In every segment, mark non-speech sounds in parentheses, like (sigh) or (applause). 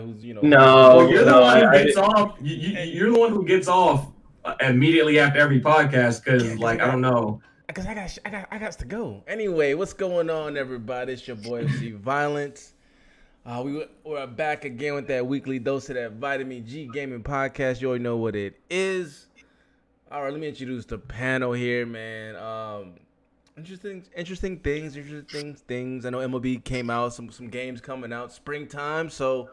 who's you know. No, Well, you're the no, one who gets off. You, you, you're the one who gets off uh, immediately after every podcast because, like, I don't know. Because I got, I got, I got to go. Anyway, what's going on, everybody? It's your boy MC Violence. Uh, we we're back again with that weekly dose of that Vitamin G Gaming Podcast. You already know what it is. All right, let me introduce the panel here, man. Um, interesting, interesting things, interesting things. I know MLB came out, some some games coming out, springtime, so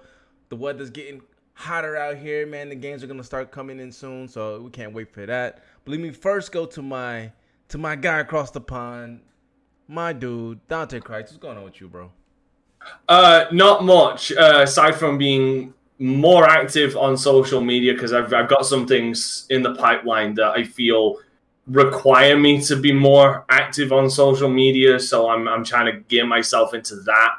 the weather's getting hotter out here, man. The games are gonna start coming in soon, so we can't wait for that. But let me first go to my to my guy across the pond, my dude, Dante Christ. What's going on with you, bro? Uh, not much uh, aside from being more active on social media because I've I've got some things in the pipeline that I feel require me to be more active on social media. So I'm I'm trying to gear myself into that.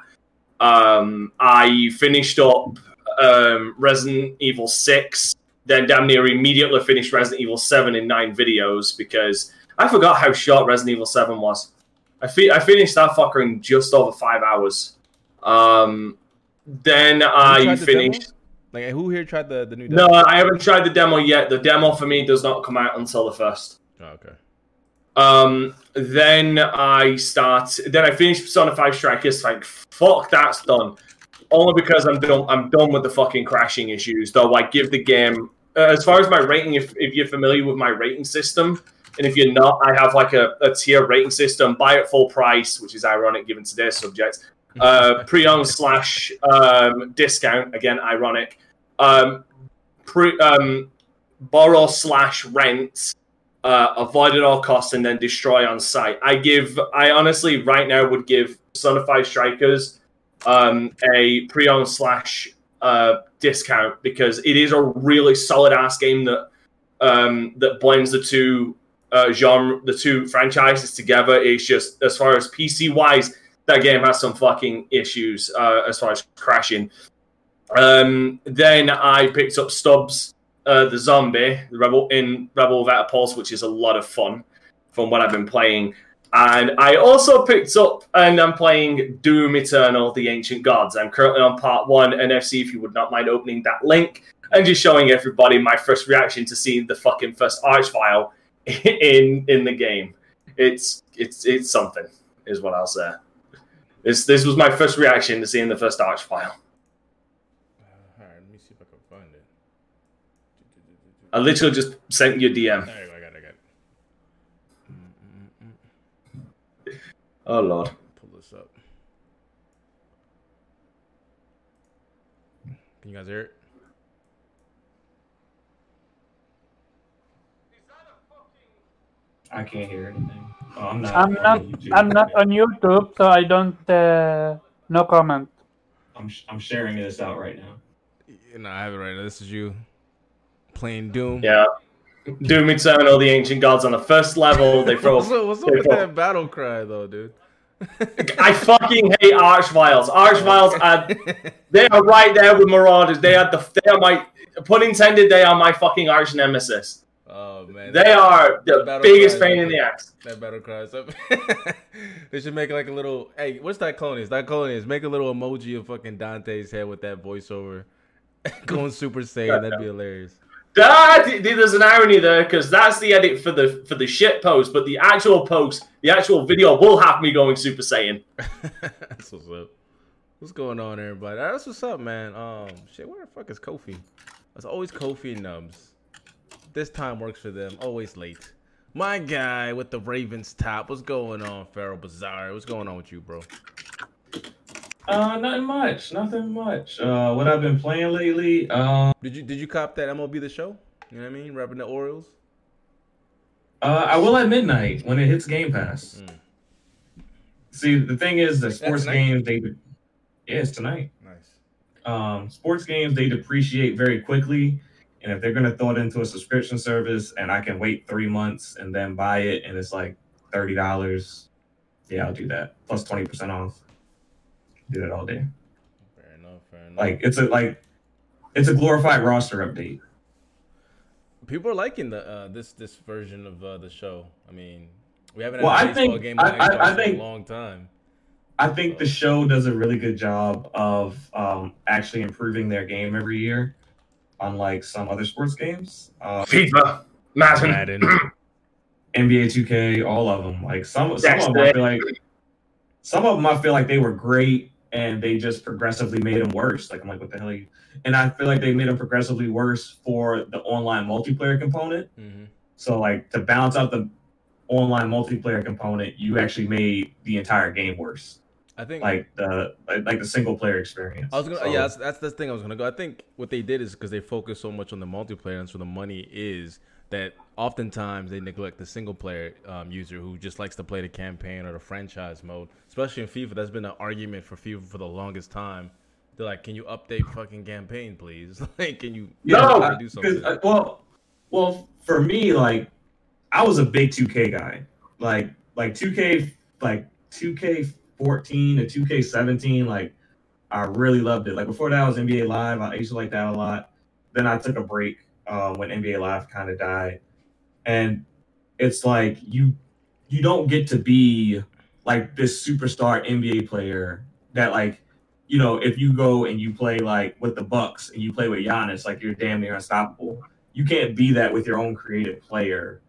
Um, I finished up um, Resident Evil Six, then damn near immediately finished Resident Evil Seven in nine videos because I forgot how short Resident Evil Seven was. I fi- I finished that fucker in just over five hours. Um, then You I tried the finished. demo? Like, who here tried the the new? No. I haven't tried the demo yet. The demo for me does not come out until the first. Oh, okay. Um, then I start. Then I finish Persona Five Strikers. Like fuck, that's done. Only because I'm done. I'm done with the fucking crashing issues. Though I give the game. Uh, as far as my rating, if, if you're familiar with my rating system, and if you're not, I have like a, a tier rating system. Buy at full price, which is ironic given today's subject. (laughs) Uh, pre-owned slash um, discount. Again, ironic. Um, pre, um, borrow slash rent uh, avoid at all costs and then destroy on site. I give, I honestly right now would give Persona Five Strikers um, a pre-owned slash uh, discount because it is a really solid ass game that um, that blends the two uh, genre, the two franchises together. It's just as far as PC wise, that game has some fucking issues uh, as far as crashing. Um, then I picked up Stubbs uh, the zombie, the rebel in Rebel Without a Pulse, which is a lot of fun from what I've been playing. And I also picked up and I'm playing Doom Eternal: The Ancient Gods. I'm currently on part one. NFC, if you would not mind opening that link and just showing everybody my first reaction to seeing the fucking first Archvile (laughs) in in the game. It's it's it's something, is what I'll say. This this was my first reaction to seeing the first Archvile. Uh, all right, let me see if I can find it. I literally just sent you a DM. There you go. I got it. I got it. Mm, mm, mm. Oh lord. Pull this up. Can you guys hear it? I can't hear anything. Oh, I'm not. I'm on not. YouTube. I'm not on YouTube, so I don't. Uh, no comment. I'm, sh- I'm sharing this out right now. You know, I have it right now. This is you playing Doom. Yeah. Doom Eternal, the ancient gods on the first level. They (laughs) throw. What's up, what's up with throw- that battle cry, though, dude? (laughs) I fucking hate Archviles. Archviles are (laughs) they are right there with Marauders. They are the they are my pun intended. They are my fucking arch nemesis. oh man, They are the biggest pain in the ass. That battle cry. So they should make like a little. Hey, what's that Clonius? That Clonius. Make a little emoji of fucking Dante's head with that voiceover, going Super Saiyan. That'd be hilarious. That, there's an irony there because that's the edit for the for the shit post, but the actual post, the actual video will have me going Super Saiyan. (laughs) That's what's up. What's going on, everybody? That's what's up, man. Um, shit, where the fuck is Kofi? It's always Kofi and Nubs. This time works for them. Always late. My guy with the Ravens top. What's going on, Pharaoh Bazaar? What's going on with you, bro? Uh, nothing much. Nothing much. Uh, what I've been playing lately. Um, Did you did you cop that MLB the show? You know what I mean? Rapping the Orioles. uh, I will at midnight when it hits Game Pass. Mm. See, the thing is, the sports games they. Yeah, it's tonight. Nice. um, sports games they depreciate very quickly and if they're going to throw it into a subscription service and i can wait three months and then buy it and it's like $30 yeah i'll do that plus 20% off do that all day Fair enough. Fair enough. like it's a like it's a glorified roster update people are liking the uh, this this version of uh, the show. I mean, we haven't had Well, a I baseball think- game on I- I- Xbox I in think- a long time. I think the show does a really good job of um, actually improving their game every year, unlike some other sports games. Uh, FIFA, Madden. Madden. (clears throat) NBA 2K, all of them. Like some, some of them, I feel like some of them, I feel like they were great, and they just progressively made them worse. Like I'm like, what the hell? Are you? And I feel like they made them progressively worse for the online multiplayer component. hmm So like to balance out the online multiplayer component, you actually made the entire game worse. I think Like the like, like the single player experience. I was gonna, So- yeah, that's, that's the thing I was gonna go. I think what they did is because they focus so much on the multiplayer and so the money is that oftentimes they neglect the single player um, user who just likes to play the campaign or the franchise mode. Especially in FIFA, that's been an argument for FIFA for the longest time. They're like, "Can you update fucking campaign, please? (laughs) like, can you No, do something?" uh, well, well, for me, like I was a big 2K guy. Like like 2K, like 2K14 to 2K17, like I really loved it. Like before that I was NBA Live. I used to like that a lot. Then I took a break uh, when NBA Live kind of died, and it's like you you don't get to be like this superstar NBA player that like you know if you go and you play like with the Bucks and you play with Giannis like you're damn near unstoppable. You can't be that with your own creative player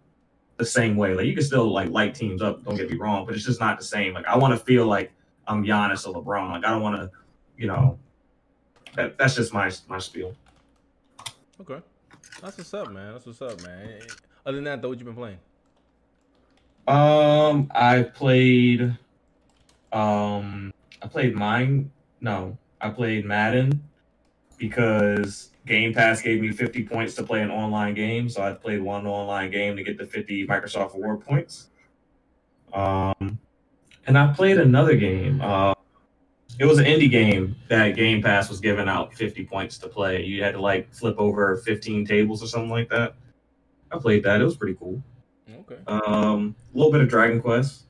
the same way. Like you can still like light teams up. Don't get me wrong, but it's just not the same. Like I want to feel like I'm Giannis or LeBron. Like I don't want to, you know. That, that's just my my spiel. okay, that's what's up, man. That's what's up, man. Other than that, though, what you been playing? Um, I played, um, I played mine. No, I played Madden because Game Pass gave me 50 points to play an online game. So I played one online game to get the 50 Microsoft Award points. Um, and I played another game. Uh, it was an indie game that Game Pass was giving out 50 points to play. You had to like flip over 15 tables or something like that. I played that. It was pretty cool. Okay, Um, a little bit of Dragon Quest.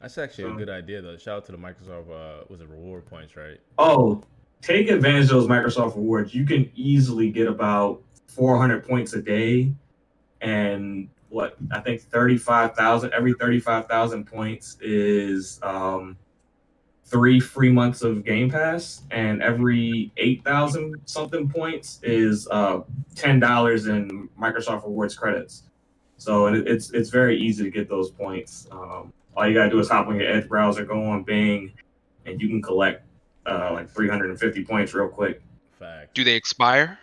that's actually a good idea, though. Shout out to the Microsoft. Uh, was it reward points, right? Oh, take advantage of those Microsoft rewards. You can easily get about 400 points a day, and what I think 35,000 every 35,000 points is um, three free months of Game Pass, and every 8,000 something points is uh, ten dollars in Microsoft rewards credits. So it, it's it's very easy to get those points. Um, all you gotta do is hop on your Edge browser, go on Bing, and you can collect uh, like 350 points real quick. Fact. Do they expire?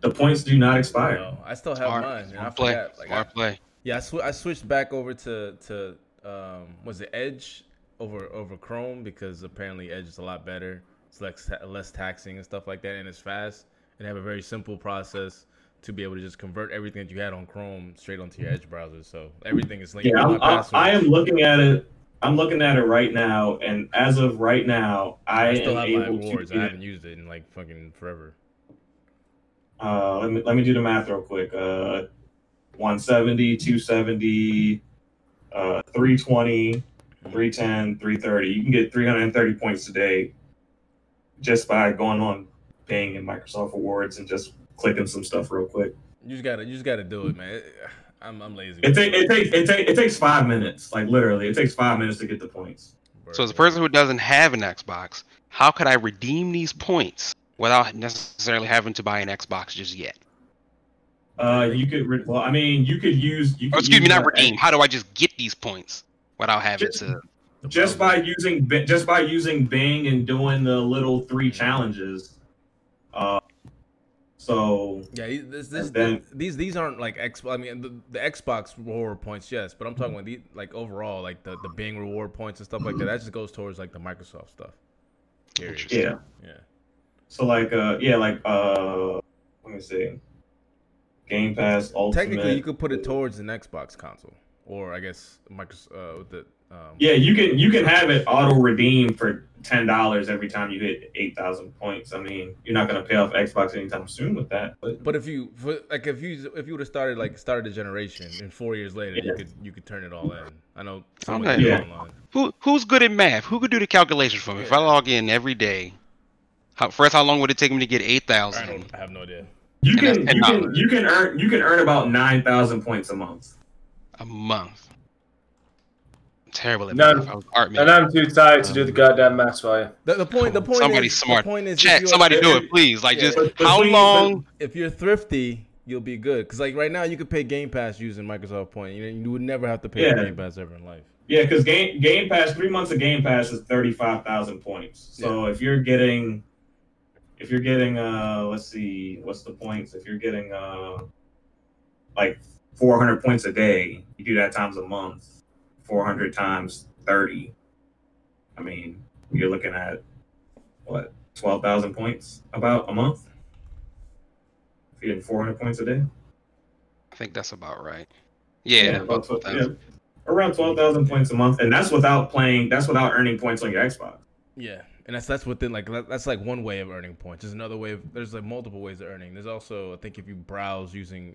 The points do not expire. No, I still have Smart, mine, and I play. forgot. Like, I, play. Yeah, I, sw- I switched back over to to um, was it Edge over over Chrome because apparently Edge is a lot better. It's less less taxing and stuff like that, and it's fast and have a very simple process to be able to just convert everything that you had on Chrome straight onto your Edge browser. So everything is linked. Yeah, I'm, I, password. I am looking at it. I'm looking at it right now, and as of right now, I, I still am have my to. I haven't used it in like fucking forever. uh, let me let me do the math real quick. Uh, 170, 270, uh, 320, 310, 330. You can get 330 points today just by going on Bing and Microsoft Awards and just clicking some stuff real quick. You just gotta you just gotta do it, man. I'm I'm lazy. It, take, it takes it, take, it takes five minutes. Like literally, it takes five minutes to get the points. So as a person who doesn't have an Xbox, how could I redeem these points without necessarily having to buy an Xbox just yet? Uh, you could. Re- well, I mean, you could use. You Oh, could excuse me, not redeem. How do I just get these points without having Just- to? just by using just by using Bing and doing the little three challenges. Uh, so Yeah, this, this, And then- these these aren't like X. I mean, the, the Xbox reward points, yes, but I'm talking about the like overall, like the the Bing reward points and stuff like that. That just goes towards like the Microsoft stuff. Period. Yeah, Yeah. so like uh, yeah, like uh, let me see, Game Pass Ultimate. Technically, you could put it towards an Xbox console, or I guess Microsoft uh, the. Um, Yeah, you can you can have it auto redeem for ten dollars every time you hit eight thousand points. I mean, you're not gonna pay off Xbox anytime soon with that. But But if you for, like if you if you would have started like started a generation and four years later you could you could turn it all in. I know. someone Okay. Yeah. online. Who who's good at math? Who could do the calculations for me? If I log in every day, how, first how long would it take me to get eight thousand? I. I have no idea. you And can you can you can earn you can earn about nine thousand points a month. A month. Terrible at No, math. I was art And. I'm too tired to do the goddamn maths for you. The, the point. The point. Somebody is, smart. The point is, if Chat, you're- somebody do it, please. Like, Yeah. just But- but how we- long? If you're thrifty, you'll be good. Because like right now, you could pay Game Pass using Microsoft Point. You, know, you would never have to pay Yeah. Game Pass ever in life. Yeah, because game Game Pass three months of Game Pass is thirty five thousand points. So if you're getting, if you're getting, uh, let's see, what's the points? If you're getting, uh, like four hundred points a day, you do that times a month, four hundred times thirty. I mean, you're looking at what twelve thousand points about a month. If you're getting four hundred points a day. I think that's about right. Yeah, about about tw- yeah, around twelve thousand points a month, and that's without playing. That's without earning points on your Xbox. Yeah, and that's that's within like that- that's like one way of earning points. There's another way. Of, there's like multiple ways of earning. There's also I think if you browse using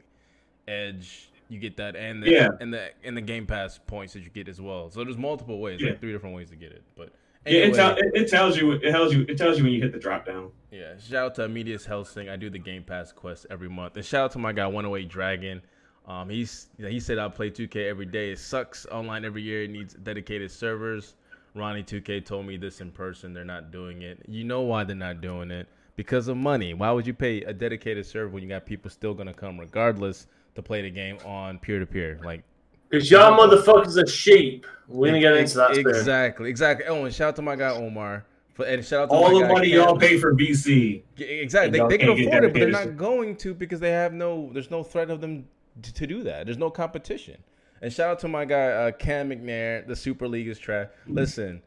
Edge, you get that, and the, Yeah. and the and the Game Pass points that you get as well. So there's multiple ways, Yeah. like three different ways to get it. But Yeah, it, tell, it, tells you. It tells you. It tells you when you hit the drop down. Yeah, shout out to Immediate Helsing. I do the Game Pass quest every month. And shout out to my guy 108 Dragon. Um, he's he said I play 2K every day. It sucks online every year. It needs dedicated servers. Ronnie 2K told me this in person. They're not doing it. You know why they're not doing it? Because of money. Why would you pay a dedicated server when you got people still gonna come regardless to play the game on peer to peer? Like Because y'all motherfuckers are sheep. We're gonna get into that. exactly, exactly. Oh, and shout out to my guy Omar. For, and shout out to All the money Cam. y'all pay for VC. Exactly. They, they can afford it, but they're not going to because they have no. There's no threat of them to, to do that. There's no competition. And shout out to my guy uh, Cam McNair. The Super League is trash. Listen,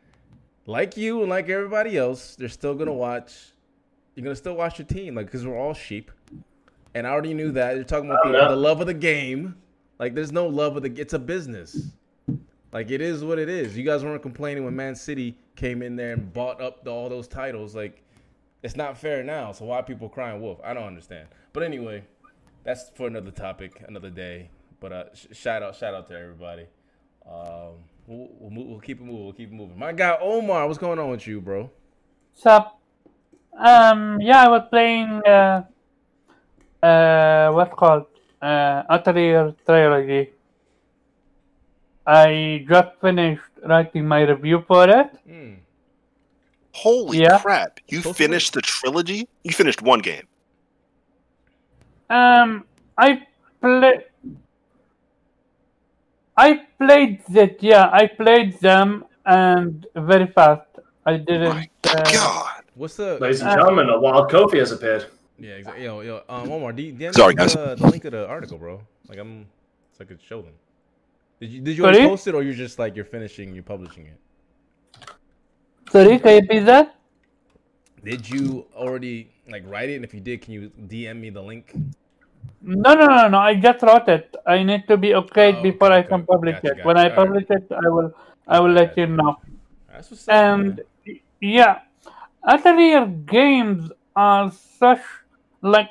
like you and like everybody else, they're still gonna watch. You're gonna still watch your team, like because we're all sheep. And I already knew that. You're talking about the, the love of the game. Like there's no love of the. It's a business. Like it is what it is. You guys weren't complaining when Man City came in there and bought up the, all those titles. Like it's not fair now. So why people crying wolf? I don't understand. But anyway, that's for another topic, another day. But uh, sh- shout out, shout out to everybody. Um, we'll, we'll, move, we'll keep it moving. We'll keep it moving. My guy Omar, what's going on with you, bro? Sup? Um, yeah, I was playing, uh, uh, what's called, uh, Atelier Trilogy. I just finished writing my review for it. Hmm. Holy Yeah. crap! You Supposed to finished the trilogy. You finished one game. Um, I play. I played that. Yeah, I played them and very fast. I didn't. My Uh, God. What's the? Ladies and gentlemen, a wild Kofi has appeared. Yeah, exactly. Yo, yo, um, Omar, do you, do you Sorry, guys. The, the link of the article, bro. Like I'm, so I could show them. Did you did you already Sorry? post it, or you're just like you're finishing, you're publishing it? sorry, can you repeat that? Did you already like write it? And if you did, can you DM me the link? No, no, no, no. I just wrote it. I need to be okay Oh, before okay, I can okay. publish Gotcha, it. When gotcha. I publish it, I will, I will let you know. That's what's up. And man. yeah, Atelier games are such like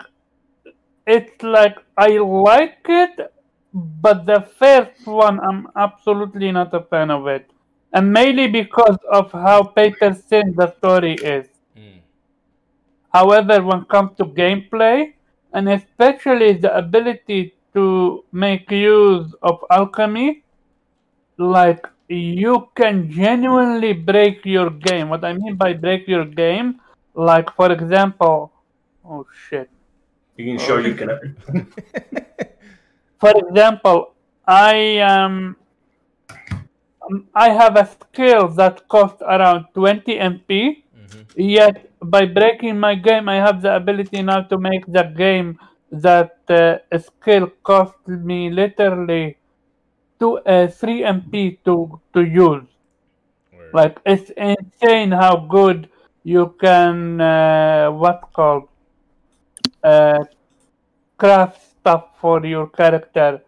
it's like I like it, but the first one I'm absolutely not a fan of it, and mainly because of how paper thin the story is. Mm. However, when it comes to gameplay, and especially the ability to make use of alchemy, like you can genuinely break your game. What I mean by break your game, like for example, oh shit. You can show you can. (laughs) For example, I um, um, I have a skill that costs around 20 MP. Mhm. Yet by breaking my game, I have the ability now to make the game that uh, skill cost me literally two uh, three MP to to use. Word. Like it's insane how good you can uh, what's called uh, craft stuff for your character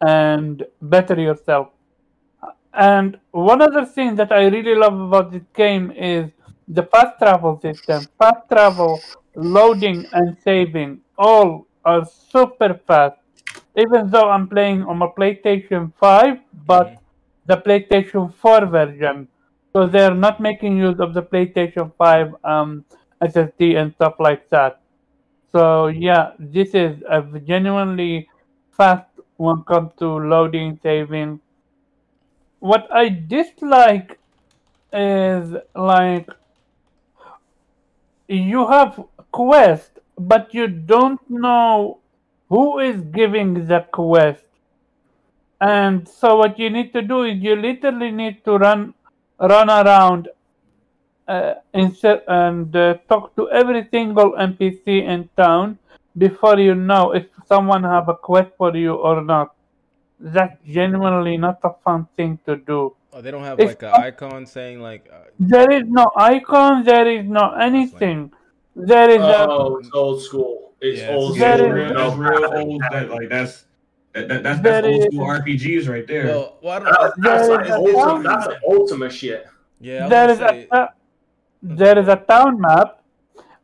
and better yourself. And one other thing that I really love about this game is the fast travel system. Fast travel, loading, and saving all are super fast. Even though I'm playing on a PlayStation 5, but the PlayStation 4 version. So they're not making use of the PlayStation 5 um, SSD and stuff like that. So yeah, this is a genuinely fast when it comes to loading, saving. what I dislike is like you have quest, but you don't know who is giving the quest. And so what you need to do is you literally need to run run around uh, insert and uh, talk to every single NPC in town before you know if someone have a quest for you or not. That's genuinely not a fun thing to do. Oh, they don't have It's like an not- icon saying like. Uh, There is no icon. There is no anything. There is a Oh, it's old school. It's Yeah, old school. that's real, No, that's real old. That, like that's that, that, that's, that's old school RPGs right there. well, well, I don't. That's, that's There like is a ultimate, town that's ultimate shit. yeah, I there was a say, ta- there is a mm-hmm. town map,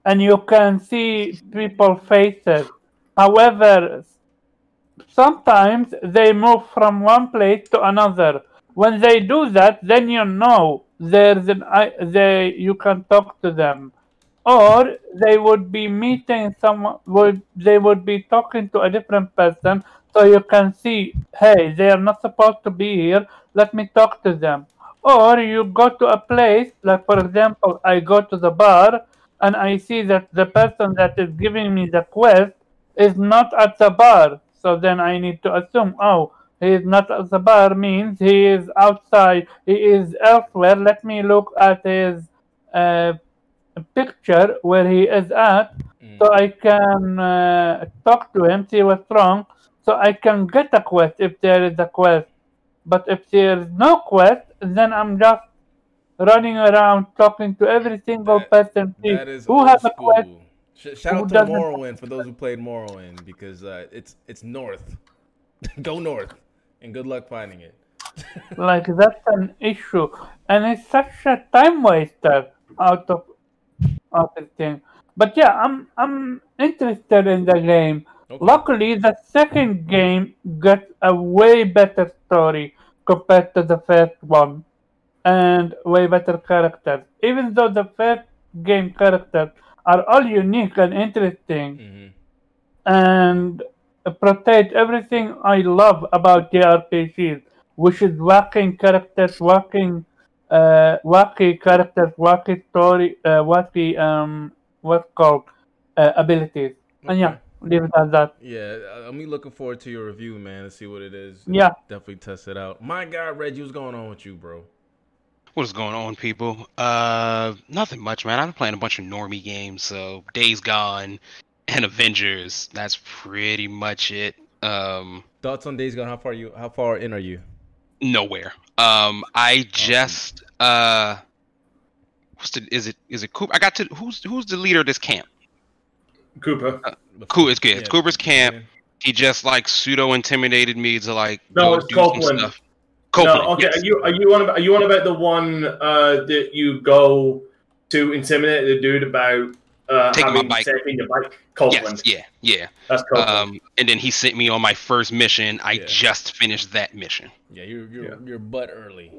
and you can see people faces. However, sometimes they move from one place to another. When they do that, then you know there's an I they you can talk to them, or they would be meeting someone. Would they would be talking to a different person, so you can see, hey, they are not supposed to be here. Let me talk to them. Or you go to a place, like for example, I go to the bar and I see that the person that is giving me the quest is not at the bar. So then I need to assume, oh, he is not at the bar means he is outside, he is elsewhere. Let me look at his uh, picture where he is at mm, so I can uh, talk to him, see what's wrong, so I can get a quest if there is a quest. But if there is no quest, then I'm just running around talking to every single That- person that is who has a quest. school. Shout out to Morrowind for those who played Morrowind because uh, it's it's north. (laughs) Go north, and good luck finding it. (laughs) Like that's an issue, and it's such a time waster out of out of thing. But yeah, I'm I'm interested in the game. Okay. Luckily, the second game got a way better story compared to the first one, and way better characters. Even though the first game characters are all unique and interesting, hmm and protect everything I love about JRPGs, which is wacky characters, wacky, uh, wacky characters, wacky story, uh, wacky um, what's called uh, abilities. And yeah, Okay. leave it that. Yeah, uh, I'm looking forward to your review, man, to see what it is. Yeah. Definitely test it out. My God, Reggie, what's going on with you, bro? What is going on, people? Uh, nothing much, man. I've been playing a bunch of normie games, so Days Gone and Avengers. That's pretty much it. Um, Thoughts on Days Gone? How far you? How far in are you? nowhere. Um, I just uh, what's the? Is it is it Cooper? I got to who's who's the leader of this camp? Cooper. Cool, it's good. It's Cooper's camp. He just like pseudo intimidated me to like No, go it's do some Copeland. stuff. Copeland, no, okay. yes. Are you are you on about are you on about the one uh, that you go to intimidate the dude about uh, Taking my bike. taking your bike? Yes, Copeland. yeah, yeah. That's Copeland. Um, and then he sent me on my first mission. I Yeah. just finished that mission. Yeah, you're you're Yeah. you're butt early.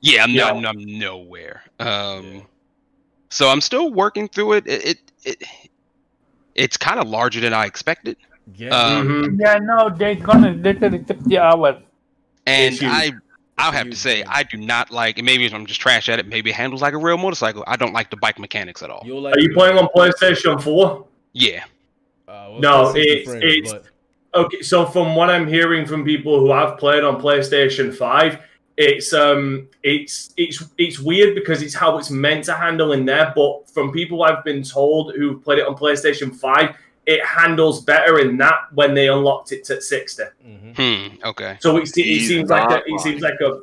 Yeah, I'm Yeah. not. I'm nowhere. Um, Yeah. so I'm still working through it. It it, it it's kind of larger than I expected, Yeah. Um, Mhm. Yeah, no, they're gonna literally 60 hours. and It's huge. I I'll have to say. I do not like. And maybe I'm just trash at it. Maybe it handles like a real motorcycle. I don't like the bike mechanics at all. Like Are you playing on PlayStation Four? Yeah, Uh, well, No, it's- frames, it's- but- Okay, so from what I'm hearing from people who have played on PlayStation Five, it's um it's it's it's weird because it's how it's meant to handle in there. But from people I've been told who've played it on PlayStation Five, it handles better in that when they unlocked it at sixty. Mhm. hmm. Okay. So it, se- it seems like a, it seems like a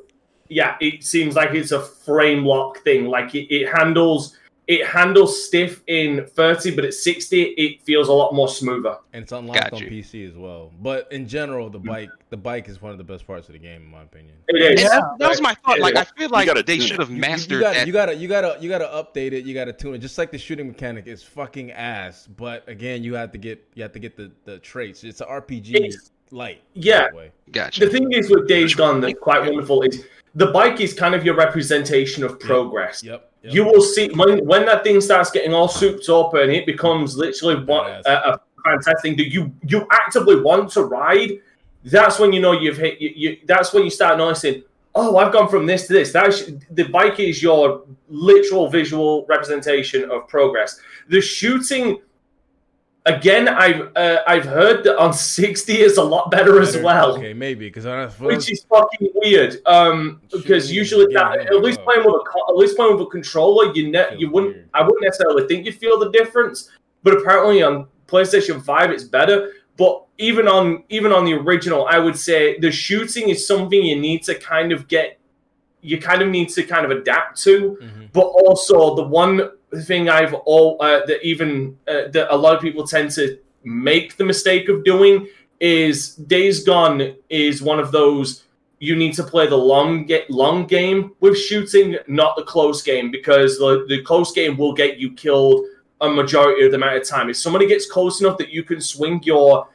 yeah, it seems like it's a frame lock thing. Like it, it handles it handles stiff in 30, but at 60 it feels a lot more smoother. and it's unlocked on. PC as well. But in general, the bike the bike is one of the best parts of the game, in my opinion. It And is. Yeah. that, that was my thought. Like I feel like gotta they should have You- you- mastered you, gotta, that. you gotta you gotta you gotta update it. You gotta tune it. Just like the shooting mechanic is fucking ass. But again, you have to get you have to get the, the traits. It's an RPG It's- light. yeah. by the way. Gotcha. The thing is with Days Gone that's quite wonderful is the bike is kind of your representation of progress. Yep. yep. You will see when when that thing starts getting all souped up and it becomes literally one, Badass. a, a fantastic thing that you you actively want to ride. That's when you know you've hit. You, you, that's when you start noticing. oh, I've gone from this to this. That's the bike is your literal visual representation of progress. The shooting, again, I've uh, I've heard that on sixty is a lot better as well. Okay, maybe because I Which is fucking weird. Um, because usually that at least playing with a at least playing with a controller, you ne- you wouldn't weird. I wouldn't necessarily think you'd feel the difference. But apparently on PlayStation Five, it's better. But even on even on the original, I would say the shooting is something you need to kind of get. You kind of need to kind of adapt to Mhm. but also the one thing I've all uh, that even uh, that a lot of people tend to make the mistake of doing is Days Gone is one of those you need to play the long get long game with shooting, not the close game, because the, the close game will get you killed a majority of the amount of time. If somebody gets close enough that you can swing your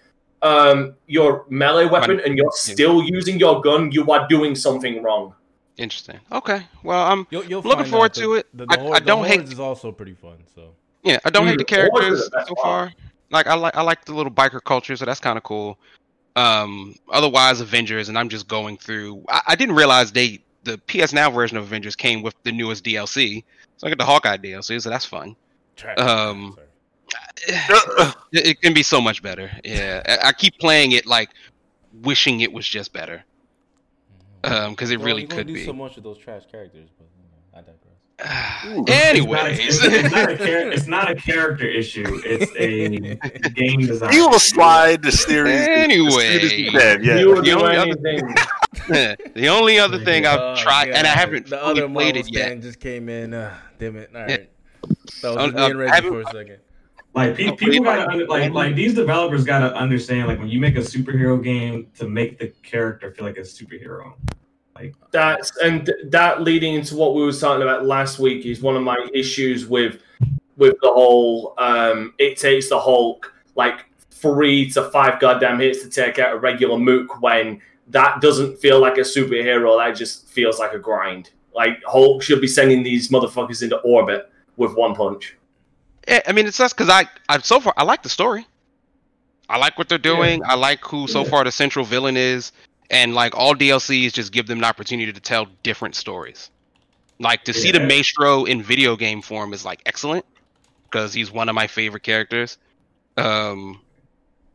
um your melee weapon and you're still using your gun, you are doing something wrong. Interesting. Okay. Well, I'm You'll, you'll Looking forward to it. The, I- the, I horde- don't hate- is also pretty fun. So yeah. I don't hate the Mm, Hordes are characters so part. far. Like I like I like the little biker culture, so that's kind of cool. Um, otherwise, Avengers, and I'm just going through. I, I didn't realize they the PS Now version of Avengers came with the newest DLC. So I got the Hawkeye DLC, so that's fun. trash. Um, It, it can be so much better. Yeah, I, I keep playing it like wishing it was just better. Um, because it Well, really could do be. so much with those trash characters, but you know, I digress. (sighs) Anyways, It's not, a, it's, not a char- it's not a character issue. It's a game design. he will slide the series. as soon as Anyway. he can, yeah. You will The only other- (laughs) the only other thing I've Oh, tried, and I haven't The fully other played Marvel it yet. just came in. Uh, damn it! All Yeah. right. So Uh, just uh, being ready for a second. Like pe- Oh, people gotta like- under, like like these developers gotta understand like when you make a superhero game to make the character feel like a superhero. Like that's and th- that leading into what we were talking about last week is one of my issues with with the whole um it takes the Hulk like three to five goddamn hits to take out a regular mook when that doesn't feel like a superhero, that just feels like a grind. Like Hulk should be sending these motherfuckers into orbit with one punch. Yeah, I mean, it's just because I, I so far I like the story. I like what they're doing. I like who so Yeah. far the central villain is, and like all DLCs just give them an opportunity to tell different stories. Like to see the Maestro in video game form is like excellent because he's one of my favorite characters. Um,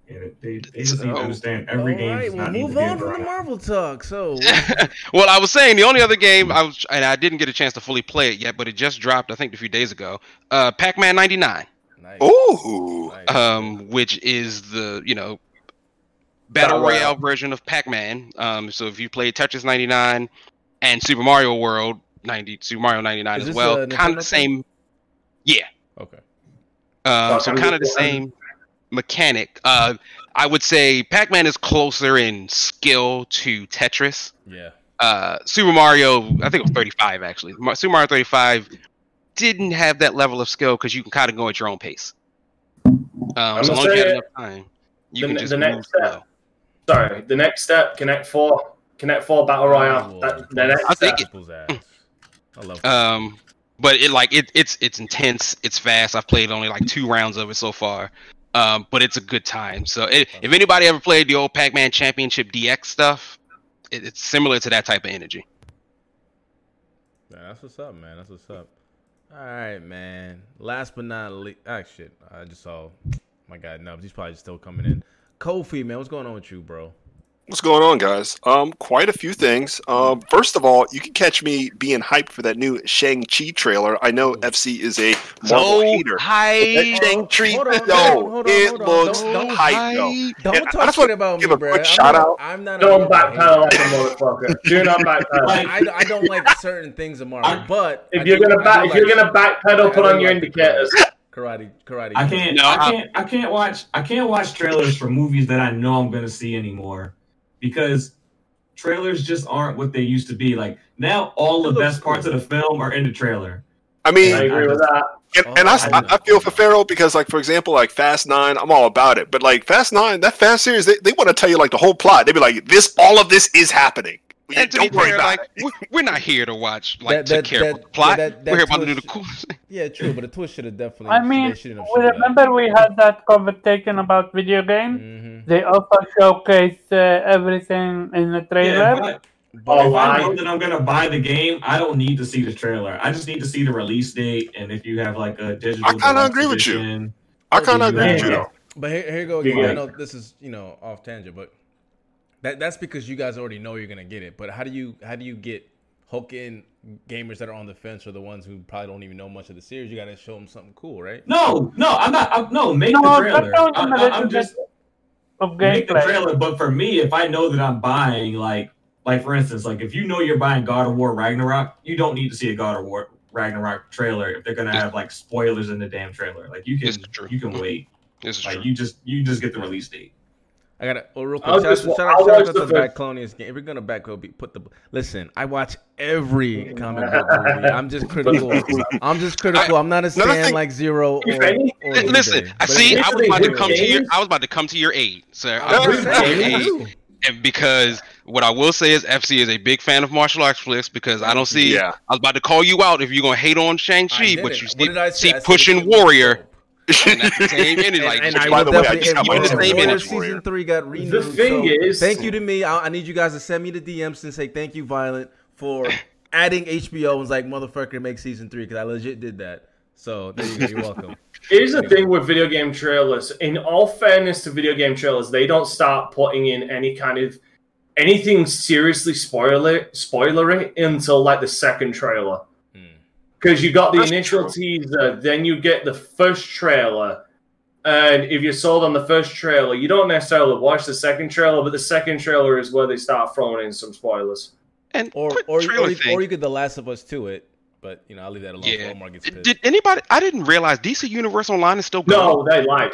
Yeah, they, they just need to understand every All game right, does we'll not need to move on from the. Marvel talk. So (laughs) well, I was saying the only other game I was, and I didn't get a chance to fully play it yet, but it just dropped I think a few days ago. Uh, Pac-Man '99. nice. Ooh. Nice. um, which is the you know battle Battle Royale. royale version of Pac-Man. Um, so if you played Tetris 99 and Super Mario World 90, Super Mario 99 as well, kind of the same. Yeah, Okay. um, so kind of the same mechanic. Uh, I would say Pac-Man is closer in skill to Tetris. Yeah. Uh, Super Mario, I think it was 35 actually. Ma- Super Mario 35 didn't have that level of skill because you can kind of go at your own pace. Um, I'm so long as you have enough time, you the can just the move next step- slow. Sorry, the next step, Connect Four, Connect Four Battle Royale. That, the next I'll step. take it. I love. Um, but it like it it's it's intense. It's fast. I've played only like two rounds of it so far. Um, but it's a good time. So it, if anybody ever played the old Pac-Man Championship DX stuff, it, it's similar to that type of energy. Yeah, that's what's up, man. That's what's up. All right, man. Last but not least, ah, shit. I just saw my guy Nubs. He's probably still coming in. Kofi, man, what's going on with you, bro? What's going on, guys? Um, quite a few things. Um, first of all, you can catch me being hyped for that new Shang-Chi trailer. I know FC is a Marvel hater. hype. That Shang-Chi, Hold on, yo, it on. looks Don't- don't hype. Don't And I talk just shit wanna about give me, a bro. quick I'm shout not, out. I'm not. a Don't Marvel backpedal like hater. a motherfucker. Do not backpedal. (laughs) Like- I, I don't like certain things of Marvel, I- but I if you're do- gonna back, do if you're gonna backpedal, I put on your like the indicators. karate, karate. I can't. No, I I- can't. I can't watch. I can't watch trailers for movies that I know I'm gonna see anymore, because trailers just aren't what they used to be. Like now, all the best parts of the film are in the trailer. I mean, I agree with that. and, and I, Oh, I I. I feel for Pharaoh because, like, for example, like Fast Nine, I'm all about it. But like Fast Nine, that Fast series, they, they want to tell you like the whole plot. They'd be like, this, all of this is happening. And to be Don't worry fair, about like it. we- we're not here to watch like That- to care that- about the plot. yeah, that- that we're here about to do the twist- cool. (laughs) Yeah, true, but the twist should have definitely. I mean, they shouldn't have we showed that. remember we had that conversation about video games. Mhm. They also showcase uh, everything in the trailer. Yeah, but But if Oh, I I- know that I'm gonna buy the game, I don't need to see the trailer. I just need to see the release date and if you have like a digital. I kinda deluxe agree with you. I kind of agree with you though. But here, here you go Yeah. again. I know this is you know off tangent, but that that's because you guys already know you're gonna get it. But how do you how do you get hook in gamers that are on the fence or the ones who probably don't even know much of the series? You got to show them something cool, right? No, no, I'm not. I'm, no, make No, the trailer. I, even I, let I'm just Of make the trailer. But for me, if I know that I'm buying, like, like for instance, like if you know you're buying God of War Ragnarok, you don't need to see a God of War Ragnarok trailer if they're gonna have like spoilers in the damn trailer. Like you can, This is true. you can wait. This is Like true. you just, you just get the release date. I gotta. Oh, real I'll quick. Shout, just out, shout, I'll out, shout out to the first- Backlonians game. If we're gonna back up, put the. Listen, I watch every comic book (laughs) movie. I'm just critical. I'm just critical. I'm not a Another stand thing- like zero. Or, any- or Listen. I see. I was about to Games- come to your. I was about to come to your aid, sir. I was about to come to saying, your aid, and because what I will say is FC is a big fan of martial arts flicks because I don't see. Yeah. I was about to call you out if you're gonna hate on Shang Chi, but it. you What did I see, see I said the pushing Warrior, dope. And (laughs) that's the same energy. Like, And, and I by will the way, I definitely- just got my Warrior same Warrior energy. season three got renewed. The thing so is- thank you to me. I, I need you guys to send me the DMs and say thank you, Violent, for (laughs) adding HBO and was like motherfucker make season three because I legit did that. So there you go. You're welcome. (laughs) Here's the thing with video game trailers. In all fairness to video game trailers, they don't start putting in any kind of anything seriously spoiler spoilery until like the second trailer. Because you got the That's initial true. teaser, then you get the first trailer. And if you're sold on the first trailer, you don't necessarily watch the second trailer, but the second trailer is where they start throwing in some spoilers. and Or or or, you- thing. or you get The Last of Us to it, but you know I'll leave that alone. Yeah. Omar gets pissed. Did anybody? I didn't realize DC Universe Online is still going. No, they lied.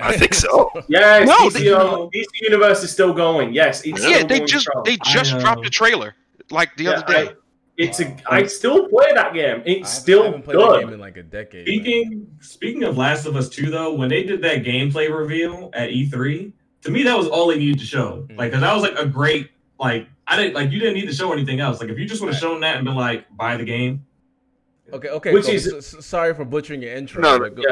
I think so. (laughs) Yes, No, DC, they- uh, DC Universe is still going. Yes, it's Yeah, still they going just they just I, dropped a trailer like the Yeah, other day. I- it's a. I still play that game. I It's haven't- I still haven't played that good. game in like a decade. man. Speaking speaking of Last of Us 2 though, when they did that gameplay reveal at E3, to me that was all they needed to show. Mm. Like cuz that was like a great like I didn't like you didn't need to show anything else. Like if you just would have shown that and been like buy the game. Okay, okay. Which cool. is- So- so- sorry for butchering your intro. No, but go-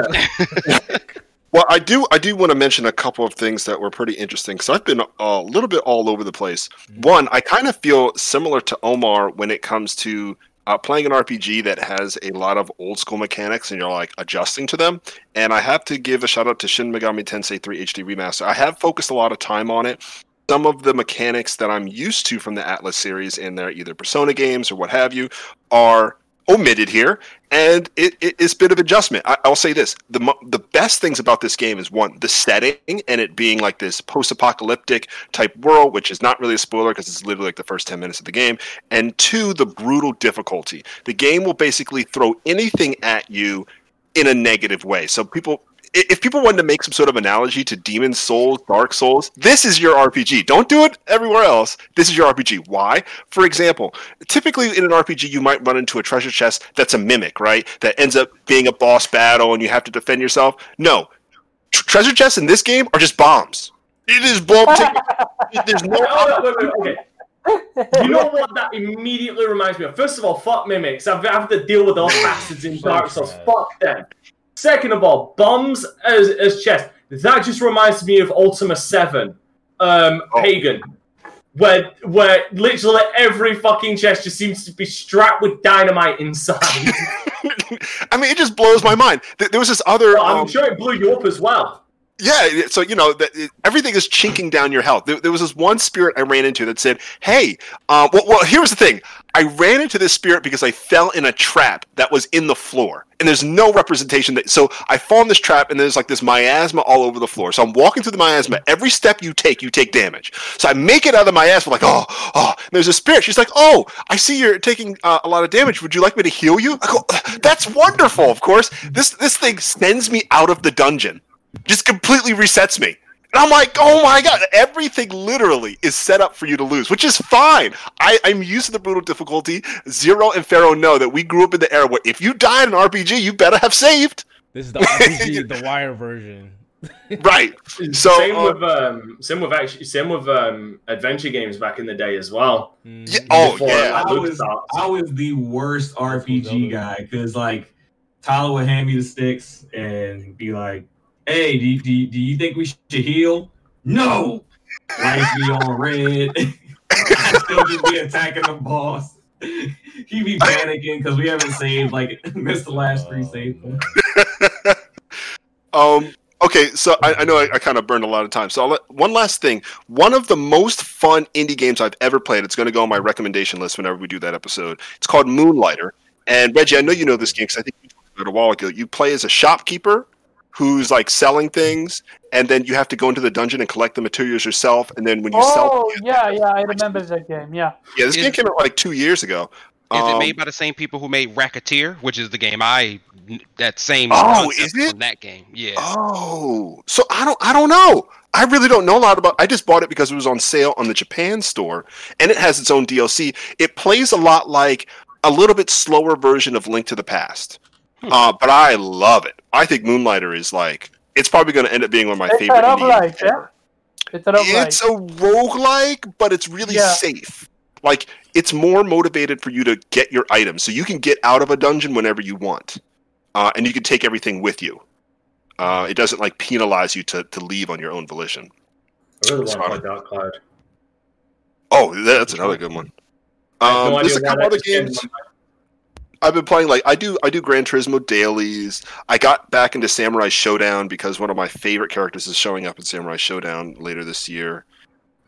yeah. (laughs) (laughs) (laughs) Well, I do. I do want to mention a couple of things that were pretty interesting because I've been a little bit all over the place. One, I kind of feel similar to Omar when it comes to uh, playing an RPG that has a lot of old school mechanics and you're like adjusting to them. And I have to give a shout out to Shin Megami Tensei 3 HD Remaster. I have focused a lot of time on it. Some of the mechanics that I'm used to from the Atlus series in their either Persona games or what have you are omitted here, and it, it, it's a bit of adjustment. I, I'll say this: the the best things about this game is one, the setting and it being like this post-apocalyptic type world, which is not really a spoiler because it's literally like the first ten minutes of the game, and two, the brutal difficulty. The game will basically throw anything at you in a negative way. So people. I- If people wanted to make some sort of analogy to Demon Souls, Dark Souls, this is your RPG. Don't do it everywhere else. This is your RPG. Why? For example, typically in an RPG you might run into a treasure chest that's a mimic right that ends up being a boss battle and you have to defend yourself no Tr- treasure chests in this game are just bombs it is bomb (laughs) there's no (laughs) Oh, wait, wait, wait, okay. You know what that immediately reminds me of? First of all, fuck mimics. I've had to deal with those bastards in (laughs) Dark Souls. Fuck them. Second of all, bombs as, as chest. That just reminds me of Ultima 7, um, Oh. Pagan. Where, where literally every fucking chest just seems to be strapped with dynamite inside. (laughs) i mean it just blows my mind there was this other I'm um, sure it blew you up as well. Yeah, so you know that everything is chinking down your health. There, there was this one spirit I ran into that said, "Hey, um, well, well, here's the thing. I ran into this spirit because I fell in a trap that was in the floor, and there's no representation that. So I fall in this trap, and there's like this miasma all over the floor. So I'm walking through the miasma. Every step you take, you take damage. So I make it out of the miasma, like, oh, oh. And there's a spirit. She's like, oh, I see you're taking uh, a lot of damage. Would you like me to heal you? I go, that's wonderful. Of course, this this thing sends me out of the dungeon just completely resets me. And I'm like, oh my god, everything literally is set up for you to lose, which is fine. I, I'm used to the brutal difficulty. Zero and Pharaoh know that we grew up in the era where if you died in an RPG, you better have saved. This is the RPG, (laughs) the Wire version. (laughs) Right. So, same uh, with um, same with actually same with um, adventure games back in the day as well. Mm. Yeah, oh, yeah. like, I was I was the worst RPG guy because like Tyler would hand me the sticks and be like, "Hey, do you, do you, do you think we should heal?" No. Lights be on red. (laughs) I still just be attacking the boss. he be panicking because we haven't saved like (laughs) missed the last three saves. (laughs) Um. Okay, so I, I know I, I kind of burned a lot of time. So I'll let, one last thing. One of the most fun indie games I've ever played. It's going to go on my recommendation list whenever we do that episode. It's called Moonlighter. And Reggie, I know you know this game because I think you talked about it a while ago. You play as a shopkeeper who's like selling things, and then you have to go into the dungeon and collect the materials yourself. And then when you sell, Oh yeah, yeah, I remember that game. Yeah. yeah, this Is- game came out like two years ago. Is it Um, made by the same people who made Recettear, which is the game I that same Oh, concept is it? from that game? Yeah. Oh, so I don't, I don't know. I really don't know a lot about. I just bought it because it was on sale on the Japan store, and it has its own DLC. It plays a lot like a little bit slower version of Link to the Past, Hmm. uh, but I love it. I think Moonlighter is like it's probably going to end up being one of my It's favorite. indie roguelike, games yeah? ever. It's a roguelike. It's a roguelike, but it's really Yeah. safe. Like it's more motivated for you to get your items, so you can get out of a dungeon whenever you want, uh, and you can take everything with you. Uh, it doesn't like penalize you to, to leave on your own volition. I really want to play Dark Cloud. Oh, that's another good one. Um, no there's a couple other just games my mind. I've been playing. Like I do, I do Gran Turismo dailies. I got back into Samurai Shodown because one of my favorite characters is showing up in Samurai Shodown later this year.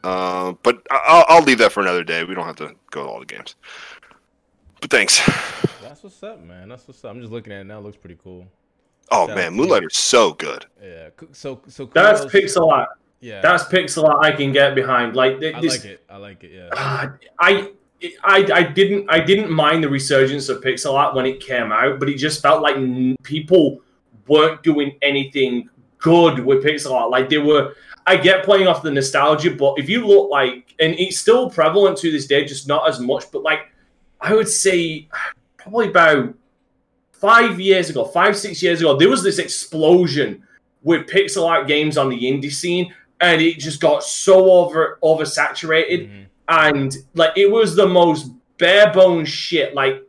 Uh, but I- I'll, I'll leave that for another day. We don't have to go to all the games. But thanks. That's what's up, man. That's what's up. I'm just looking at it now. It looks pretty cool. Oh Yeah. man, Moonlighter's so good. Yeah. c- So so That's pixel art. Yeah. That's pixel art I can get behind. Like th- I like it. I like it. Yeah. Ah, I, I, I didn't, I didn't mind the resurgence of pixel art when it came out, but it just felt like people weren't doing anything good with pixel art. Like they were. I get playing off the nostalgia, but if you look like, and it's still prevalent to this day, just not as much. But like, I would say probably about five years ago, five six years ago, there was this explosion with pixel art games on the indie scene, and it just got so over oversaturated Mhm. And like it was the most bare bones shit. Like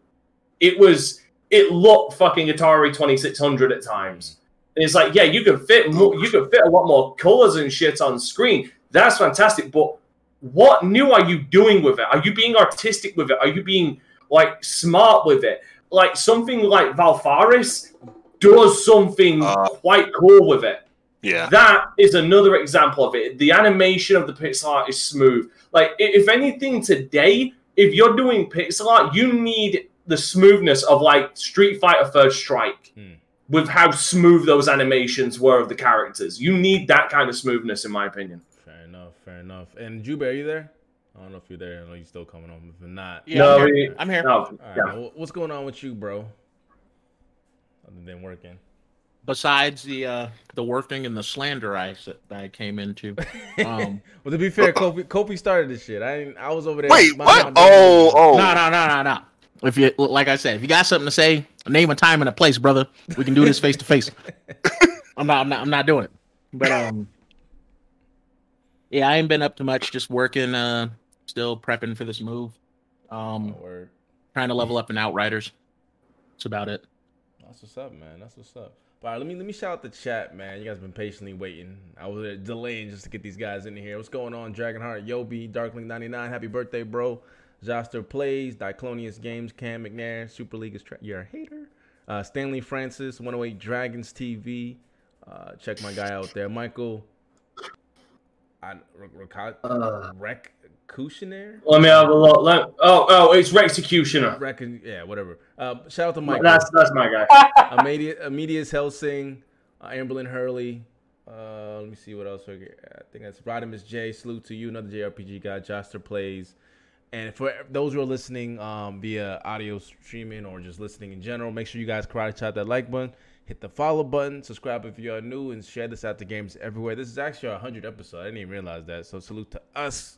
it was, it looked fucking Atari Twenty Six Hundred at times. And it's like, yeah, you can fit, more, you can fit a lot more colors and shit on screen. That's fantastic. But what new are you doing with it? Are you being artistic with it? Are you being like smart with it? Like something like Valfaris does something Uh. quite cool with it. Yeah. That is another example of it. The animation of the pixel art is smooth. Like, if anything, today, if you're doing pixel art, you need the smoothness of like Street Fighter First Strike, Hmm. with how smooth those animations were of the characters. You need that kind of smoothness, in my opinion. Fair enough. Fair enough. And Jubei, are you there? I don't know if you're there. I know you're still coming home. If not, Yeah, no, I'm here. I'm here. no, All right, yeah. man. What's going on with you, bro? Other than working. Besides the uh, the working and the slander I s- that I came into, (laughs) um, well, to be fair, Kofi, Kofi started this shit. I I was over there. Wait, what? Oh, oh. no, no, no, no, no. If you like, I said, if you got something to say, name a time and a place, brother. We can do this face to face. I'm not, I'm not, I'm not doing it. But um, yeah, I ain't been up to much. Just working. Uh, still prepping for this move. Um, Oh, trying to level up in Outriders. That's about it. That's what's up, man. That's what's up. All right, let me let me shout out the chat, man. You guys have been patiently waiting. I was uh, delaying just to get these guys in here. What's going on, Dragonheart, Yobi, Darkling99, happy birthday, bro. Joster plays, Diclonius Games, Cam McNair, Super League is tra- you're a hater. Uh, Stanley Francis, 108 Dragons TV. Uh, check my guy out there, Michael. I, Uh. Rec Cushionaire? Let me have a look. Let, oh, oh, it's Rexecutioner. Recon, yeah, whatever. Uh, shout out to Michael. That's that's my guy. (laughs) Immediate, Immediate Helsing, uh, Amberlyn Hurley. Uh, let me see what else. we. I think that's Rodimus J. Salute to you, another JRPG guy. Joster plays. And for those who are listening um, via audio streaming or just listening in general, make sure you guys karate chop that like button, hit the follow button, subscribe if you are new, and share this out to games everywhere. This is actually our 100th episode. I didn't even realize that. So salute to us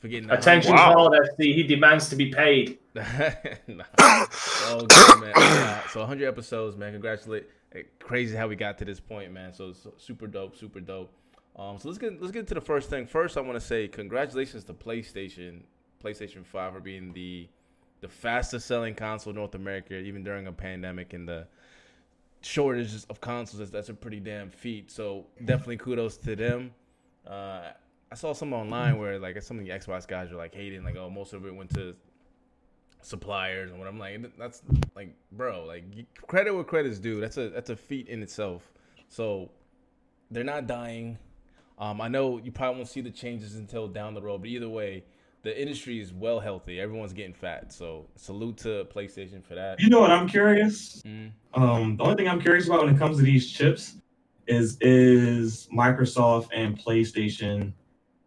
for getting the Attention, 100. Paul FC. He demands to be paid. (laughs) nah. Oh, good, man. Yeah, so 100 episodes, man. Congratulate. eh, Crazy how we got to this point, man. So, so super dope, super dope. Um, so let's get let's get to the first thing. First, I want to say congratulations to PlayStation, PlayStation Five for being the the fastest selling console in North America, even during a pandemic and the shortages of consoles. That's, that's a pretty damn feat. So definitely kudos to them. Uh, I saw some online where like some of the Xbox guys were like hating, like, oh, most of it went to suppliers and what I'm like, that's like, bro, like credit where credit's due. That's a that's a feat in itself. So they're not dying. Um, I know you probably won't see the changes until down the road, but either way, the industry is well healthy. Everyone's getting fat. So salute to PlayStation for that. You know what I'm curious? Mm. Um, the only thing I'm curious about when it comes to these chips is is Microsoft and PlayStation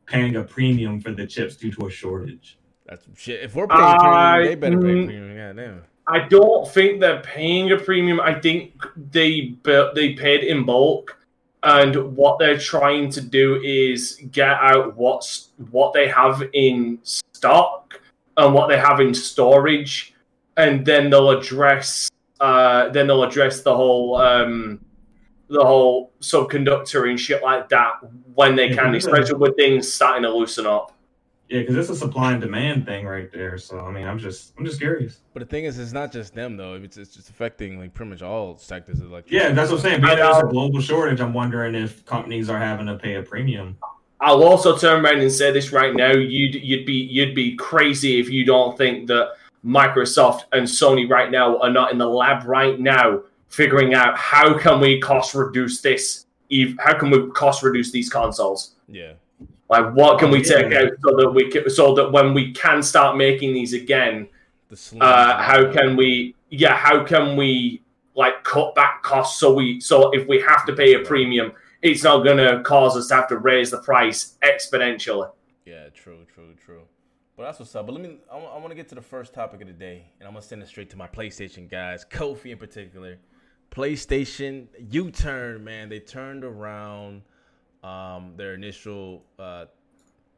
paying a premium for the chips due to a shortage. That's shit. If we're paying I- premium, they better pay premium. Goddamn. I don't think they're paying a premium. I think they they paid in bulk, and what they're trying to do is get out what's what they have in stock and what they have in storage, and then they'll address uh, then they'll address the whole um, the whole subconductor and shit like that when they Yeah, can, yeah. especially with things starting to loosen up. Yeah, because it's a supply and demand thing right there. So I mean, I'm just I'm just curious. But the thing is, it's not just them though. It's it's just affecting like pretty much all sectors of like. Yeah, that's what I'm saying. I Because there's a global shortage, I'm wondering if companies are having to pay a premium. I'll also turn around and say this right now. You'd you'd be you'd be crazy if you don't think that Microsoft and Sony right now are not in the lab right now figuring out how can we cost reduce this. How can we cost reduce these consoles? Yeah. Like what can we yeah. take out so that we can, so that when we can start making these again, The uh, how can we yeah how can we like cut back costs so we so if we have to pay a premium it's not going to cause us to have to raise the price exponentially Yeah, true, true, true. But that's what's up. But let me. I, want to get to the first topic of the day, and I'm gonna send it straight to my PlayStation guys, (laughs) Kofi in particular. PlayStation U-turn, man. They turned around um, their initial uh,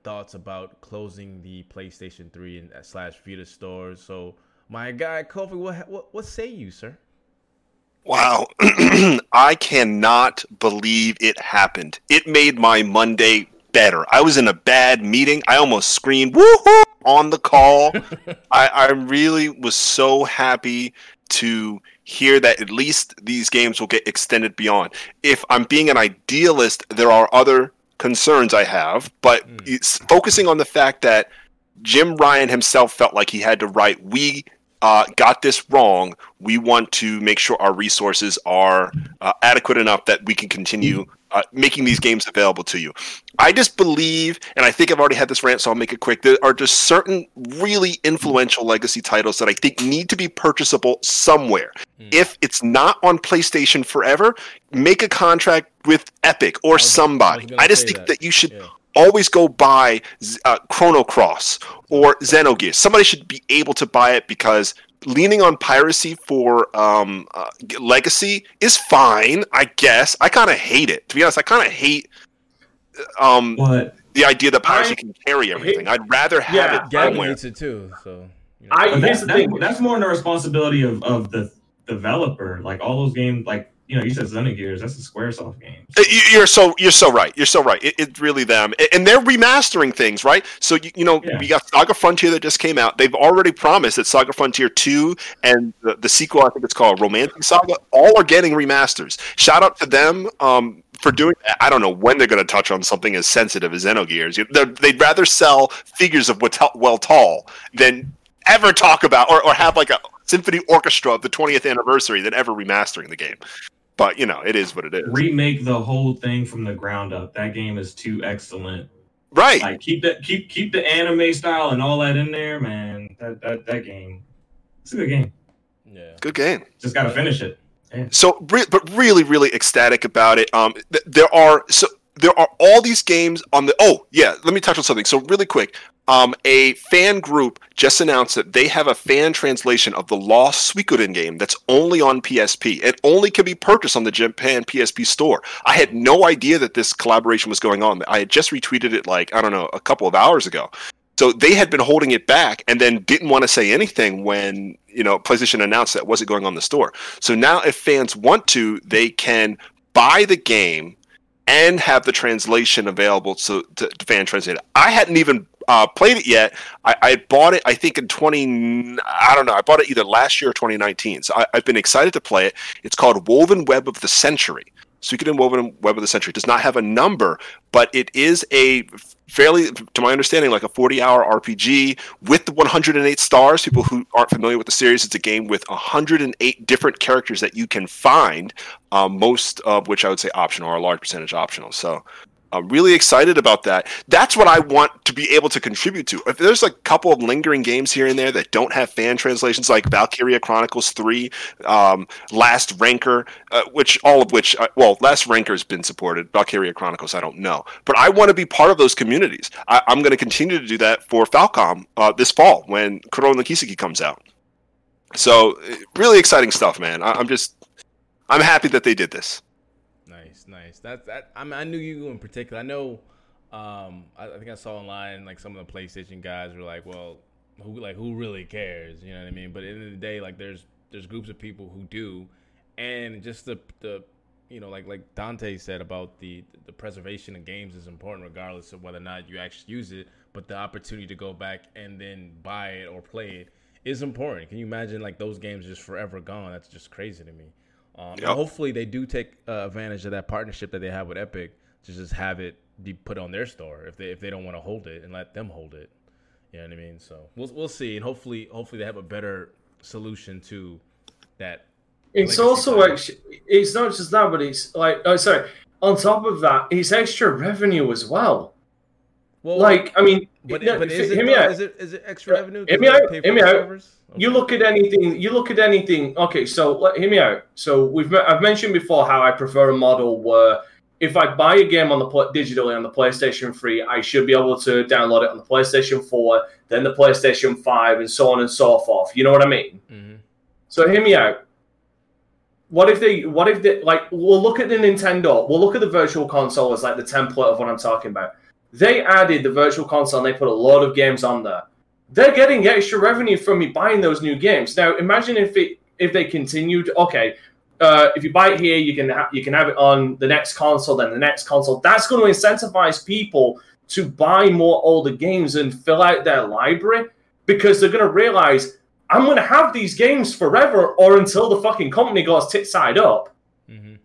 thoughts about closing the PlayStation 3 and uh, slash Vita stores. So, my guy Kofi, what what what say you, sir? Wow. (clears throat) I cannot believe it happened. It made my Monday better. I was in a bad meeting. I almost screamed woohoo on the call. (laughs) I, I really was so happy to hear that at least these games will get extended beyond. If I'm being an idealist, there are other concerns I have, but Mm. focusing on the fact that Jim Ryan himself felt like he had to write, we uh, got this wrong. We want to make sure our resources are uh, adequate enough that we can continue uh, making these games available to you. I just believe, and I think I've already had this rant, so I'll make it quick. There are just certain really influential legacy titles that I think need to be purchasable somewhere. Hmm. If it's not on PlayStation forever, make a contract with Epic or I was- somebody. gonna I just think that. that you should Yeah. always go buy uh, Chrono Cross or Xenogears. Somebody should be able to buy it because leaning on piracy for um, uh, Legacy is fine, I guess. I kind of hate it. To be honest, I kind of hate uh, um, But the idea that piracy I can carry everything. I'd rather have Yeah, it Gavin somewhere. hates it too. So. You know. I- But here's that's, the thing. that's, that's more in the responsibility of, of the developer. Like all those games, like you know, you said Xenogears, that's a SquareSoft game. Uh, you- You're so you're so right. You're so right. It, it's really them, and they're remastering things, right? So you, you know Yeah. we got Saga Frontier that just came out. They've already promised that Saga Frontier two and the, the sequel, I think it's called Romantic Saga, all are getting remasters. Shout out to them um, for doing. that. I don't know when they're going to touch on something as sensitive as Xenogears. They're- They'd rather sell figures of Weltall than ever talk about or, or have like a symphony orchestra of the 20th anniversary than ever remastering the game. But you know, it is what it is. Remake the whole thing from the ground up. That game is too excellent. Right. Like keep that keep keep the anime style and all that in there, man. That that that game. It's a good game. yeah. Good game. Just gotta finish it. So, but really, really ecstatic about it. Um, th- there are so there are all these games on the. Oh, yeah. Let me touch on something. So, really quick, um, a fan group just announced that they have a fan translation of the Lost Suikoden game that's only on PSP. It only can be purchased on the Japan PSP store. I had no idea that this collaboration was going on. I had just retweeted it like I don't know a couple of hours ago. So they had been holding it back and then didn't want to say anything when you know PlayStation announced that wasn't going on the store. So now, if fans want to, they can buy the game and have the translation available so to, to fan translate. I hadn't even uh, played it yet. I, I bought it, I think, in twenty. I don't know. I bought it either last year or twenty nineteen. So I, I've been excited to play it. It's called Woven Web of the Century. Suikoden Woven Web of the Century does not have a number, but it is a fairly, to my understanding, like a 40 hour RPG with the 108 stars. People who aren't familiar with the series, it's a game with 108 different characters that you can find, um, most of which I would say optional or a large percentage optional. So I'm really excited about that. That's what I want to be able to contribute to. If there's a couple of lingering games here and there that don't have fan translations, like Valkyria Chronicles 3, um, Last Ranker, uh, which all of which, uh, well, Last Ranker's been supported. Valkyria Chronicles, I don't know. But I want to be part of those communities. I, I'm going to continue to do that for Falcom uh, this fall when Kuro no Kiseki comes out. So, really exciting stuff, man. I, I'm just, I'm happy that they did this. Nice. That's that. I mean, I knew you in particular. I know. Um, I, I think I saw online like some of the PlayStation guys were like, "Well, who like who really cares?" You know what I mean? But at the end of the day, like there's there's groups of people who do, and just the the you know like like Dante said about the the preservation of games is important regardless of whether or not you actually use it. But the opportunity to go back and then buy it or play it is important. Can you imagine like those games just forever gone? That's just crazy to me. Um, and Yep. hopefully they do take uh, advantage of that partnership that they have with Epic to just have it be put on their store if they if they don't want to hold it and let them hold it. You know what I mean? So we'll we'll see, and hopefully hopefully they have a better solution to that. It's also title. actually, it's not just that, but it's like, oh, sorry. On top of that, it's extra revenue as well. Well, Like, I mean, but, no, but is hear it, me out. is it is it extra revenue? Hear me out, me out. You look at anything. You look at anything. Okay, so let, hear me out. So we've I've mentioned before how I prefer a model where if I buy a game on the digitally on the PlayStation 3, I should be able to download it on the PlayStation 4, then the PlayStation 5, and so on and so forth. You know what I mean? Mhm. So hear me out. What if they? What if they? Like, we'll look at the Nintendo. We'll look at the Virtual Console as like the template of what I'm talking about. They added the Virtual Console and they put a lot of games on there. They're getting extra revenue from me buying those new games. Now, imagine if it if they continued. Okay, uh, if you buy it here, you can ha- you can have it on the next console, then the next console. That's going to incentivize people to buy more older games and fill out their library because they're going to realize I'm going to have these games forever or until the fucking company goes tit side up. Mhm.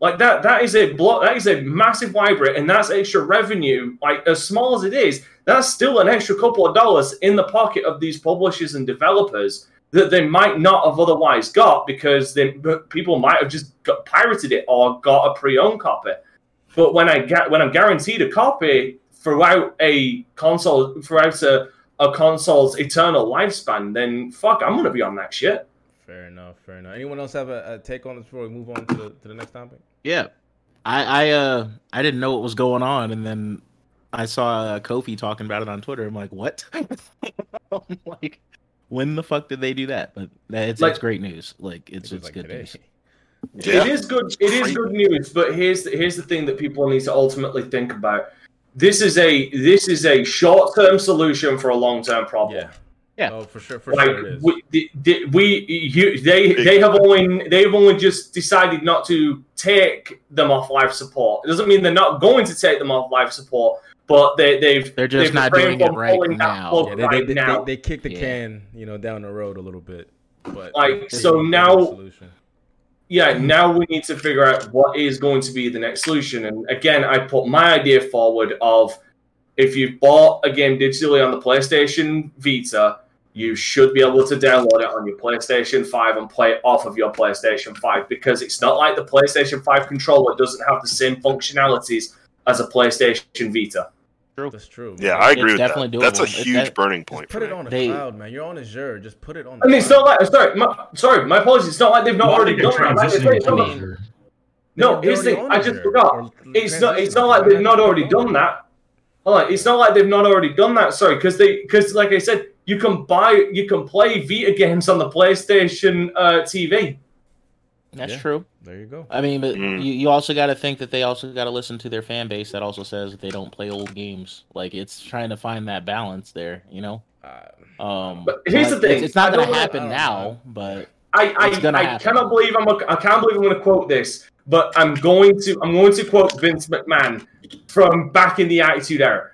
Like that, that is a block. That is a massive library, and that's extra revenue. Like as small as it is, that's still an extra couple of dollars in the pocket of these publishers and developers that they might not have otherwise got because they people might have just got pirated it or got a pre-owned copy. But when I get when I'm guaranteed a copy throughout a console throughout a, a console's eternal lifespan, then fuck, I'm gonna be on that shit. Fair enough. Fair enough. Anyone else have a, a take on this before we move on to the to the next topic? Yeah, I I uh I didn't know what was going on, and then I saw uh, Kofi talking about it on Twitter. I'm like, what? (laughs) I'm like, when the fuck did they do that? But that- it's Like- it's great news. Like it's It it's like good today. news. Yeah. It is good. It is good news, but here's the, here's the thing that people need to ultimately think about. This is a this is a short term solution for a long term problem. Yeah. Yeah. Oh, for sure. For Like sure it is. we, the- the- we you, they they have only they've only just decided not to take them off life support. It doesn't mean they're not going to take them off life support, but they they've They're just they've not doing it right now. yeah, they, right they, they, now. they, they kicked the Yeah. can, you know, down the road a little bit. But Like, so now- yeah, now we need to figure out what is going to be the next solution. And again, I put my idea forward of if you've bought a game digitally on the PlayStation Vita, you should be able to download it on your PlayStation 5 and play it off of your PlayStation 5 because it's not like the PlayStation 5 controller doesn't have the same functionalities as a PlayStation Vita. True. That's true. Yeah, man. I It's agree with definitely that. That's a doable. Huge that- burning Just point. put it on a They- cloud, man. You're on Azure. Just put it on. I mean, it's cloud. not like sorry, my, sorry, my apologies. It's not like they've not already they done can that. Like, transition they- no, I mean- Azure. No, They're here's the thing. I just forgot. or It's not. It's not like they've not already done that. Hold on, it's not like they've not already done that. Sorry, because they because like I said, you can buy you can play Vita games on the PlayStation uh, TV. That's Yeah. true. There you go. I mean, but Mm. you, you also got to think that they also got to listen to their fan base that also says that they don't play old games. Like it's trying to find that balance there, you know. Uh, Um, But here's the it's- thing, it's, not going to happen I now, but I I, gonna I happen. cannot believe I'm a, I can't believe I'm going to quote this, but I'm going to I'm going to quote Vince McMahon from back in the Attitude Era.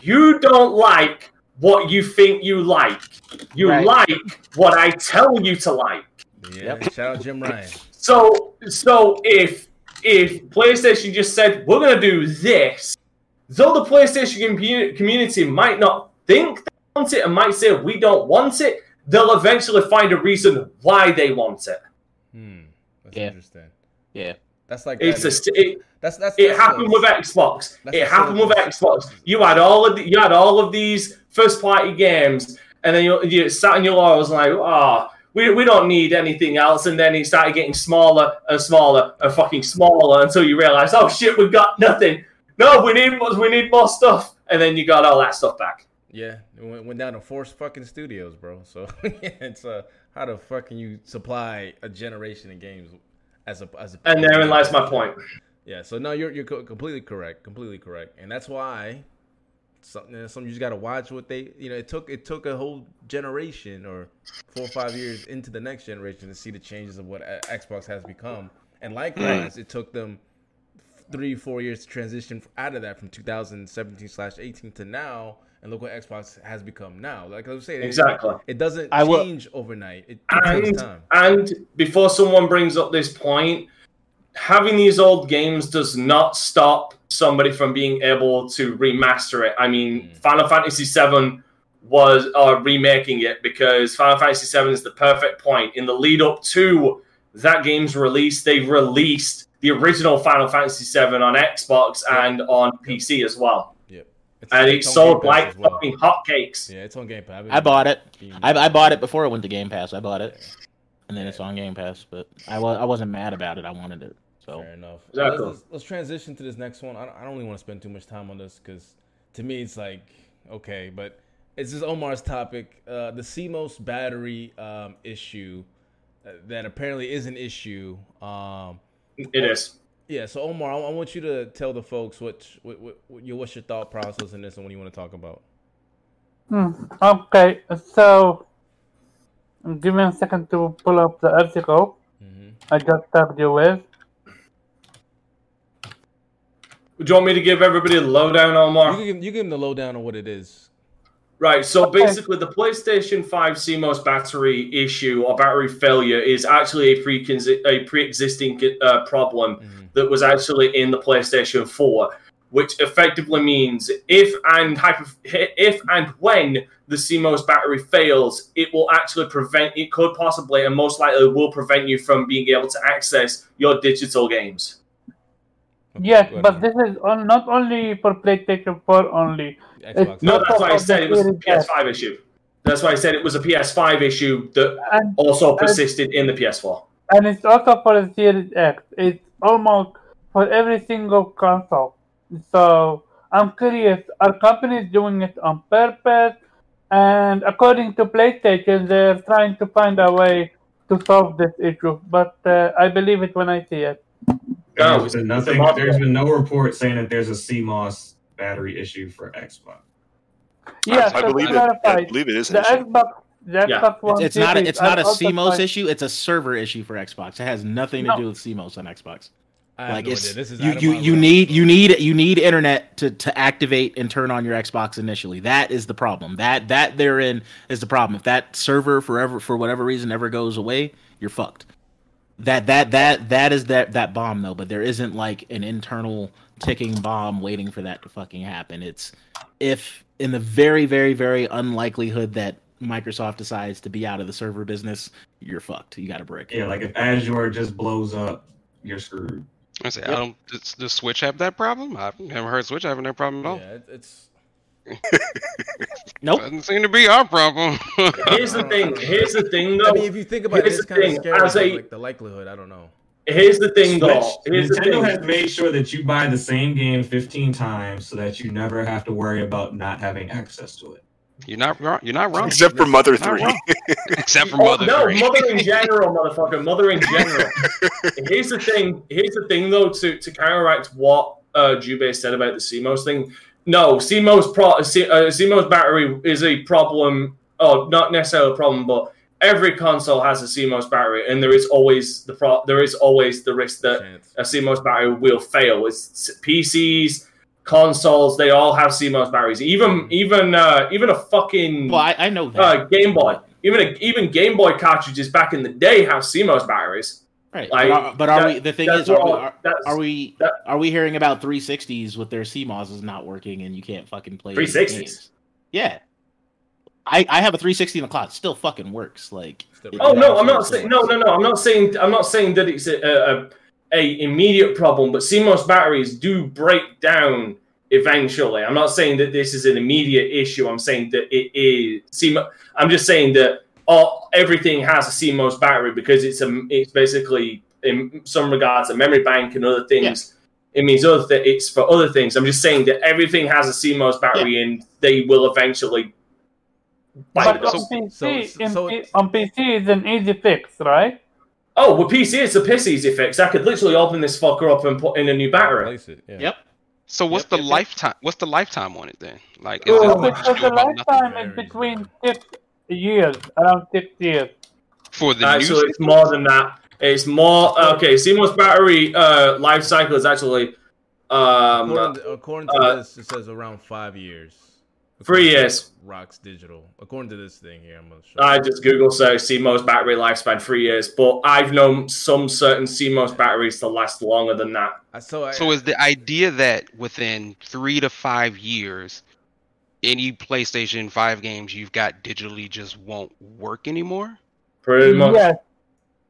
You don't like what you think you like. You Right. like what I tell you to like. yeah. Shout out Jim Ryan. So so if if PlayStation just said we're going to do this, though the PlayStation community might not think they want it and might say we don't want it, they'll eventually find a reason why they want it. Hmm. That's Yeah. interesting. Yeah. That's like It's a that- st- it, that's that's it that's happened what- with Xbox. That's It happened sort with Xbox. You had all of the, you had all of these first party games, and then you, you sat in your laurels like, oh, we, we don't need anything else. And then it started getting smaller and smaller and fucking smaller until you realize, oh shit, we've got nothing. No, we need more. We need more stuff. And then you got all that stuff back. Yeah, it went, went down to four fucking studios, bro. (laughs) So yeah, it's uh, how the fuck can you supply a generation of games as a as a And therein lies my point. Yeah, so no, you're you're completely correct, completely correct, and that's why something something you just got to watch what they you know it took it took a whole generation or four or five years into the next generation to see the changes of what uh, Xbox has become, and likewise it took them three four years to transition out of that from 2017 slash 18 to now. And look what Xbox has become now. Like I was saying, Exactly. it, doesn't I will- change overnight. It, it takes And time. and before someone brings up this point, having these old games does not stop somebody from being able to remaster it. I mean, Mm. Final Fantasy VII was uh, remaking it because Final Fantasy VII is the perfect point. In the lead up to that game's release, they released the original Final Fantasy VII on Xbox and on PC as well, Yep. It's- and it it's on sold like as well. fucking hotcakes. Yeah, it's on Game Pass. I bought it. I, I bought it before it went to Game Pass. I bought it, and then it's on Game Pass. But I was I wasn't mad about it. I wanted it. So Fair enough. Exactly. Let's, let's, let's transition to this next one. I don't, I don't really want to spend too much time on this because to me it's like okay, but it's just Omar's topic. Uh, the CMOS battery um, issue uh, that apparently is an issue. Um, It is. yeah. So Omar, I, I want you to tell the folks what, what, what, what what's your thought process in this and what you want to talk about. Hmm, Okay, so give me a second to pull up the article hmm I just tagged you with. Do you want me to give everybody a lowdown, Omar? You give, you give them the lowdown on what it is. Right. So Okay. basically, the PlayStation 5 CMOS battery issue or battery failure is actually a pre a pre-existing uh, problem Mhm. that was actually in the PlayStation 4, which effectively means if and hyper, if and when the CMOS battery fails, it will actually prevent. It could possibly and most likely will prevent you from being able to access your digital games. Okay, Yes, but this is on, not only for PlayStation 4 only. Xbox. No, that's why I said it was a PS5 issue. That's why I said it was a PS5 issue that And also persisted in the PS4. and it's also for the Series X. It's almost for every single console. So I'm curious, are companies doing it on purpose? And according to PlayStation, they're trying to find a way to solve this issue. But uh, I believe it when I see it. No, There's been it's- it's nothing. There's been no report saying that there's a CMOS battery issue for Xbox. Yes, I to believe it. I believe it is an the issue. Xbox, the Yeah. Xbox One it's, it's not a, it's not are a CMOS issue. It's a server issue for Xbox. It has nothing to do with CMOS on Xbox. I have like no it's idea. This is you you you need you need you need internet to to activate and turn on your Xbox initially. That is the problem. That that therein is the problem. If that server forever for whatever reason ever goes away, you're fucked. That that that that is that that bomb though. But there isn't like an internal ticking bomb waiting for that to fucking happen. It's if in the very very very unlikelihood that Microsoft decides to be out of the server business, you're fucked. You got a brick. Yeah, like if Azure just blows up, you're screwed. I say, I don't. Does, does Switch have that problem? I've never heard Switch having that problem at all. Yeah, it, it's (laughs) Nope. Doesn't seem to be our problem. (laughs) Here's the thing. Here's the thing, though. I mean, if you think about it, it's the kind of thing, scary. as a- like the likelihood, I don't know. Here's the thing, though. Switch, Here's Nintendo thing. has made sure that you buy the same game 15 times so that you never have to worry about not having access to it. You're not wrong. You're not wrong. Except for Mother Not 3. (laughs) Except for Oh, Mother no, 3. mother in general, motherfucker. Mother in general. (laughs) here's the thing. Here's the thing, though, to, to counteract what uh, Jubei said about the CMOS thing. No, CMOS pro C, uh, CMOS battery is a problem. Oh, not necessarily a problem, but every console has a CMOS battery, and there is always the pro. There is always the risk that Chance. a CMOS battery will fail. It's PCs, consoles, they all have CMOS batteries. Even even uh, even a fucking Well, I, I know that. uh, Game Boy, even a, even Game Boy cartridges back in the day have CMOS batteries. Right. Like, but are, but are that- we? The thing is, are we, are, are we? that- Are we hearing about 360s with their CMOS is not working and you can't fucking play 360s? games? Yeah. I, I have a 360 in the cloud. It still fucking works. Like. Still- Oh no, I'm not saying no, no, no. I'm not saying I'm not saying that it's a, a, a immediate problem, but CMOS batteries do break down eventually. I'm not saying that this is an immediate issue. I'm saying that it is CMOS. I'm just saying that all everything has a CMOS battery because it's a it's basically in some regards a memory bank and other things. It means other th- it's for other things. I'm just saying that everything has a CMOS battery and they will eventually. But on So- PC, so- in so on PC is an easy fix, right? Oh, with PC, it's a piss easy fix. I could literally open this fucker up and put in a new battery. Replace it. Yeah. Yep. So what's Yep, the yep, yep. lifetime? What's the lifetime on it then? Like, is Oh, it like Because the lifetime is between man. six years, around six years. for the Actually, new? it's more than that. It's more okay. CMOS battery uh, life cycle is actually um, According to, according to uh, this, it says around five years. Three According to years. Rocks Digital. According to this thing here, I'm gonna show. I just Google search CMOS battery lifespan three years, but I've known some certain CMOS batteries to last longer than that. So I, So is the idea that within three to five years, any PlayStation Five games you've got digitally just won't work anymore? Pretty much. Yeah.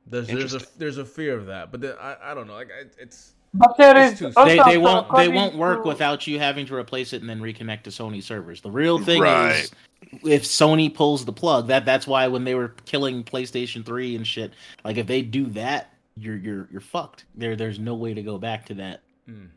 there's there's a there's a fear of that, but then, I I don't know. Like I, it's but there It's is too- also They, they won't they won't work to- without you having to replace it and then reconnect to Sony servers. The real thing Right. is if Sony pulls the plug. That that's why when they were killing PlayStation 3 and shit, like if they do that, you're you're you're fucked. There there's no way to go back to that mm,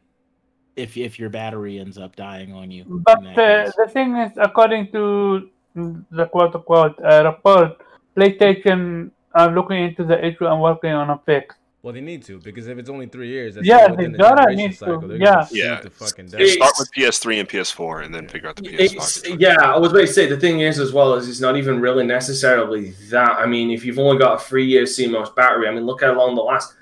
if if your battery ends up dying on you. But in uh, the thing is, according to the quote unquote uh, report, PlayStation are looking into the issue and working on a fix. Well, they need to because if it's only three years, that's Yeah, they the gotta generation need to. They're yeah. gonna Yeah. yeah. the fucking death. Start with PS3 and PS4, and then figure out the PS5. Yeah, I was about to say the thing is as well is it's not even really necessarily that. I mean, if you've only got a three year CMOS battery, I mean, look how long the last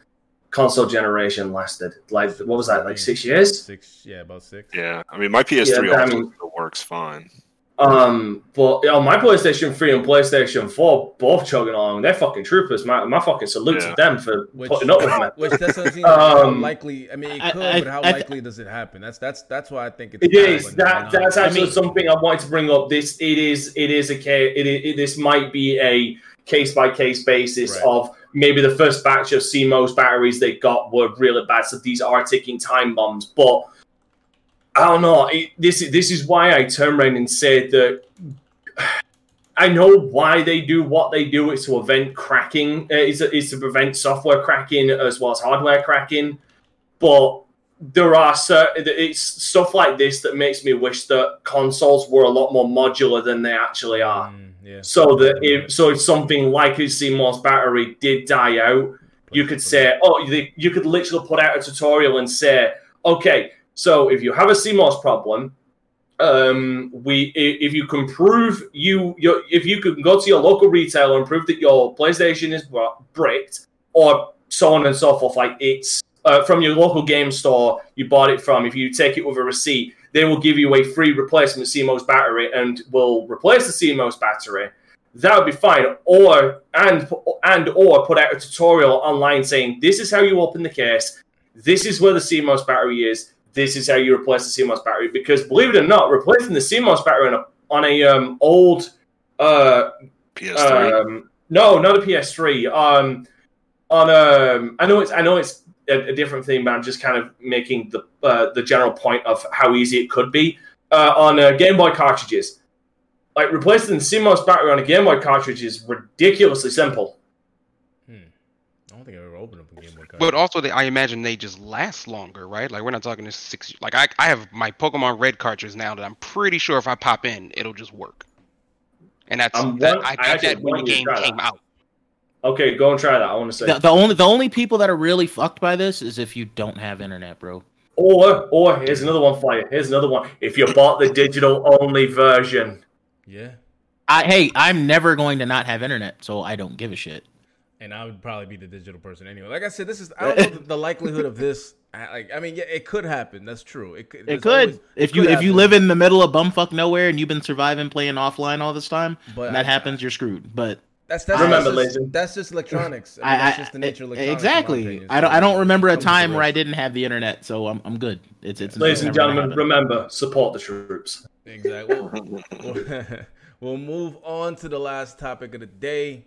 console generation lasted. Like, what was that? Like six years? Six, yeah, about six. Yeah, I mean, my PS3 Yeah, I also mean- works fine. Um, but on my PlayStation 3 and PlayStation 4, both chugging along. They're fucking troopers. My, my fucking salute Yeah. to them for Which, putting up with me. (laughs) which doesn't seem like Um, likely. I mean, it could, I- but how I- likely does it happen? That's that's that's why I think it's. It is that not. that's I actually mean- something I wanted to bring up. This it is it is a case. It, it, this might be a case by case basis Right. of maybe the first batch of CMOS batteries they got were really bad, so these are ticking time bombs. But I don't know. It, this is this is why I turn around and said that. I know why they do what they do. It's to prevent cracking. Uh, is is to prevent software cracking as well as hardware cracking. But there are certain it's stuff like this that makes me wish that consoles were a lot more modular than they actually are. Mm, yeah. So that if so, if something like a CMOS battery did die out, you could say, oh, you could literally put out a tutorial and say, okay, so if you have a CMOS problem, um, we if you can prove you your if you can go to your local retailer and prove that your PlayStation is bricked or so on and so forth, like it's uh, from your local game store you bought it from. If you take it with a receipt, they will give you a free replacement CMOS battery and will replace the CMOS battery. That would be fine. Or and and or put out a tutorial online saying this is how you open the case. This is where the CMOS battery is. This is how you replace the CMOS battery. Because believe it or not, replacing the CMOS battery on a on a um, old uh, PS3. um, no, not a PS3. Um, on um, I know it's I know it's a, a different thing, but I'm just kind of making the uh, the general point of how easy it could be uh, on uh, Game Boy cartridges. Like replacing the CMOS battery on a Game Boy cartridge is ridiculously simple. Hmm. I don't think I've ever opened up a Game Boy card. But also, they, I imagine they just last longer, right? Like we're not talking to six. Like I, I have my Pokemon Red cartridge now that I'm pretty sure if I pop in, it'll just work. And that's I'm that, one- I I did that when the want you to game try that. came out. Okay, go and try that. I want to say. the, the only the only people that are really fucked by this is if you don't have internet, bro. Or or here's another one for you. Here's another one. If you bought the digital only version, yeah, I hey, I'm never going to not have internet, so I don't give a shit. And I would probably be the digital person anyway. Like I said, this is I don't know (laughs) the, the likelihood of this. I- Like I mean, yeah, it could happen. That's true. It could. It could always- if it you could if you live in the middle of bumfuck nowhere and you've been surviving playing offline all this time, But and that I- happens, you're screwed. But That's that's Remember, that's ladies just, that's just electronics. I mean, I, that's just the nature of electronics. exactly. I don't. I don't remember a time where I didn't have the internet, so I'm I'm good. It's it's Ladies and gentlemen, happen. remember support the troops. Exactly. We'll, (laughs) we'll, (laughs) we'll move on to the last topic of the day.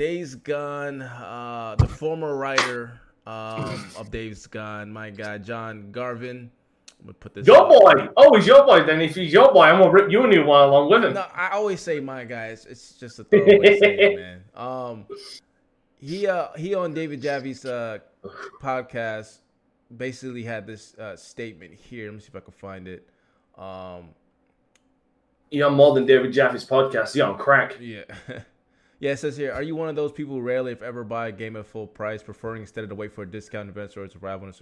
Days Gone. Uh, the former writer um, of Days Gone, my guy John Garvin. I'm gonna put this. Your boy. Oh, he's your boy. Then if he's your boy, I'm gonna rip you a new one along with him. No, I always say my guys. It's just a throwaway saying, (laughs) man. Um, he uh he on David Jaffe's uh podcast basically had this uh statement here. Let me see if I can find it. Um, You're on more than David Jaffe's podcast. You're on crack. yeah. (laughs) Yeah, it says here, are you one of those people who rarely, if ever, buy a game at full price, preferring instead to wait for a discount event or its arrival? A,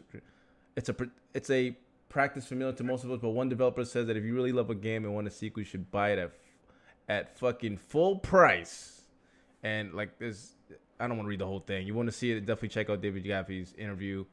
it's a it's a practice familiar to most of us, but one developer says that if you really love a game and want a sequel, you should buy it at at fucking full price. And like this, I don't want to read the whole thing. You want to see it? Definitely check out David Jaffe's interview,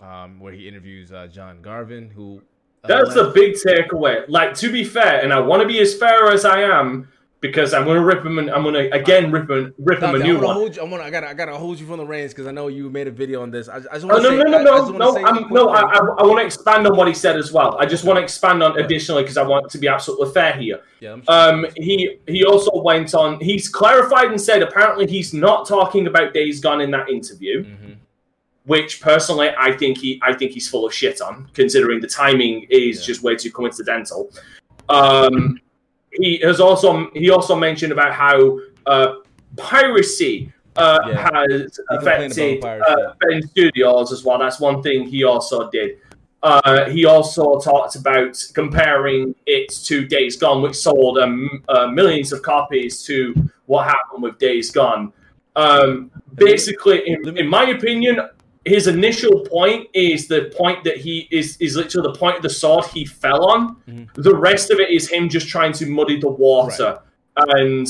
um, where he interviews uh, John Garvin, who uh, That's the left- big takeaway. Like to be fair, and I want to be as fair as I am because I'm gonna rip him. And I'm gonna again rip him, rip him a new one. hold you. I want. I gotta. I gotta hold you from the reins because I know you made a video on this. I, I just Oh, want no, to no, say. no, I, I no, just wanna no, I'm, no. I. I, I want to expand on what he said as well. I just want to expand on additionally because I want to be absolutely fair here. yeah, I'm Um, he he also went on. He's clarified and said apparently he's not talking about Days Gone in that interview, hmm which personally I think he I think he's full of shit on, considering the timing is Yeah. just way too coincidental. Um, he has also he also mentioned about how uh, piracy uh, Yeah. has affected uh, Bend Studios as well. That's one thing he also did. Uh, he also talked about comparing it to Days Gone, which sold um, uh, millions of copies, to what happened with Days Gone. Um, basically, in, in my opinion, his initial point is the point that he is is literally the point of the sword he fell on. Mhm. The rest of it is him just trying to muddy the water and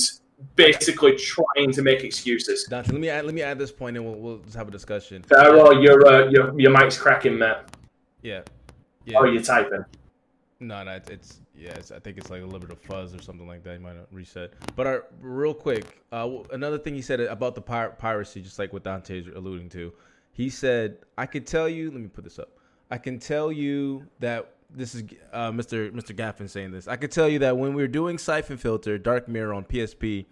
basically trying to make excuses. Dante, let me add. Let me add this point, and we'll, we'll just have a discussion. Pharaoh, your uh, your your mic's cracking, Matt. Yeah. Yeah. Oh, you're typing. No, no, it's, it's yeah. It's, I think it's like a little bit of fuzz or something like that. You might reset. But uh, real quick, uh, another thing he said about the pir- piracy, just like what Dante's alluding to, he said, "I could tell you. Let me put this up. I can tell you that this is uh, Mr. Mr. Gaffin saying this. I could tell you that when we were doing Siphon Filter, Dark Mirror on PSP."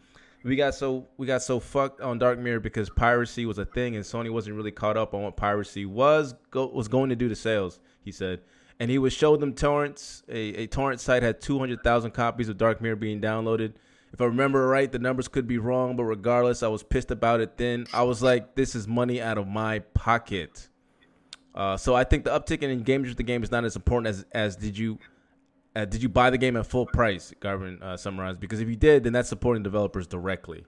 We got so we got so fucked on Dark Mirror because piracy was a thing and Sony wasn't really caught up on what piracy was go, was going to do to sales. He said, and he would show them torrents. A, a torrent site had 200,000 copies of Dark Mirror being downloaded. If I remember right, the numbers could be wrong, but regardless, I was pissed about it then. I was like, this is money out of my pocket. Uh, so I think the uptick in engagement with the game is not as important as as did you uh, did you buy the game at full price? Garvin uh, summarized because if you did, then that's supporting developers directly.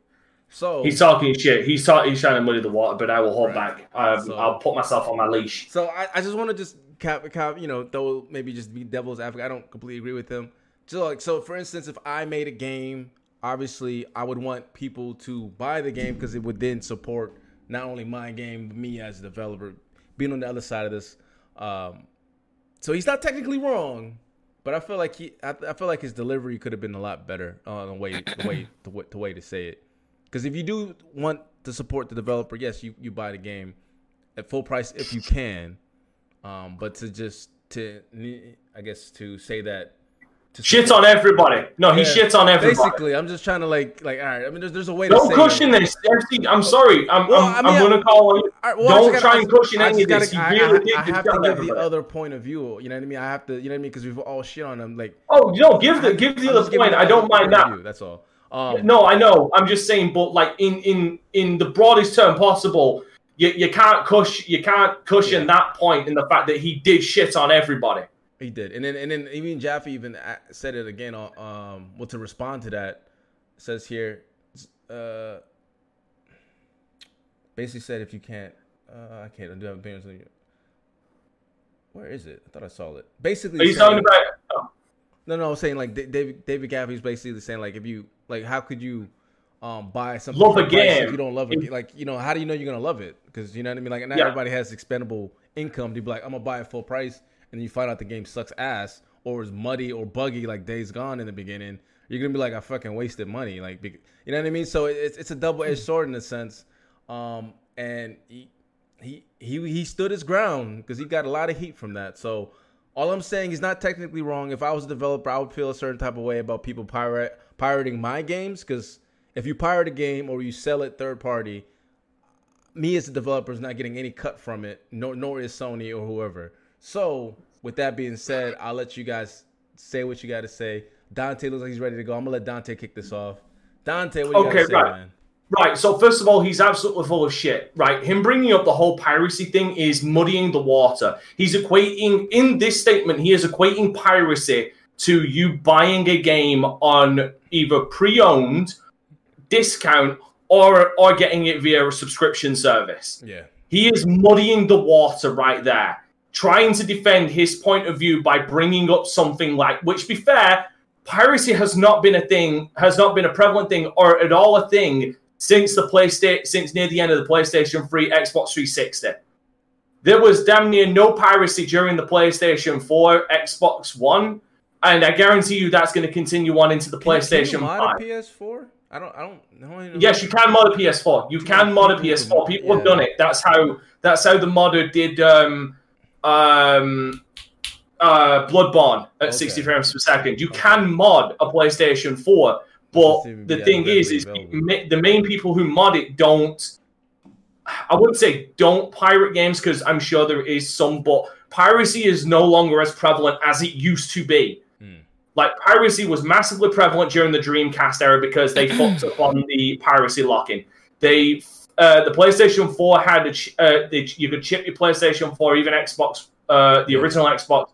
So He's talking shit. He's talking. He's trying to muddy the water, but I will hold Right. back. Um, So- I'll put myself on my leash. So I, I just want to just cap, cap, you know, though maybe just be devil's advocate. I don't completely agree with him. So like, so for instance, if I made a game, obviously I would want people to buy the game because it would then support not only my game, but me as a developer, being on the other side of this. Um, so he's not technically wrong, but I feel like he, I, I feel like his delivery could have been a lot better on the way, the way, (clears throat) the way, the way to say it. Because if you do want to support the developer, yes, you, you buy the game at full price if you can. Um, but to just to I guess to say that Shits on everybody. No, he Yeah, shits on everybody. Basically, I'm just trying to like like all right. I mean, there's there's a way Don't say cushion it. this. FC, I'm sorry. I'm, Well, I'm, I mean, I'm going to call on you. Right, well, Don't try gotta- and cushion I any of this. He I, really I, did I have to give everybody. the other point of view. You know what I mean? I have to. You know what I mean? Because we've all shit on them. Like Oh, no, give the give the I'm other point. I don't mind that. That's all. Um, No, I know. I'm just saying, but like in in in the broadest term possible, you, you can't cush you can't cushion Yeah. that point in the fact that he did shit on everybody. He did, and then and then even Jaffe even said it again. uh, Um, well, to respond to that, says here, uh, basically said if you can't, uh, I can't I do appearance. of you. Where is it? I thought I saw it. Basically, Are you talking about? oh, No, no, I was saying like Da- David David Jaffe's basically saying like if you like how could you um buy something Love a price if you don't love it like you know how do you know you're gonna love it because you know what I mean like not Yeah. everybody has expendable income to be like I'm gonna buy it full price and you find out the game sucks ass or is muddy or buggy like Days Gone in the beginning, you're gonna be like, I fucking wasted money. Like, be- you know what I mean? So it's it's a double edged sword in a sense. Um, and he he he he stood his ground because he got a lot of heat from that. So all I'm saying is not technically wrong. If I was a developer, I would feel a certain type of way about people pirate pirating my games because if you pirate a game or you sell it third party, me as a developer is not getting any cut from it, nor nor is Sony or whoever. So with that being said, I'll let you guys say what you got to say. Dante looks like he's ready to go. I'm gonna let Dante kick this off. Dante, what do you Okay, got to say, right. man? Right. So first of all, he's absolutely full of shit. Right. Him bringing up the whole piracy thing is muddying the water. He's equating in this statement. He is equating piracy to you buying a game on either pre-owned, discount, or or getting it via a subscription service. Yeah. He is muddying the water right there, trying to defend his point of view by bringing up something like, which, be fair, piracy has not been a thing, has not been a prevalent thing or at all a thing since the PlayStation, since near the end of the PlayStation 3, Xbox 360. There was damn near no piracy during the PlayStation 4, Xbox One, and I guarantee you that's going to continue on into the Can you- can you PlayStation mod 5. a PS4? I don't. I don't know. Yes, you can mod a PS4. You can mod a PS4. People have done it. That's how. That's how the modder did. Um, um, uh, Bloodborne at Okay. 60 frames per second. You can mod a PlayStation 4, but the thing is, is ma- the main people who mod it don't. I wouldn't say don't pirate games because I'm sure there is some, but piracy is no longer as prevalent as it used to be. Hmm. Like piracy was massively prevalent during the Dreamcast era because they (clears throat) fucked up on the piracy locking. They uh, the PlayStation 4 had a ch- uh, they, you could chip your PlayStation 4, even Xbox, uh, the original Xbox,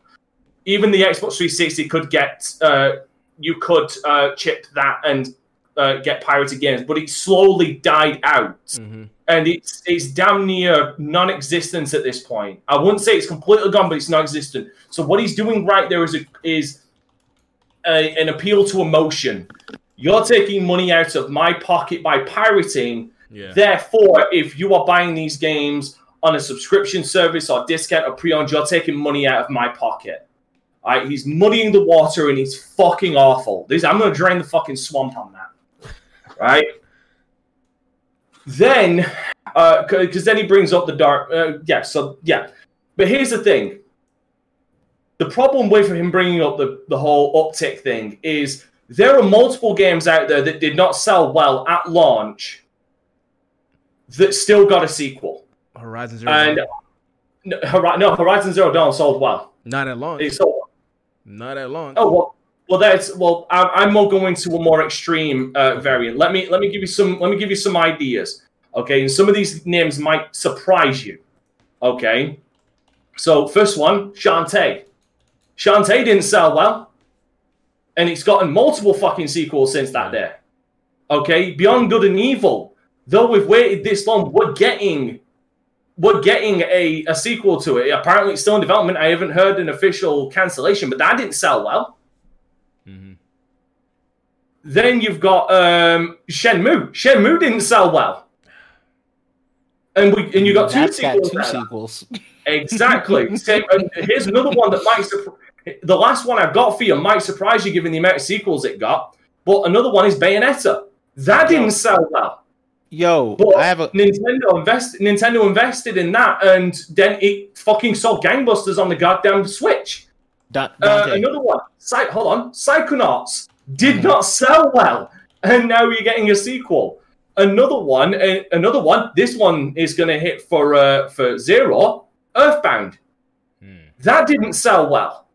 even the Xbox 360 could get uh, you could uh, chip that and uh, get pirated games, but it slowly died out Mhm. and it's it's damn near non-existent at this point. I wouldn't say it's completely gone, but it's non-existent. So what he's doing right there is a, is a, an appeal to emotion. You're taking money out of my pocket by pirating. Yeah. Therefore, if you are buying these games on a subscription service or discount or pre-owned, you're taking money out of my pocket. All right, he's muddying the water and he's fucking awful. This, I'm gonna drain the fucking swamp on that. Right. Then, because then he brings up the dark. Uh, yeah. So yeah, but here's the thing. The problem with him bringing up the, the whole uptick thing is there are multiple games out there that did not sell well at launch that still got a sequel. Horizon Zero. And Dawn. no, no Horizon Zero Dawn sold well. not at long. It sold Not at long. Oh well, well that's well. I'm, I'm more going to a more extreme uh, variant. Let me let me give you some let me give you some ideas. Okay, and some of these names might surprise you. Okay, so first one, Shantae. Shantae didn't sell well, and it's gotten multiple fucking sequels since that day. Okay, Beyond Good and Evil. Though we've waited this long, we're getting we're getting a, a sequel to it. Apparently, it's still in development. I haven't heard an official cancellation, but that didn't sell well. Mhm. Then you've got um, Shenmue. Shenmue didn't sell well, and we and you got two That's got sequels. two out of that. sequels. Exactly. (laughs) Same, here's another one that might. Surpri- the last one I've got for you might surprise you, given the amount of sequels it got. But another one is Bayonetta. That didn't sell well. Yo, But I have a Nintendo invest Nintendo invested in that, and then it fucking sold gangbusters on the goddamn Switch. Da- Uh, another one. Psy- hold on. Psychonauts did not sell well, (laughs) and now you're getting a sequel. Another one. Uh, another one. This one is going to hit for uh, for zero. Earthbound. Hmm. That didn't sell well,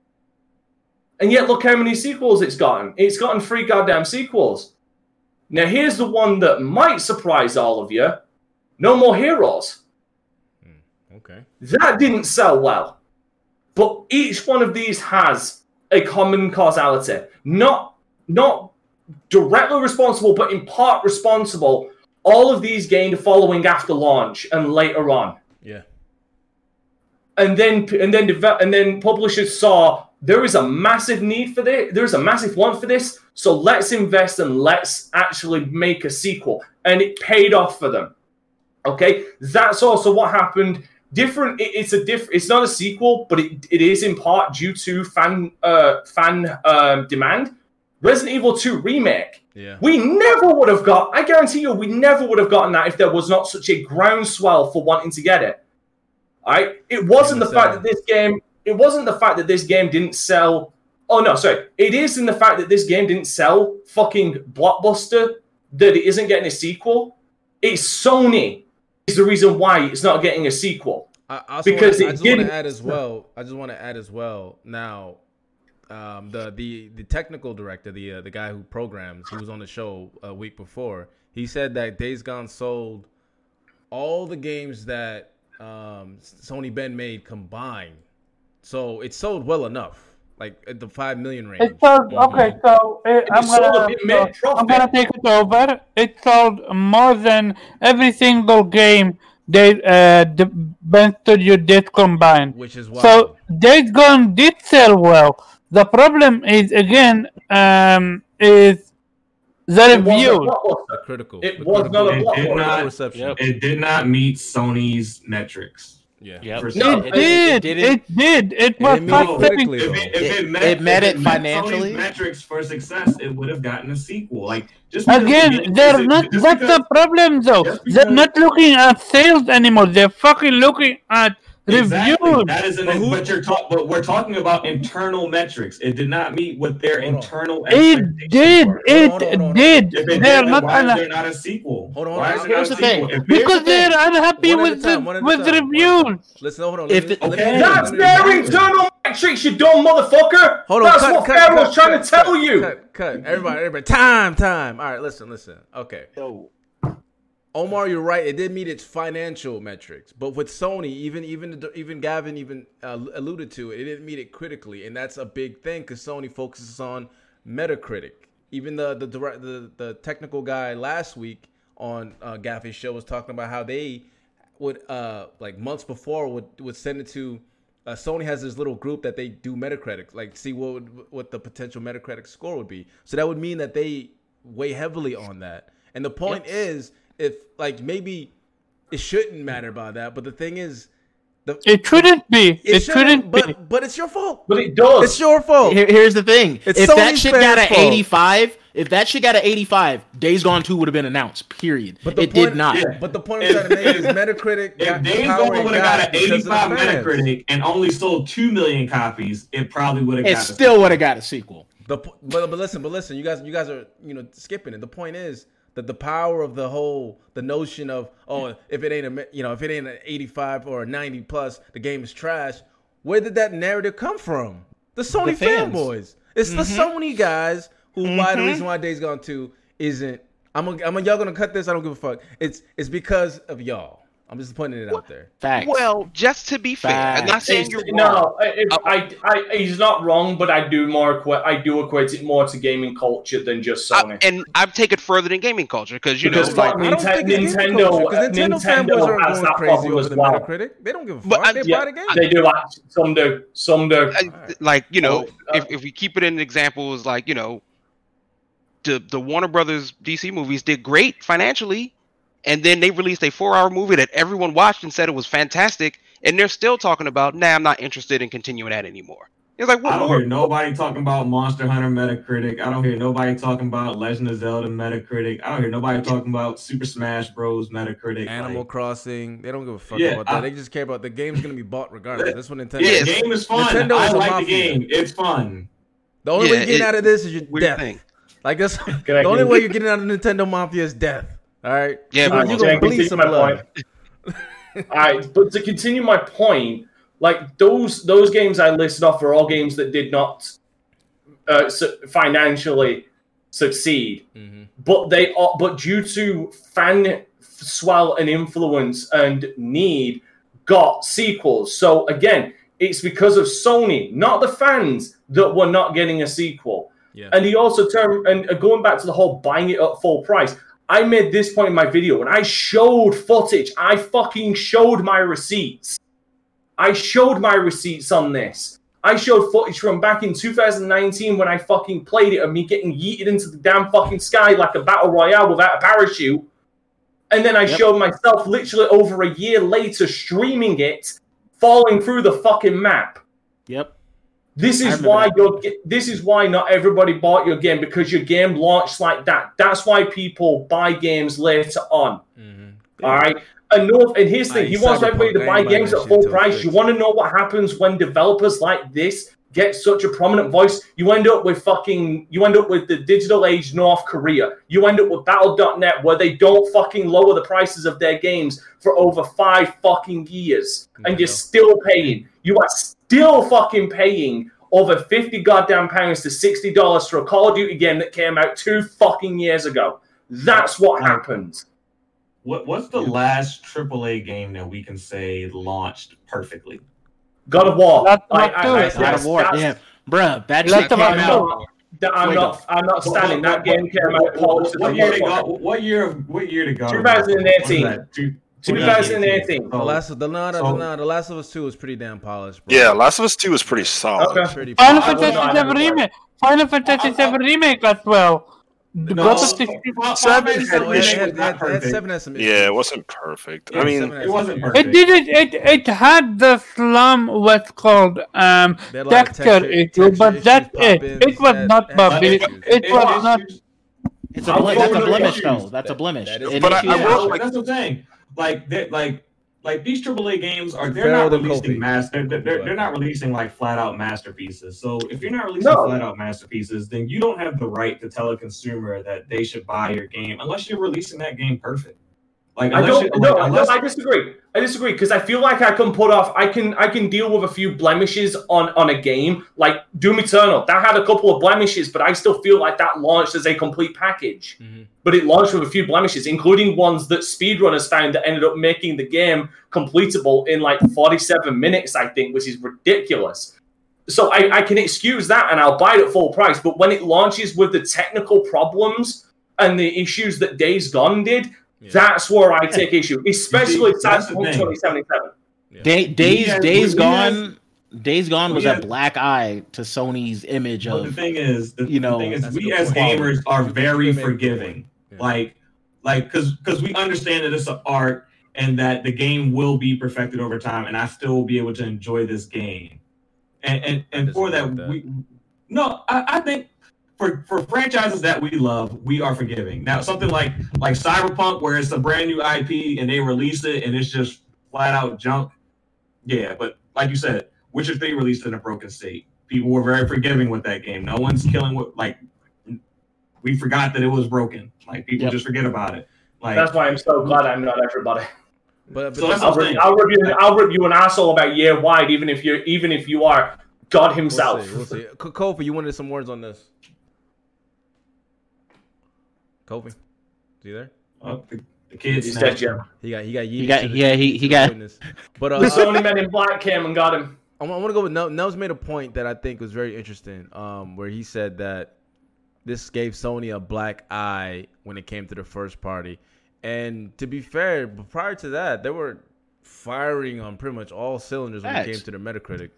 and yet look how many sequels it's gotten. It's gotten three goddamn sequels. Now here's the one that might surprise all of you. No more heroes. Hmm, okay. That didn't sell well. But each one of these has a common causality. Not not directly responsible, but in part responsible. All of these gained a following after launch and later on. Yeah. And then and then and then publishers saw there is a massive need for this. There is a massive want for this. So let's invest and let's actually make a sequel. And it paid off for them. Okay, that's also what happened different. It, it's a diff. It's not a sequel, but it, it is in part due to fan uh, fan um, demand. Resident Evil 2 remake. Yeah. We never would have got. I guarantee you, we never would have gotten that if there was not such a groundswell for wanting to get it. All right. It wasn't the fact that this game. It wasn't the fact that this game didn't sell. Oh no, sorry. It is in the fact that this game didn't sell fucking blockbuster that it isn't getting a sequel. It's Sony is the reason why it's not getting a sequel. I, Because wanna, I just want to add as well. I just want to add as well. Now, um, the the the technical director, the uh, the guy who programs, who was on the show a week before. He said that Days Gone sold all the games that um, Sony Bend made combined. So it sold well enough, like at the five million range. It sold okay, so uh, I'm gonna so I'm gonna take it over. It sold more than every single game they uh the Bend Studio did combined. which is why. So Days Gone did sell well. The problem is again um is the It wasn't a reviews. critical. It was not a critical- It did blockbuster. not- reception. Yep. It did not meet Sony's metrics. Yeah. Yep. For No, Sony. It did. didn't- It did. It was didn't meet not it critically, If it, if it, It- met, it met if it met financially. Sony's metrics for success, it would have gotten a sequel. Like just Again, game- they're just not. because- That's the problem, though. just They're not looking at sales anymore. They're fucking looking at Exactly. reviews. That is an, But but, you're talk, but we're talking about internal metrics. It did not meet what their Hold internal. It did. were. It Hold on, hold on, did. If it They're not. why is An- not a sequel? Hold on, Why is Here's not the a sequel? thing. If because the thing. they're unhappy One at a with time, the one with the time, one at a reviews. Listen, hold on. If let me- the- Okay. That's their internal metrics, you dumb motherfucker. Hold on. That's cut, what cut, Pharaoh was trying cut, to tell cut, you. Cut, cut. Everybody, everybody. Time, time. All right, listen, listen. Okay. Omar, you're right. It did meet its financial metrics, but with Sony, even even even Gavin even uh, alluded to it, it didn't meet it critically, and that's a big thing because Sony focuses on Metacritic. Even the the direct the, the technical guy last week on uh, Jaffe's show was talking about how they would uh like months before would would send it to uh, Sony has this little group that they do Metacritic, like see what would, what the potential Metacritic score would be. So that would mean that they weigh heavily on that. And the point is, if like maybe it shouldn't matter about that, but the thing is, the It shouldn't be. It, shouldn't but be. but it's your fault. But it does. It's your fault. Here- here's the thing. It's if that Sony's shit got fans' an fault. 85, if that shit got an 85, Days Gone 2 would have been announced. Period. But the it point, did not. Yeah. But the point I'm trying to make is Metacritic If got Days Gone would have got an because of the 85. Metacritic and only sold two million copies, it probably would have It got. still would have got a sequel. The but but listen, but listen, you guys you guys are you know skipping it. The point is that the power of the whole the notion of oh if it ain't a you know if it ain't an 85 or a 90 plus the game is trash. Where did that narrative come from? The Sony The fanboys. It's the mm-hmm. Sony guys who why the mm-hmm. reason why Days Gone 2 isn't I'm a, I'm a, y'all gonna cut this. I don't give a fuck. It's it's because of y'all. I'm just putting it out there. Facts. Well, just to be fair, I'm not saying you're wrong. no, if I, I, he's not wrong, but I do more. equa- I do equate it more to gaming culture than just I- Sony. and I've taken it further than gaming culture because you Because know, like, fuck I don't Ninten- think it's gaming Nintendo- culture, 'cause Nintendo, Nintendo fanboys aren't has going that crazy problem over as the well. Metacritic. They don't give a fuck. I- they yeah, buy the game. they do like some do, some do. I- like you know, Oh, uh, if, if we keep it in examples, like you know, the the Warner Brothers DC movies did great financially, and then they released a four hour movie that everyone watched and said it was fantastic, and they're still talking about, nah, I'm not interested in continuing that anymore. It's like, I what don't more? hear nobody talking about Monster Hunter Metacritic. I don't hear nobody talking about Legend of Zelda Metacritic. I don't hear nobody talking about Super Smash Bros Metacritic. Animal Like, Crossing. They don't give a fuck Yeah, about that. I- they just care about the game's gonna be bought regardless. That's what Nintendo. yeah, the game is fun. Nintendo I is a like the game. It's fun. The only way you're getting it- out of this is your Weird death. thing. Like that's the only way you're getting out of Nintendo Mafia is death. All right. Yeah, you're, but- you're gonna Can I bleed some my blood. point? (laughs) All right, but to continue my point, like those those games I listed off are all games that did not uh, su- financially succeed, Mhm. but they are but due to fan swell and influence and need got sequels. So again, it's because of Sony, not the fans, that we're not getting a sequel. Yeah. And he also turned and uh, going back to the whole buying it at full price. I made this point in my video and I showed footage. I fucking showed my receipts. I showed my receipts on this. I showed footage from back in 2019 when I fucking played it of me getting yeeted into the damn fucking sky like a battle royale without a parachute. And then I Yep. showed myself literally over a year later streaming it, falling through the fucking map. Yep. This is why your this is why not everybody bought your game because your game launched like that. That's why people buy games later on. Mhm. All right. And no, and here's the thing: he wants everybody to buy games at full price. You want to know what happens when developers like this get such a prominent voice? You end up with fucking. You end up with the digital age North Korea. You end up with Battle.net, where they don't fucking lower the prices of their games for over five fucking years, and you're still paying. You are still fucking paying over fifty goddamn pounds to sixty dollars for a Call of Duty game that came out two fucking years ago. That's what happened. What what's the last AAA game that we can say launched perfectly? God of War. Last I- of I- I- God of War. that's- Damn, bruh, that shit came I'm out. that I'm not. I'm not standing. That game came out polished as What year did motherfucker. What year? of- What year did God? 2018. What was that? Two- 2018. The last of the no, no, so- no, the Last of Us Two was pretty damn polished. Bro. Yeah, Last of Us Two was pretty solid. Okay. Pretty Final Fantasy not VII remake. Final Fantasy VII remake as well. No, Got the Final 60 Fantasy Seven VII had So issues. had, was it not had, it had perfect. seven had some issues. Yeah, it wasn't perfect. Yeah, I mean, it some wasn't issues. perfect. It did it. It it had the slum what's called um They had a lot of texture texture- issue, but issues, that's it. pop-ins, It was had- not bumpy. issues. It It was was- not. It's a I'll that's a blemish though. That's a That- blemish. that is- But I- I will, like- that's what I'm saying. Like, they like, like these AAA games are they're Pharaoh not releasing Kofi. mass. They're, they're, they're, they're not releasing like flat out masterpieces. So if you're not releasing No. flat out masterpieces, then you don't have the right to tell a consumer that they should buy your game unless you're releasing that game perfect. Like, I don't. you, No, like, no, unless, I disagree. I disagree because I feel like I can put off. I can. I can deal with a few blemishes on on a game like Doom Eternal. That had a couple of blemishes, but I still feel like that launched as a complete package. Mhm. But it launched with a few blemishes, including ones that speedrunners found that ended up making the game completable in like 47 minutes, I think, which is ridiculous. So I, I can excuse that and I'll buy it at full price. But when it launches with the technical problems and the issues that Days Gone did, Yeah. that's where I take issue, especially see, that's Cyberpunk thing. 2077. Day, days, has- days we gone. Days gone we was a black eye to Sony's image but the of thing is, the, you know, the thing is, we as point. gamers are very you made a good forgiving. Yeah. like like because because we understand that it's an art and that the game will be perfected over time and i still will be able to enjoy this game and and, and for that, disagree with we no I, I think for for franchises that we love we are forgiving now something like like cyberpunk where it's a brand new ip and they release it and it's just flat out junk yeah but like you said witcher 3 released in a broken state people were very forgiving with that game no one's killing what like we forgot that it was broken. Like people Yep. just forget about it. Like That's why I'm so glad I'm not everybody. But, but So that's I'll what I'm rip, saying. I'll rip you. I'll rip you an asshole about year wide, even if you're even if you are God we'll Himself. see. We'll see. Kofi, you wanted some words on this. Kofi, is he there? uh, the, the kids. He's dead. Jim. He got he got He got- the- yeah, he- he got- witness. But The uh, Sony men in black came and got him. I want to go with Nels. Nels made a point that I think was very interesting, um, where he said that this gave Sony a black eye when it came to the first party. And to be fair, prior to that, they were firing on pretty much all cylinders when it came to the Metacritic.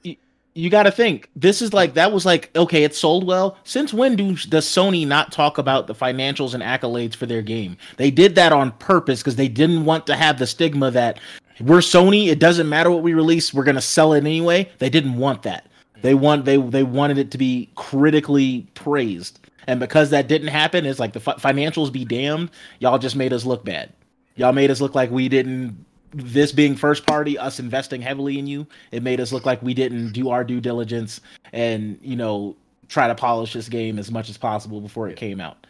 You got to think this is like that was like okay it sold well. Since when do does sony not talk about the financials and accolades for their game? They did that on purpose because they didn't want to have the stigma that we're sony it doesn't matter what we release we're going to sell it anyway. They didn't want that. They want they they wanted it to be critically praised. And because that didn't happen it's like the fi- financials be damned. Y'all just made us look bad. Y'all made us look like we didn't this being first party, us investing heavily in you, it made us look like we didn't do our due diligence and, you know, try to polish this game as much as possible before it came out.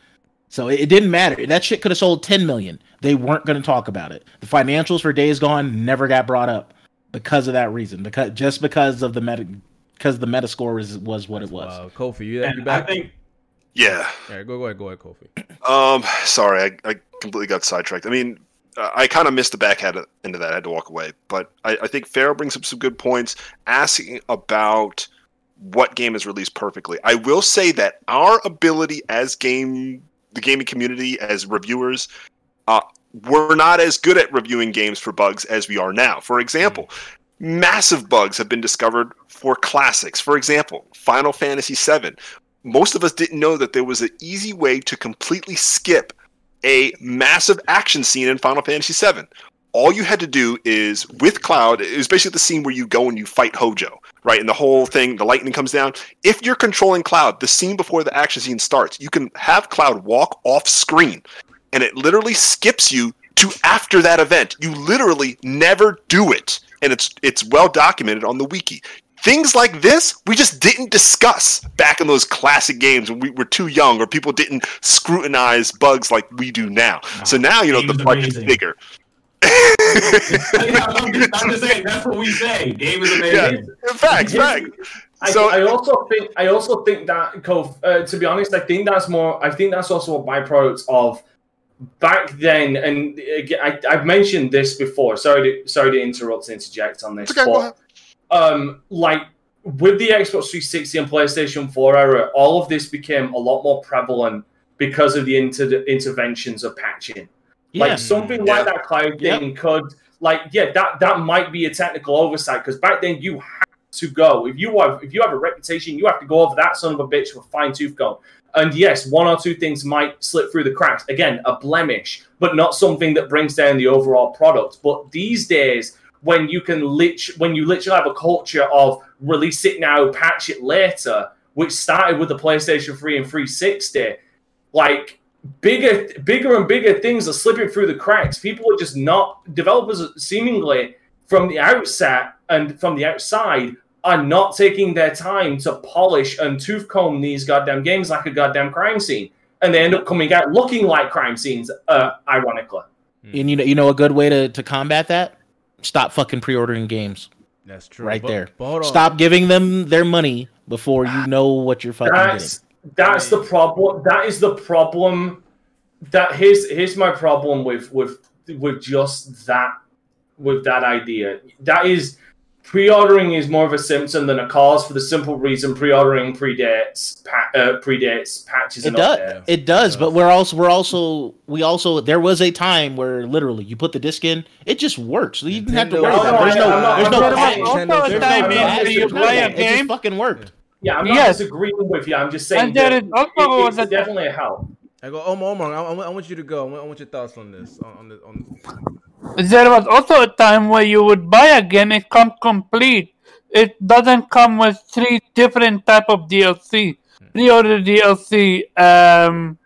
So it, it didn't matter. That shit could have sold 10 million. They weren't going to talk about it. The financials for Days Gone never got brought up because of that reason. Because just because of the meta because the meta score was was what it was. Wow, Kofi, you, you And I back? think Yeah. All right, go, go ahead, go ahead, Kofi. Um, sorry, I, I completely got sidetracked. I mean, I kind of missed the back end of that. I had to walk away. But I, I think Pharaoh brings up some good points, asking about what game is released perfectly. I will say that our ability as game, the gaming community, as reviewers, uh, we're not as good at reviewing games for bugs as we are now. For example, massive bugs have been discovered for classics. For example, Final Fantasy VII. Most of us didn't know that there was an easy way to completely skip a massive action scene in Final Fantasy VII. All you had to do is with Cloud, it was basically the scene where you go and you fight Hojo, right? And the whole thing, the lightning comes down. If you're controlling Cloud, the scene before the action scene starts, you can have Cloud walk off screen, and it literally skips you to after that event. You literally never do it, and it's it's well documented on the wiki. Things like this, we just didn't discuss back in those classic games when we were too young or people didn't scrutinize bugs like we do now. So now, you know, the Game's budget's amazing. bigger. Yeah, I'm, just, I'm just saying that's what we say. Game is amazing. Yeah, facts, facts. I, So- I also think I also think that uh, to be honest, I think that's more. I think that's also a byproduct of back then. And again, I, I've mentioned this before. Sorry to sorry to interrupt and interject on this. It's okay, go ahead. but um, like with the Xbox 360 and PlayStation 4 era, all of this became a lot more prevalent because of the inter- interventions of patching. Yeah. Like something Yeah. like that cloud Yep. thing could, like, yeah, that that might be a technical oversight because back then you had to go if you have if you have a reputation, you have to go over that son of a bitch with fine tooth comb. And yes, one or two things might slip through the cracks. Again, a blemish, but not something that brings down the overall product. But these days, when you can lit when you literally have a culture of release it now, patch it later, which started with the PlayStation 3 and 360, like bigger bigger and bigger things are slipping through the cracks. People are just not developers seemingly from the outset and from the outside are not taking their time to polish and tooth comb these goddamn games like a goddamn crime scene. And they end up coming out looking like crime scenes, uh, ironically. And you know, you know a good way to, to combat that? Stop fucking pre-ordering games That's true. right But- there. but. Stop giving them their money before you know what you're fucking getting. That's that's the problem. That is the problem. That here's here's my problem with with with just that with that idea. That is pre-ordering is more of a symptom than a cause for the simple reason pre-ordering predates pa- uh, predates patches It and does. updates. It does, but we're also we're also we also there was a time where literally you put the disc in, it just works. You didn't have to Nintendo- worry about. no, it. There's I- no I'm not- there's I'm no not patch. saying- Also, Nintendo- a there's time no- in there's which no- you play a It just game, fucking worked. Yeah, I'm not Yes. disagreeing with you. I'm just saying And there that is also it- it's the- definitely a help. I go, Omar, Omar I, I want- you to go. I want, I want your thoughts on this. On, on, the, on there was also a time where you would buy a game, it comes complete. It doesn't come with three different type of DLC. Pre-order DLC, um,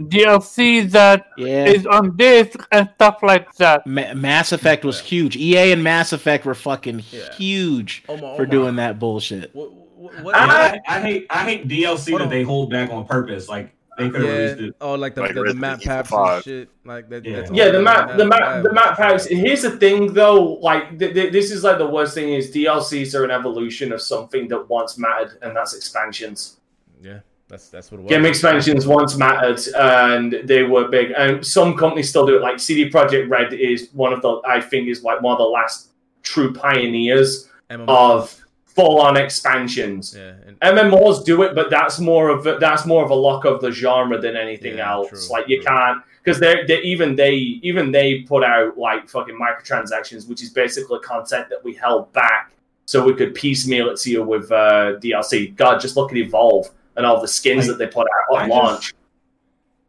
DLC that Yeah. is on disc and stuff like that. Ma- Mass Effect was huge. EA and Mass Effect were fucking Yeah. huge Omar, for Omar. doing that bullshit. what, what, what, I, I hate I hate DLC that they hold back on purpose. Like they could have released yeah, it. oh, like the, Like the, the Resident map Evil packs and shit. Like that. Yeah. that's Yeah, the all map, the map, the map packs. Here's the thing, though. Like, th- th- this is like the worst thing is DLCs are an evolution of something that once mattered, and that's expansions. Yeah, that's that's what it was. Game expansions once mattered, and they were big. And some companies still do it. Like CD Projekt Red is one of the, I think, is like one of the last true pioneers MMO. of full-on expansions. yeah, and, MMOs do it, but that's more of a, that's more of a lock of the genre than anything Yeah, else. true, like you true. can't because they they even they even they put out like fucking microtransactions, which is basically content that we held back so we could piecemeal it to you with uh, DLC. God, just look at Evolve and all the skins Like, that they put out I on just- launch.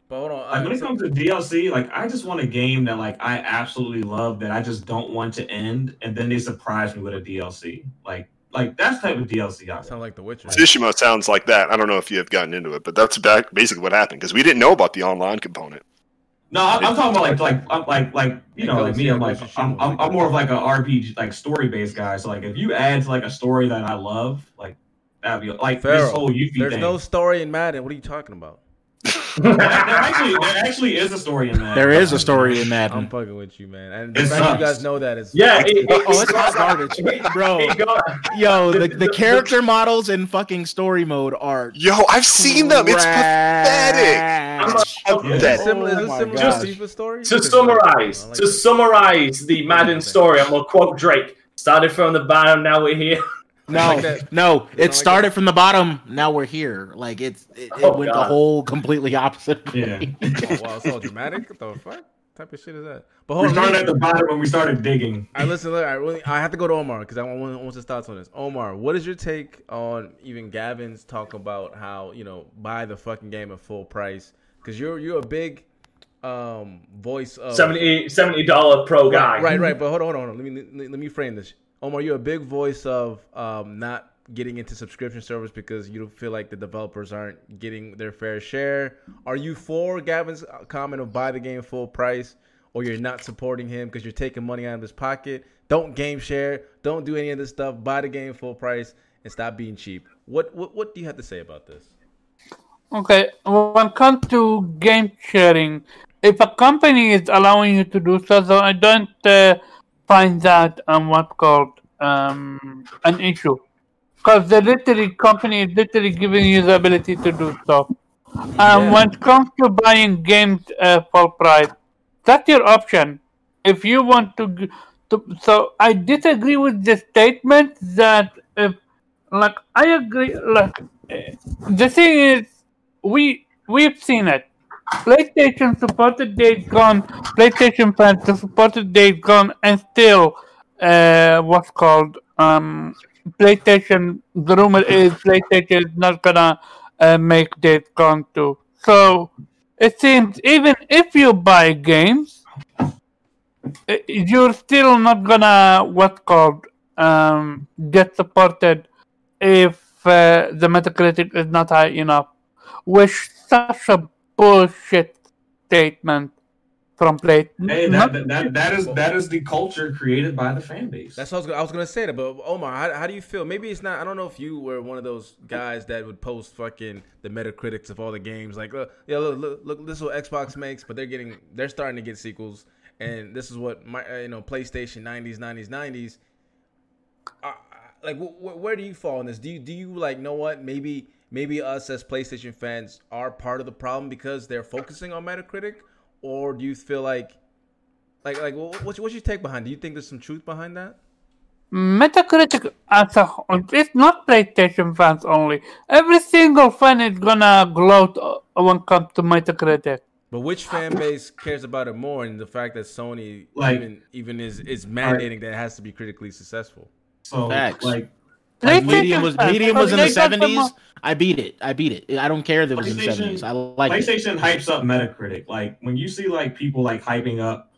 but hold on. Like uh, when it comes to DLC, like I just want a game that like I absolutely love that I just don't want to end, and then they surprise me with a DLC. Like like that's the type of DLC I sound like The Witcher. Tsushima sounds like that. I don't know if you have gotten into it, but that's back basically what happened because we didn't know about the online component. No, I'm, I'm talking about like like I'm like like you know like me. I'm like I'm, I'm I'm more of like a RPG like story based guy. So like if you add to like a story that I love, like that'd be like Pharaoh, this whole Yuffie There's thing. no story in Madden. What are you talking about? There, there actually there actually is a story in that. There is a story in Madden. I'm fucking with you, man. And the It fact that you guys know that is Yeah, it, (laughs) Oh, it's hot garbage, bro. it got- Yo, the, (laughs) the character models in fucking story mode are Yo, I've seen them. It's pathetic. trash. Pathetic. similar. Oh is it my similar gosh. to FIFA to summarize, like to summarize the Madden story, I'm gonna quote Drake. Started from the bottom, now we're here. No, like that. no, like it started from the bottom. Now we're here. Like it's it, it Oh, went the whole completely opposite. Yeah. way. (laughs) Oh, wow, it's all dramatic. What the fuck type of shit is that? But We hold on. started let at the bottom when we started digging. I listen. Look, I really, I have to go to Omar because I want, I want his thoughts on this. Omar, what is your take on even Gavin's talk about how you know buy the fucking game at full price? Because you're you're a big um voice of 70 70 dollar pro guy. Right, right, right. But hold on, hold on. Let me let, let me frame this. Omar, you're a big voice of um not getting into subscription service because you feel like the developers aren't getting their fair share. Are you for Gavin's comment of buy the game full price, or you're not supporting him because you're taking money out of his pocket? Don't game share. Don't do any of this stuff. Buy the game full price and stop being cheap. What what what do you have to say about this? Okay, when it comes to game sharing, if a company is allowing you to do so, I don't uh, find that um, what's called um, an issue. Because the literally company is literally giving you the ability to do so. Um, Yeah. When it comes to buying games uh, full price, that's your option. If you want to, to, so I disagree with the statement that if, like, I agree. Like, eh, the thing is, we we've seen it. PlayStation supported Days Gone. PlayStation fans supported Days Gone, and still, uh, what's called um, PlayStation. The rumor is PlayStation is not gonna uh, make Days Gone too. So it seems even if you buy games, uh, you're still not gonna what's called um, get supported if uh, the Metacritic is not high enough. Which such a bullshit statement from Play. Hey, that, that, that, that is that is the culture created by the fan base. That's what I was, gonna- I was gonna say that, but Omar, how, how do you feel? Maybe it's not. I don't know if you were one of those guys that would post fucking the Metacritics of all the games, like, look, yeah, look, look, look, this is what Xbox makes, but they're getting, they're starting to get sequels, and this is what my, uh, you know, PlayStation '90s, '90s, '90s. Uh, like, wh- wh- where do you fall in this? Do you do you like know what? Maybe maybe us as PlayStation fans are part of the problem because they're focusing on Metacritic, or do you feel like like, like, wh- what's what's your take behind? Do you think there's some truth behind that? Metacritic as a whole, it's not PlayStation fans only. Every single fan is gonna gloat uh, when it comes to Metacritic. But which fan base cares about it more, and the fact that Sony Like- even even is is mandating that it has to be critically successful? so Facts. like Like, medium was medium was in the because they got the seventies. I beat it. I beat it. I don't care if it was in the PlayStation- seventies. I like it. PlayStation hypes up Metacritic. Like when you see like people like hyping up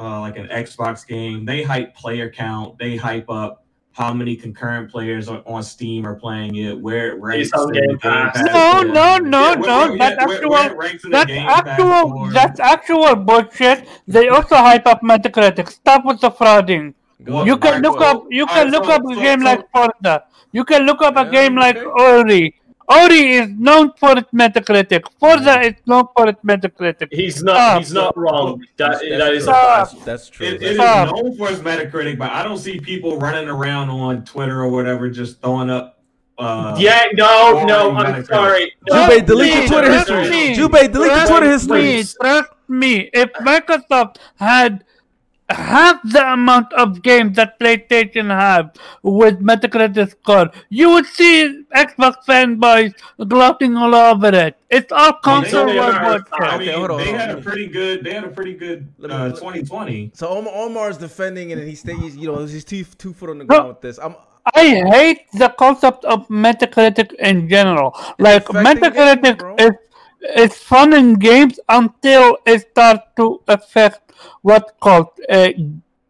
uh, like an Xbox game, they hype player count. They hype up how many concurrent players are on Steam are playing it. Where where It's it's on in the Game Pass. Pass No, no, no, no. That's actual. where it ranks in the That's actual. That's actual bullshit. They also hype up Metacritic. Stop with the frauding. Go You can look go up. You Alright, can look so- up a so- game so- like Forza. You can look up a Yeah, game like. Ori. Ori is known for its Metacritic. Forza is known for its Metacritic. He's not. Stop. He's not wrong. That, That's, that is. true. Stop. That's, that's true. It, it That's is Stop. known for its Metacritic, but I don't see people running around on Twitter or whatever just throwing up. Uh, Yeah. No. No. I'm Metacritic? sorry. No, Jubei, delete your Twitter history. me. Jubei, delete your Trust Twitter me, history. Trust me, if Microsoft had half the amount of games that PlayStation have with Metacritic score, you would see Xbox fanboys gloating all over it. It's all console only a war matter of bullshit. Okay, hold on, they hold had a pretty good. They had a pretty good Let me- uh, 2020. So Omar, Omar's defending and he stays, you know, he's two two foot on the No. ground with this. I'm I hate the concept of Metacritic in general. Like Metacritic games, is it's fun in games until it starts to affect what's called uh,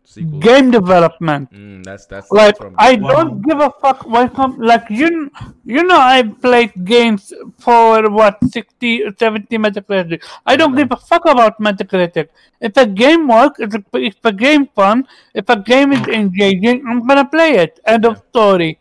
sequel. game development. Mm, that's that's Like I at. don't give a fuck when come like you you know I played games for what 60 70 Metacritic. I don't give a fuck about Metacritic. If a game works, if a, if a game fun, if a game is engaging, I'm gonna play it. End of story.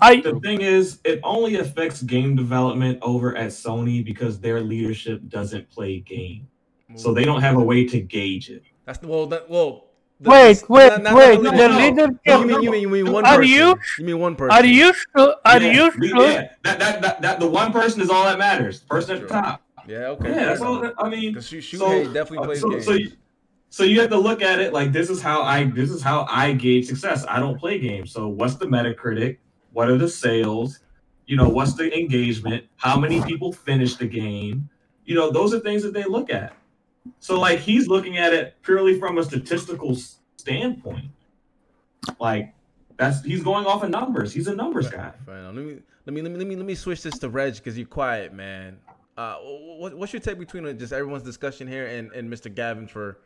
I The thing is, it only affects game development over at Sony because their leadership doesn't play game, so they don't have a way to gauge it. That's the well. That, well. the- wait, wait, not- not- wait. not- The no. leadership. You mean you mean you mean one Are person? you- You mean one person? Are you sure? Are yeah, you sure? Yeah, that, that, that, that the one person is all that matters. Person at the top. Yeah. Okay. Yeah, that's all. that- I mean, Because Shu- so- Shuhei definitely uh, plays so, games. so, you, so you have to look at it like this is how I this is how I gauge success. I don't play games. So what's the Metacritic? What are the sales? You know, what's the engagement? How many people finish the game? You know, those are things that they look at. So like he's looking at it purely from a statistical standpoint. Like that's he's going off of numbers. He's a numbers guy. Fine, let me let me let me let me let me switch this to Reg because you're quiet, man. uh, what, what's your take between uh, just everyone's discussion here and, and Mr. Gavin for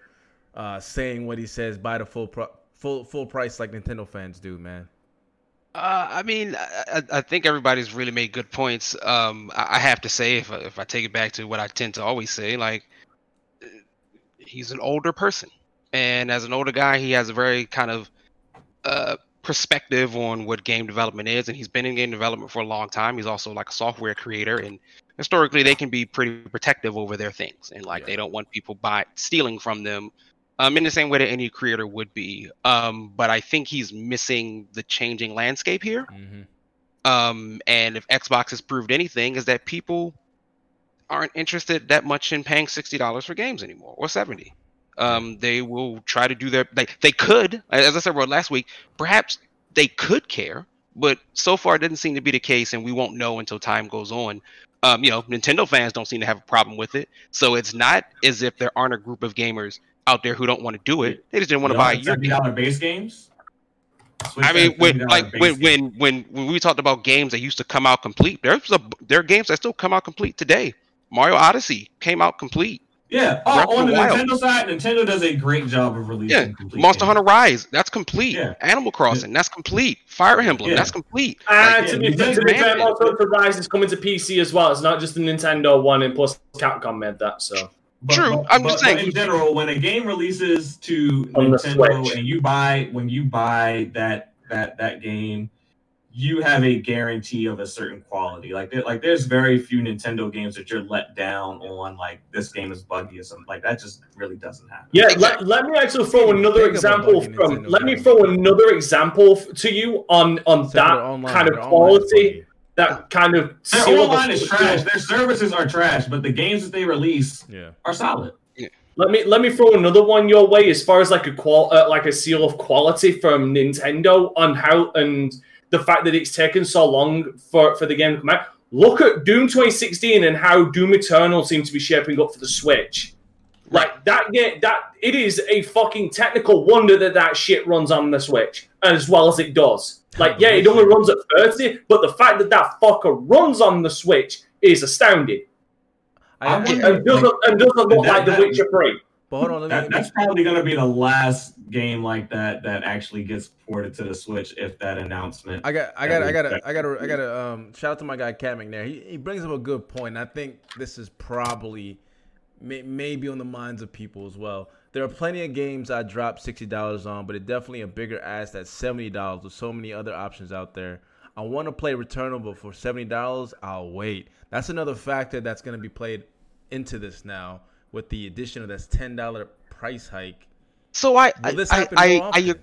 uh, saying what he says by the full pro- full full price like Nintendo fans do, man? Uh, I mean, I, I- think everybody's really made good points. Um, I, I have to say, if I, if I take it back to what I tend to always say, like he's an older person, and as an older guy, he has a very kind of uh, perspective on what game development is, and he's been in game development for a long time. He's also like a software creator, and historically, they can be pretty protective over their things, and like Yeah. they don't want people buy stealing from them um, in the same way that any creator would be. Um, but I think he's missing the changing landscape here. Mm-hmm. Um, and if Xbox has proved anything, is that people aren't interested that much in paying sixty dollars for games anymore or seventy. Um, they will try to do their they they could, as I said last week, perhaps they could care, but so far it doesn't seem to be the case, and we won't know until time goes on. Um, you know, Nintendo fans don't seem to have a problem with it, so it's not as if there aren't a group of gamers out there who don't want to do it. They just didn't want to buy your seventy dollar base games. Switch I mean, when like when, when when when we talked about games that used to come out complete, there's a there are games that still come out complete today. Mario Odyssey came out complete. yeah, oh, of on the the Wild. Nintendo side, Nintendo does a great job of releasing Yeah, complete Monster games. Hunter Rise, that's complete. Yeah. Animal Crossing, that's complete. Fire Emblem, Yeah. that's complete. Uh, Like, to, yeah, be, to Nintendo be fair. Monster Hunter Rise is coming to PC as well. It's not just the Nintendo one, and plus Capcom made that. So But, True, but- I'm but- just saying- but in general, when a game releases to On Nintendo and you buy when you buy that that that game, you have a guarantee of a certain quality. Like there, like there's very few Nintendo games that you're let down on. Like this game is buggy or something. Like that just really doesn't happen. yeah, let, let me actually throw another Think example from. Nintendo Let me throw another example to you on on Except that online- kind of their online is quality, buggy. That kind of Their seal of online is approval. trash. Their services are trash, but the games that they release Yeah. are solid. Let me let me throw another one your way as far as like a qual uh, like a seal of quality from Nintendo on how and the fact that it's taken so long for for the game to come out. Look at Doom 2016 and how Doom Eternal seems to be shaping up for the Switch. Like that game, that it is a fucking technical wonder that that shit runs on the Switch as well as it does. Like, yeah, it only runs at 30, but the fact that that fucker runs on the Switch is astounding I, I wonder- and doesn't and doesn't look That- like The that- Witcher 3. but hold on, That, that's probably going to be the last game like that that actually gets ported to the Switch if that announcement. I got, I got, I got, expect. I got, I got to um, shout out to my guy Cat McNair. He he brings up a good point. I think this is probably may, maybe on the minds of people as well. There are plenty of games I dropped sixty dollars on, but it's definitely a bigger ask at seventy dollars. With so many other options out there, I want to play Returnal, but for seventy dollars, I'll wait. That's another factor that's going to be played into this now with the addition of this ten dollar price hike. So I this I, I, I.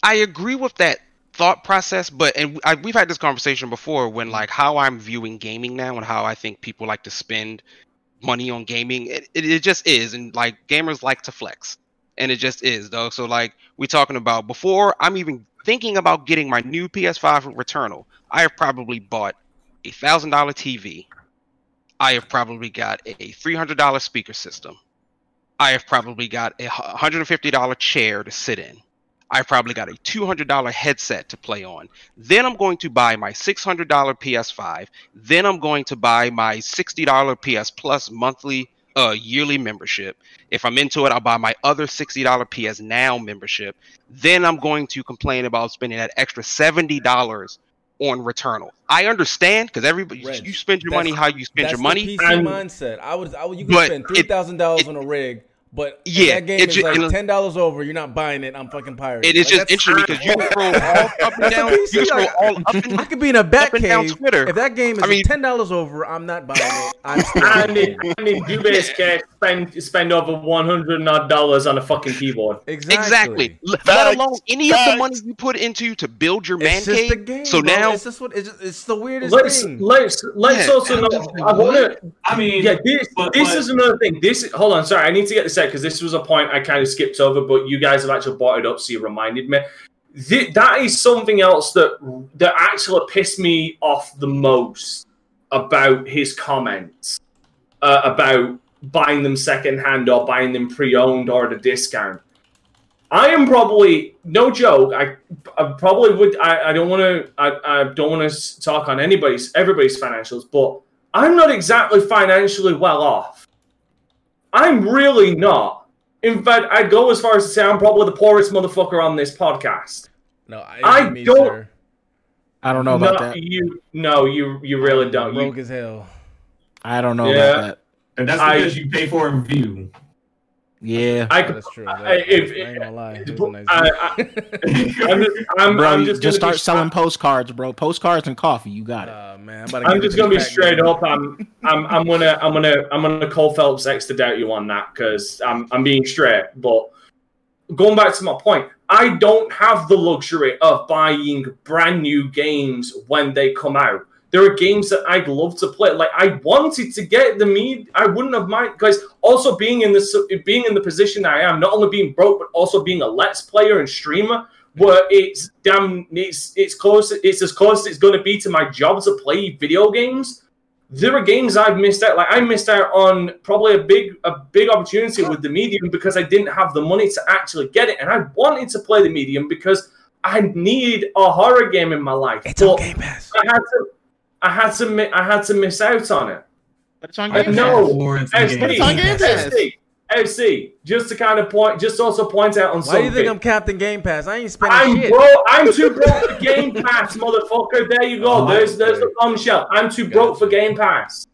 I agree with that thought process, but and I, we've had this conversation before when mm-hmm. like how I'm viewing gaming now and how I think people like to spend money on gaming. It, it, it just is, and like gamers like to flex, and it just is, though. So like we talking about before I'm even thinking about getting my new PS5 Returnal, I have probably bought a thousand dollar TV. I have probably got a three hundred dollar speaker system. I have probably got a hundred and fifty dollar chair to sit in. I've probably got a two hundred dollar headset to play on. Then I'm going to buy my six hundred dollar PS5. Then I'm going to buy my sixty dollar PS Plus monthly uh yearly membership. If I'm into it, I'll buy my other sixty dollar PS Now membership. Then I'm going to complain about spending that extra seventy dollars on Returnal. I understand because everybody Reg, you spend your money how you spend That's your money. The PC And- mindset. I would, I would. You could spend three thousand dollars on a rig, but Yeah, that game it is ju- like ten dollars over. You're not buying it. I'm fucking pirating. It is Like, just interesting because you (laughs) can scroll all up and down. the You PC, can scroll like- all up and I could be in a bat up and down. Twitter. If that game is I mean- ten dollars over, I'm not buying it. I'm still and in, and in Dube's case, spend spend over one hundred odd dollars on a fucking keyboard. (laughs) exactly. Exactly. L- Let alone any of the money you put into to build your man It's just cave. a game. so bro. now it's just what it's, just, it's the weirdest Let's thing. let's let's Yeah, also I'm know. I want to. I mean, Yeah, this but- this but- is another thing. This hold on, sorry, I need to get this out because this was a point I kind of skipped over, but you guys have actually brought it up, so you reminded me. Th- that is something else that that actually pissed me off the most about his comments uh, about buying them secondhand or buying them pre-owned or at a discount. I am probably no joke. I, I probably would. I, I don't want to. I, I don't want to talk on anybody's everybody's financials, but I'm not exactly financially well off. I'm really not. In fact, I'd go as far as to say I'm probably the poorest motherfucker on this podcast. No, I, I me, don't- sir. I don't know about no, that. you no, you you really don't. You, as hell. I don't know Yeah. about that. And that's I- because you pay for a view. Yeah, I Oh, could. that's true. I- if- I ain't gonna lie. It was I- (laughs) a nice I- deal. (laughs) I'm just, I'm, bro, I'm just, just, gonna be start selling postcards, bro. Postcards and coffee. You got it. Uh, man, I'm, I'm just gonna be straight going. up. I'm, I'm, I'm gonna, I'm gonna, I'm gonna call Phelps X to doubt you on that because I'm, I'm being straight. But going back to my point, I don't have the luxury of buying brand new games when they come out. There are games that I'd love to play. Like I wanted to get the me. I wouldn't have mind because also being in this, being in the position I am, not only being broke but also being a let's player and streamer where it's damn it's it's close it's as close as it's going to be to my job to play video games there are games i've missed out like i missed out on probably a big a big opportunity with the medium because i didn't have the money to actually get it and i wanted to play the medium because i need a horror game in my life It's but Game Pass. i had to i had to mi- i had to miss out on it But it's on I Game know. Pass. FC, games. on Game Pass. FC, FC, just to kind of point just also point out on Why do something you think I'm Captain Game Pass? I ain't spending I'm shit. broke. I'm too broke for Game (laughs) Pass, motherfucker. There you go. Oh, there's there's the bombshell. I'm too broke for Game Pass.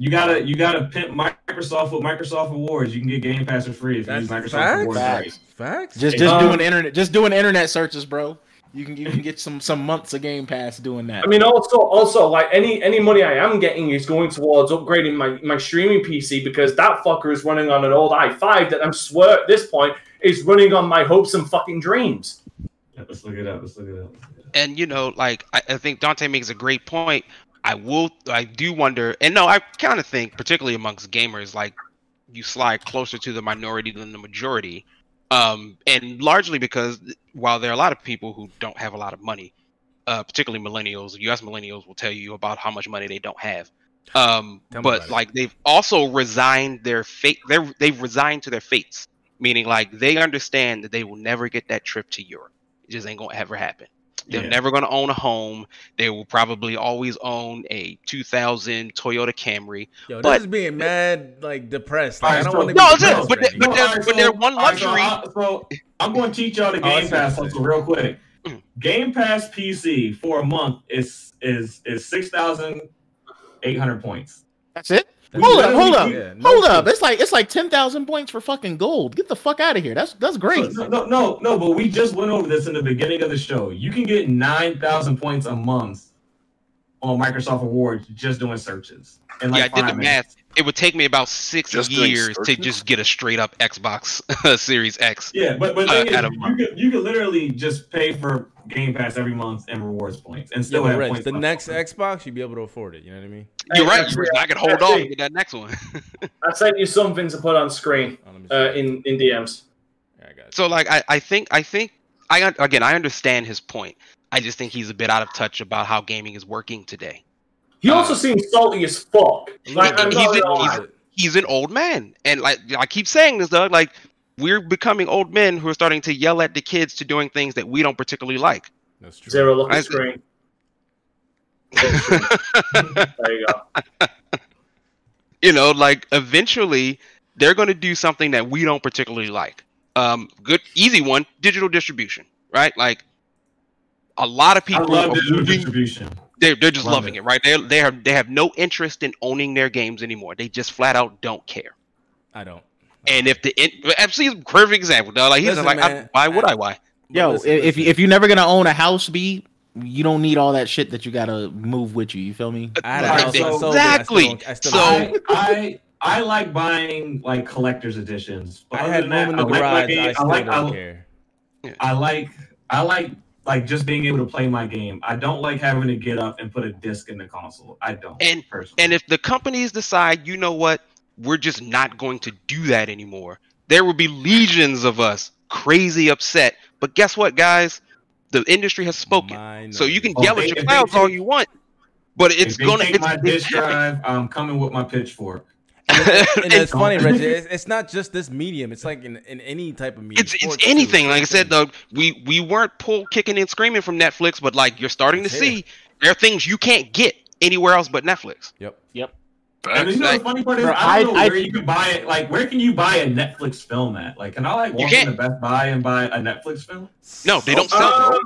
You gotta you gotta pimp Microsoft with Microsoft Rewards. You can get Game Pass for free if you That's use Microsoft facts. Awards. Facts. Facts. Just just Um, doing internet, just doing internet searches, bro. You can you can get some some months of Game Pass doing that. I mean, also also like any any money I am getting is going towards upgrading my my streaming PC because that fucker is running on an old i5 that I'm swear at this point is running on my hopes and fucking dreams. Yeah, let's look it up. Let's look it up. and you know like I, I think dante makes a great point i will i do wonder and no i kind of think particularly amongst gamers like you slide closer to the minority than the majority um and largely because while there are a lot of people who don't have a lot of money uh particularly millennials us millennials will tell you about how much money they don't have. Um but about it. like they've also resigned their fate they're they've resigned to their fates meaning like they understand that they will never get that trip to europe. It just ain't gonna ever happen they're Yeah. never going to own a home. They will probably always own a 2000 Toyota Camry. Yo, this is being mad, like depressed. Like, I don't so- want to be. No, it's it, depressed but right they- now. but they're- alright, but they're one alright, so luxury. I- So, I'm going to teach y'all the Oh, Game see what Pass you're hustle real quick. Mm. Game Pass PC for a month is is is six thousand eight hundred points. That's it. That's Hold up, hold up, yeah, no hold up. It's like it's like ten thousand points for fucking gold. Get the fuck out of here. That's that's great. No, no, no, no, but we just went over this in the beginning of the show. You can get nine thousand points a month on Microsoft Rewards just doing searches. In like yeah, I did the five math. It would take me about six Just years to just get a straight up Xbox (laughs) Series X. Yeah, but but the Uh, is, you, month. could, you could literally just pay for Game Pass every month and rewards points and still but have Reg, points. the next over. Xbox, you'd be able to afford it. You know what I mean? You're Hey, right. that's- I could hold that's off it. and get that next one. (laughs) I sent you something to put on screen Oh, let me see. uh, in in DMs. Yeah, I got it. so like I, I think I think I again I understand his point. I just think he's a bit out of touch about how gaming is working today. He also Uh, seems salty as fuck. Like, I'm he's not he's- lie. He's an old man, and like I keep saying this, Doug. Like we're becoming old men who are starting to yell at the kids to doing things that we don't particularly like. That's true. Zero, look I at see. screen. (laughs) There you go. you know, like eventually they're going to do something that we don't particularly like. Um, good, easy one: digital distribution, right? Like a lot of I people love digital moving, distribution. they're, they're just Love loving it. it, right? They they have they have no interest in owning their games anymore. They just flat out don't care. I don't. And if the in, FC is a perfect example, dog. Like he's Listen, just like, I, why would I- I? Why? Yo, Listen, if listen. you if you're never gonna own a house, B, you don't need all that shit that you gotta move with you. You feel me? I had a Right, house. so- I sold it, I still Exactly. I still So- I, I I like buying like collector's editions. But I had than room that, in the I like garage. game- I I like don't I, care. I like I like like just being able to play my game. I don't like having to get up and put a disc in the console. I don't. And- personally. And if the companies decide, you know what, we're just not going to do that anymore, there will be legions of us crazy upset. But guess what, guys? The industry has spoken. Mine, So you can Oh, yell they- at your clouds all you want, but it's gonna take it's, my disk drive, I'm coming with my pitchfork. and it's (laughs) funny, Reggie. It's, it's not just this medium. It's like in, in any type of medium. It's it's Sports, too. anything. Like I said, though, we we weren't pull kicking and screaming from Netflix, but like you're starting to here. see there are things you can't get anywhere else but Netflix. Yep. Yep. And you know the funny part is, Bro, I don't know I- I- where you can buy it. Like, where can you buy a Netflix film at? Like, can I like walk can't. into Best Buy and buy a Netflix film? No, they don't sell.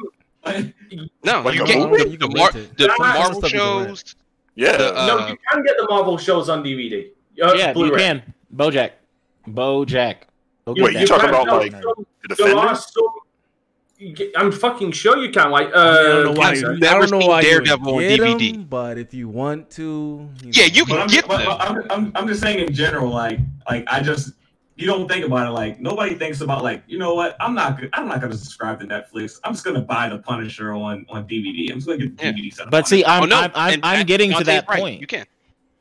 Like, (laughs) no, like you can't. movie? The, You the, can Mar- rent it. the Marvel stuff you can shows. Yeah. The, uh, no, you can get the Marvel shows on DVD. Uh, yeah, you Blu-ray. can. Bojack. Bojack. Go Wait, you talking about no, like some- the there are Defenders? Some. you get- I'm fucking sure you can. Like, I don't know uh, why. Cancer. You, Never I don't know seen why you Daredevil on DVD. get but if you want to, Yeah, you but can I'm, get them. but I'm, I'm, I'm just saying in general, like, like I just you don't think about it. Like nobody thinks about like, you know what? I'm not. go- I'm not going to subscribe to Netflix. I'm just going to buy the Punisher on on DVD. I'm just going to get the Yeah. DVD set. up But see. I'm oh no, I'm, I'm, I'm getting to that right. point. You can.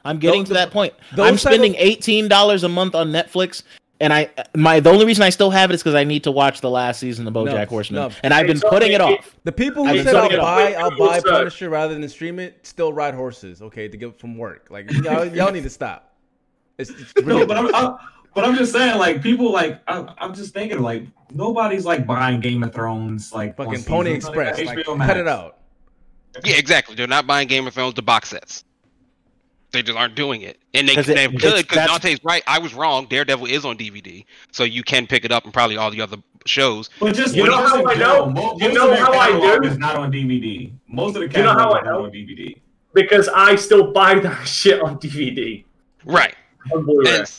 I'm getting Those- to that point. those I'm spending of- eighteen dollars a month on Netflix, and I my the only reason I still have it is because I need to watch the last season of BoJack No, Horseman, no. and I've been It's putting it only- off. The people who said I'll buy, wait, I'll buy what's? Punisher rather than stream it, still ride horses. Okay, to get from work. Like y'all, y'all (laughs) need to stop. It's, it's No, but. I'm, I'm but I'm just saying, like people like I'm, I'm just thinking like nobody's like buying Game of Thrones like fucking Pony seasons, like, Express. Like, HBO cut Max. it out. Yeah, exactly. They're not buying Game of Thrones the box sets. They just aren't doing it, and they, 'Cause it- they it's- could because Dante's right. I was wrong. Daredevil is on DVD, so you can pick it up and probably all the other shows. But just You know how I know? mo- You know how I catalog do? Is not on DVD. Most of the You know how catalog I is not know? on DVD. because I still buy (laughs) that shit on DVD. Right. On And,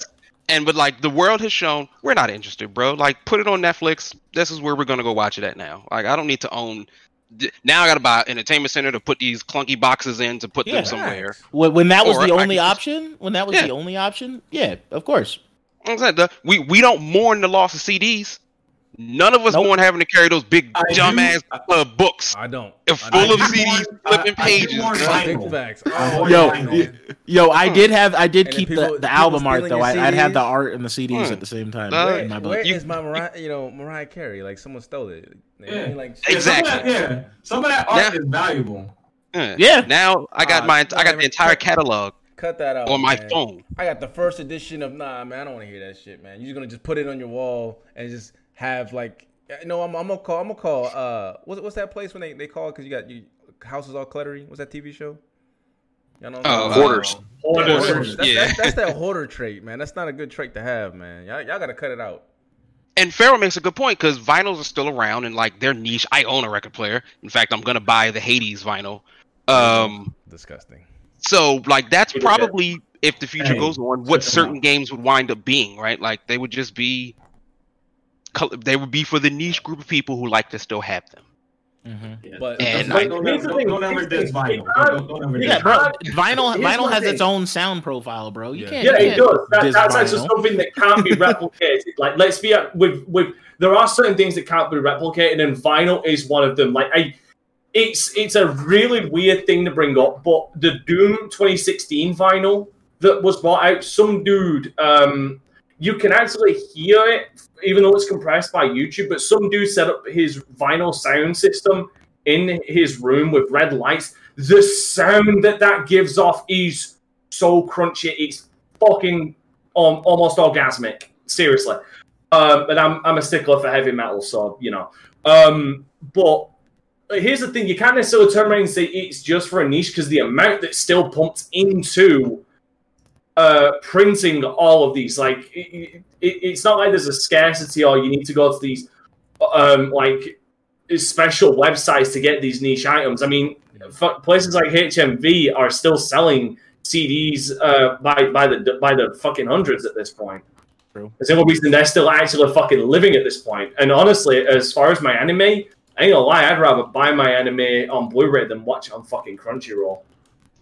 and but like the world has shown, we're not interested, bro. Like put it on Netflix. This is where we're gonna go watch it at now. Like I don't need to own. Now I gotta buy an entertainment center to put these clunky boxes in to put Yeah. them somewhere. When, when that was Or the only could just- option, when that was Yeah. the only option, yeah, of course. Like I said, the- we we don't mourn the loss of CDs. None of us Nope. mourn having to carry those big I do- dumbass uh, books I don't. full I of CDs, mourn- flipping I- I pages. mourn Big facts. Oh, Yo. Yo, I did have I did And keep then the, the album art though. I, I'd have the art and the CDs Hmm. at the same time Uh, in my book. Where You- is my Mariah? You know, Mariah Carey. Like someone stole it. You know what I Yeah. mean? Like Yeah, some of Exactly. that- yeah, some of that art Yeah. is valuable. Yeah. Yeah. Now I got Uh, my I got the entire catalog cut that out on my man. phone. I got the first edition of Nah, man. I don't want to hear that shit, man. You're just gonna just put it on your wall and just have like, no, I'm, I'm gonna call. I'm gonna call. Uh, what's what's that place when they they call because you got your house is all cluttery? What's that TV show? Y'all know Oh. Hoarders. Hoarders. Hoarders. That's, Yeah. that's, that's that hoarder trait, man. That's not a good trait to have, man. Y'all, y'all gotta cut it out. And Farrell makes a good point because vinyls are still around and like they're niche. I own a record player. In fact, I'm gonna buy the Hades vinyl. Um, Disgusting. so like that's Look at that. probably if the future Hey, goes on, what certain games would wind up being, right? Like they would just be, col- they would be for the niche group of people who like to still have them. Mhm. But And don't, I- don't, Here's the don't, thing, don't ever here's the diss thing, vinyl. Yeah, diss bro. vinyl. Vinyl Here's vinyl my has its own sound profile, bro. You Yeah. can't. Yeah, it can't does. That, diss that's actually something that can't be (laughs) replicated. like, let's be uh, with with there are certain things that can't be replicated, and vinyl is one of them. Like, I, it's it's a really weird thing to bring up, but the Doom 2016 vinyl that was brought out, some dude, um, you can actually hear it, even though it's compressed by YouTube. But some dude set up his vinyl sound system in his room with red lights. The sound that that gives off is so crunchy. It's fucking um, almost orgasmic. Seriously. Um, but I'm I'm a stickler for heavy metal, so you know. Um, but here's the thing: you can't necessarily turn around and say it's just for a niche because the amount that's still pumped into uh, printing all of these, like, it, it, it's not like there's a scarcity or you need to go to these um, like special websites to get these niche items. I mean, places like HMV are still selling CDs uh, by by the by the fucking hundreds at this point. True. There's no reason they're still actually fucking living at this point. And honestly, as far as my anime, I ain't gonna lie, I'd rather buy my anime on Blu-ray than watch it on fucking Crunchyroll.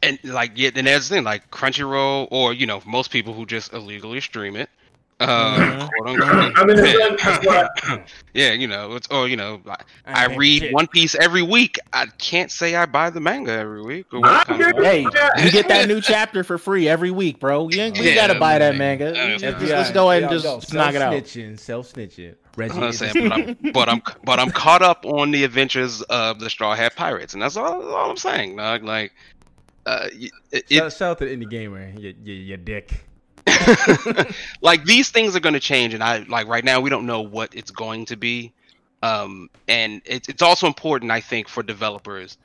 And like, yeah, then there's the thing, like Crunchyroll, or you know, most people who just illegally stream it. Uh, Mhm. quote unquote. I mean, it's- it's (laughs) yeah, you know, it's or you know, like, I read One Piece every week. I can't say I buy the manga every week. Or what kind of- Hey, you get that new chapter for free every week, bro. You ain't, we Yeah, gotta buy that manga. uh, Just- yeah. just- let's go ahead and Yo, just knock it out. Self-snitching, self-snitching. Reggie I'm is saying, but I'm, (laughs) but I'm but I'm caught up on the adventures of the Straw Hat Pirates, and that's all, all I'm saying. Dog. Like, uh, it, Shout, shout out to the indie gamer, you, you, you dick. (laughs) like these things are going to change, and I like right now we don't know what it's going to be. Um, and it's it's also important, I think, for developers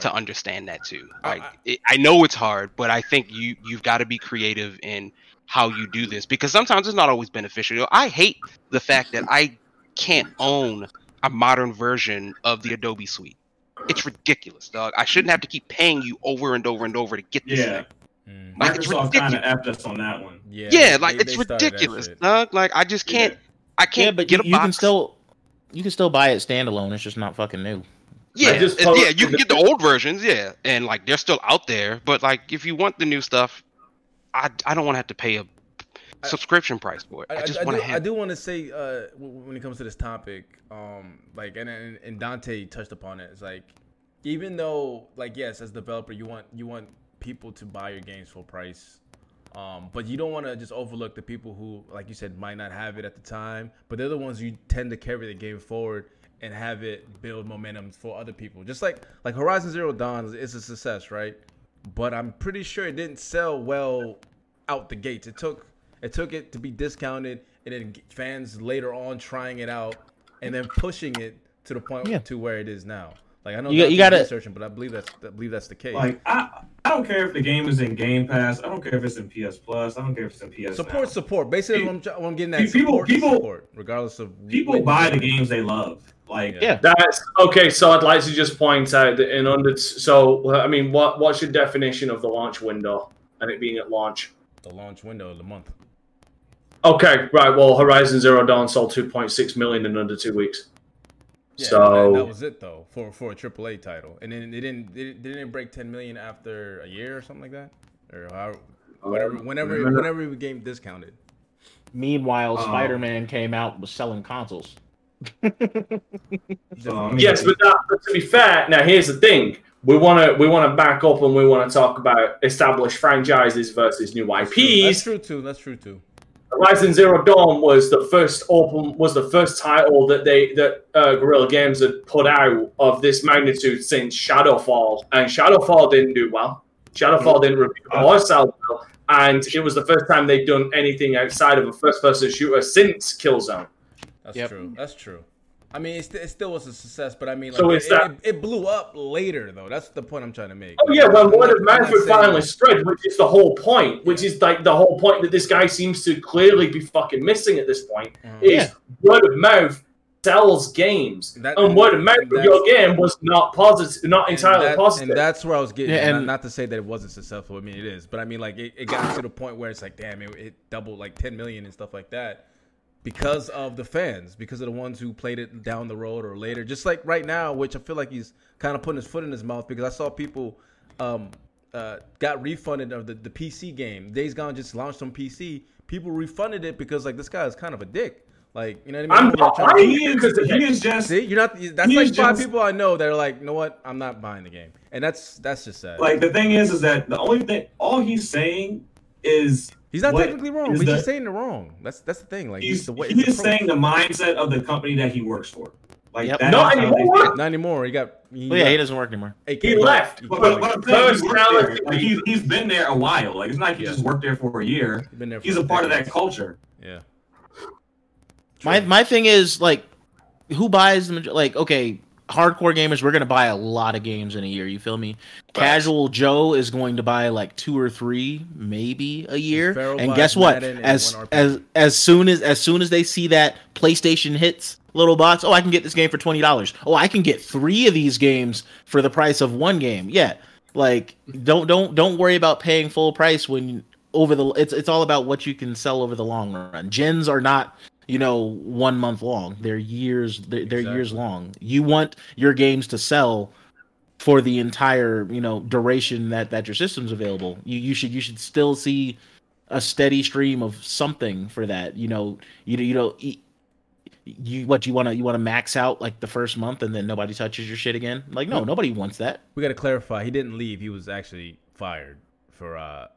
to understand that too. I- Like I- it, I know it's hard, but I think you you've got to be creative in how you do this because sometimes it's not always beneficial. I hate the fact that I can't own a modern version of the Adobe Suite. It's ridiculous, dog. I shouldn't have to keep paying you over and over and over to get this Yeah. thing. Mm. Like, it's Microsoft kind of ridiculous. effed us on that one. Yeah, Yeah, like they it's started that ridiculous, shit. dog. Like I just can't. I can't Yeah, but get you, a you can still you can still buy it standalone. It's just not fucking new. Yeah, just post- yeah, you can get the old versions, yeah, and like they're still out there. But like, if you want the new stuff, I, I don't want to have to pay a I- subscription price for it. I, I, just want to I do want to say uh, when it comes to this topic, um, like and, and and Dante touched upon it. It's like even though like yes, as a developer, you want you want people to buy your games full price, um, but you don't want to just overlook the people who, like you said, might not have it at the time, but they're the ones you tend to carry the game forward and have it build momentum for other people. Just like like Horizon Zero Dawn is a success, right? But I'm pretty sure it didn't sell well out the gates. It took it took it to be discounted, and then fans later on trying it out, and then pushing it to the point Yeah. to where it is now. Like I know You got- you Dante's gotta- researching, but I believe that's I believe that's the case. Like I, I don't care if the game is in Game Pass. I don't care if it's in PS Plus. I don't care if it's in PS. support, Now. support. Basically, what I'm, what I'm getting at. People- support, people- support, regardless of People what- buy the games they love. Like Yeah. That's okay. So I'd like to just point out that in under so I mean, what what's your definition of the launch window and it being at launch? the launch window of the month. Okay, right. Well, Horizon Zero Dawn sold 2.6 million in under two weeks. Yeah, so that, that was it though for for a AAA title, and then it didn't it didn't break 10 million after a year or something like that, or how, whatever um, whenever remember- whenever the game discounted. Meanwhile, um, Oh. Spider Man came out was selling consoles. So, I mean, yes, but, that, but to be fair, now here's the thing: we want to we want to back up and we want to talk about established franchises versus new IPs. That's IPs. true too. That's true too. Horizon Zero Dawn was the first open was the first title that they that uh, Guerrilla Games had put out of this magnitude since Shadowfall, and Shadowfall didn't do well. Shadowfall didn't review or sell well, and it was the first time they'd done anything outside of a first-person shooter since Killzone. That's Yep. true. That's true. I mean, it, st- it still was a success, but I mean, like, So it, it's that- it, it blew up later, though. That's the point I'm trying to make. Oh yeah, when I'm word of mouth not would finally spread, which is the whole point, which is like the whole point that this guy seems to clearly be fucking missing at this point. Mhm. Is Yeah. word of mouth sells games, That- and word of mouth of your game was not positive, not entirely that- positive. And that's where I was getting. Yeah, not, and- not to say that it wasn't successful. I mean, it is, but I mean, like, it, it got to the point where it's like, damn, it, it doubled like 10 million and stuff like that because of the fans, because of the ones who played it down the road or later. Just like right now, which I feel like he's kind of putting his foot in his mouth because I saw people um, uh, got refunded of the, the PC game. Days Gone just launched on PC. People refunded it because like this guy is kind of a dick. Like you know what I mean? I'm not buying he is, because he is just See, you're not. That's like five just- people I know that are like, you know what? I'm not buying the game, and that's that's just sad. like the thing is, is that the only thing, all he's saying is he's not what technically wrong. is He's the- just saying it wrong. That's that's the thing. Like he's the way he it's is saying the mindset of the company that he works for. Like Yep. that Not is how they anymore. not anymore. He got. He Well, yeah, he doesn't work anymore. AK, He left. He but, but, but I'm saying, he like, he's, he's been there a while. Like it's not like he Yeah. just worked there for a year. he's been there. For He's a part of that culture. Yeah. My my thing is like, who buys the like? Okay, hardcore gamers, we're gonna buy a lot of games in a year. You feel me? Casual Joe is going to buy like two or three, maybe a year. And guess what? Madden As as as soon as as soon as they see that PlayStation hits little box, oh, I can get this game for twenty dollars. Oh, I can get three of these games for the price of one game. Yeah, like don't don't don't worry about paying full price when over the. It's it's all about what you can sell over the long run. Gens are not you know one month long. They're years. They're, they're years long. You want your games to sell for the entire you know duration that that your system's available. You you should you should still see a steady stream of something for that. You know you you know. You what you want to you want to max out like the first month and then nobody touches your shit again? Like no, nobody wants that. We got to clarify. He didn't leave. He was actually fired for uh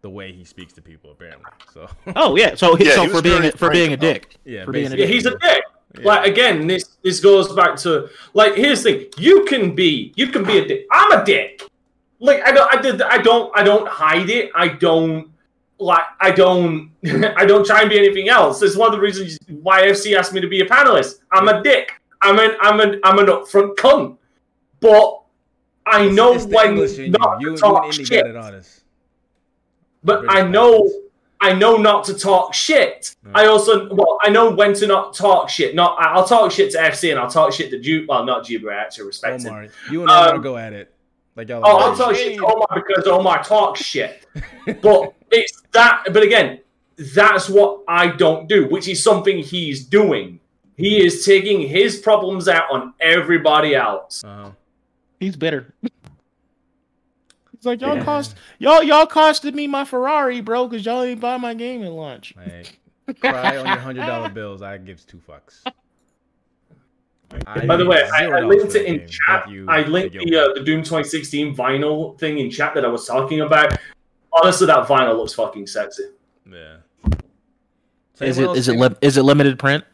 the way he speaks to people. Apparently. So. (laughs) Oh yeah, so Yeah, so for being for being a about dick. Yeah, for being a Yeah, dick. he's a dick. Yeah. Like again, this this goes back to like here's the thing: you can be you can be a dick. I'm a dick. Like I don't I did I don't I don't hide it. I don't like I don't (laughs) I don't try and be anything else. That's one of the reasons why FC asked me to be a panelist. I'm a dick. I'm an I'm an I'm an upfront cunt. But I It's- know it's the when English in not You, to you talk and Indy shit, got it on us. But British I know accents. I know not to talk shit. Mm. I also well I know when to not talk shit. Not I'll talk shit to FC and I'll talk shit to Ju. Well, not Juba. I actually respect him. Omar, you and Omar Um, go at it. Like y'all. Oh, I'll talk shit to Omar because Omar talks shit. (laughs) But it's that. But again, that's what I don't do, which is something he's doing. He is taking his problems out on everybody else. Uh-huh. He's bitter. (laughs) He's like y'all Yeah. cost y'all y'all costed me my Ferrari, bro, because y'all ain't buy my game at launch. Hey, cry on your hundred dollar bills. I gives two fucks. I By the way, I, I linked it in game. chat. You, I linked the uh, the Doom 2016 vinyl thing in chat that I was talking about. Honestly, that vinyl looks fucking sexy. Yeah. Is Anyone it it li- is it limited print?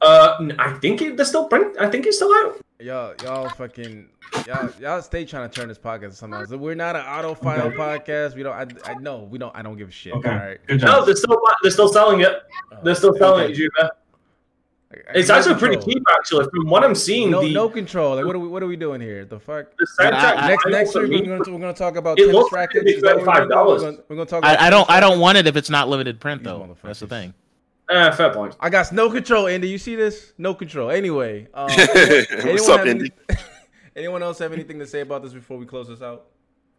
Uh, n- I think it, they're still print. I think it's still out. Y'all, y'all fucking, y'all, y'all stay trying to turn this podcast into something else. We're not an audiophile Okay. podcast. We don't. I, I know we don't. I don't give a shit. Okay. All right. Good No, they're still they're still selling it. Oh, they're still selling Okay. it, Juba. I- I- It's no actually pretty cheap, actually. From what I'm seeing, No, the, no control. Like, what are we? What are we doing here? The fuck. the I- soundtrack. I- next vinyl next week we're gonna, we're gonna talk about It tennis rackets. it'd Is that we're gonna $35. We're gonna, talk about I, I don't I don't want it if it's not limited print though. That's the motherfuckers. thing. Eh, fair point. I got no control, Indy. You see this? No control. Anyway, um, (laughs) What's anyone up, have Indy? any- (laughs) anyone else have anything to say about this before we close this out?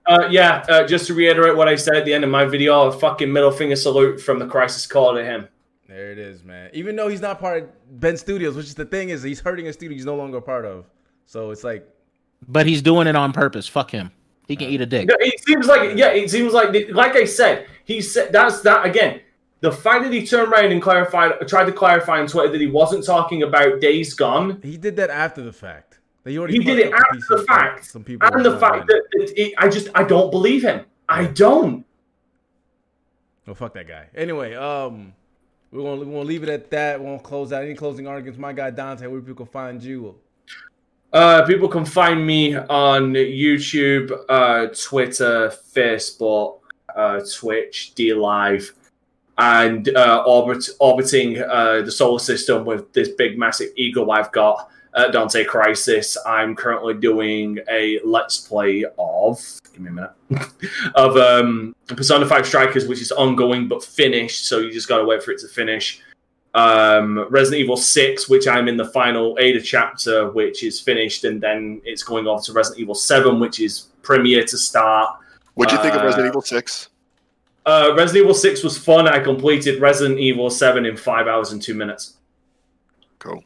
Uh, yeah, uh, just to reiterate what I said at the end of my video, a fucking middle finger salute from the Crisis call to him. There it is, man. Even though he's not part of Bend Studios, which is the thing is he's hurting a studio he's no longer a part of. So it's like But he's doing it on purpose. Fuck him. He can eat a dick. It seems like yeah, it seems like like I said, he said that's that again. The fact that he turned around and clarified, tried to clarify on Twitter that he wasn't talking about Days Gone, he did that after the fact. He, he did it after the fact, Some people and the fact that it, it, I just I don't believe him. I don't. Well, fuck that guy. Anyway, um, we're gonna we're gonna leave it at that. We won't close out any closing arguments. My guy Dante, where people can find you? Uh, people can find me on YouTube, uh, Twitter, Facebook, uh, Twitch, DLive, and uh, orbit, orbiting uh, the solar system with this big, massive ego I've got. Uh, Dante Crisis. I'm currently doing a let's play of. Give me a minute. (laughs) of um, Persona 5 Strikers, which is ongoing but finished, so you just gotta wait for it to finish um, Resident Evil 6, which I'm in the final Ada chapter, which is finished, and then it's going on to Resident Evil 7, which is premiere to start. What'd you think of Uh, Resident Evil Six? Uh, Resident Evil 6 was fun. I completed Resident Evil 7 in 5 hours and 2 minutes. Cool.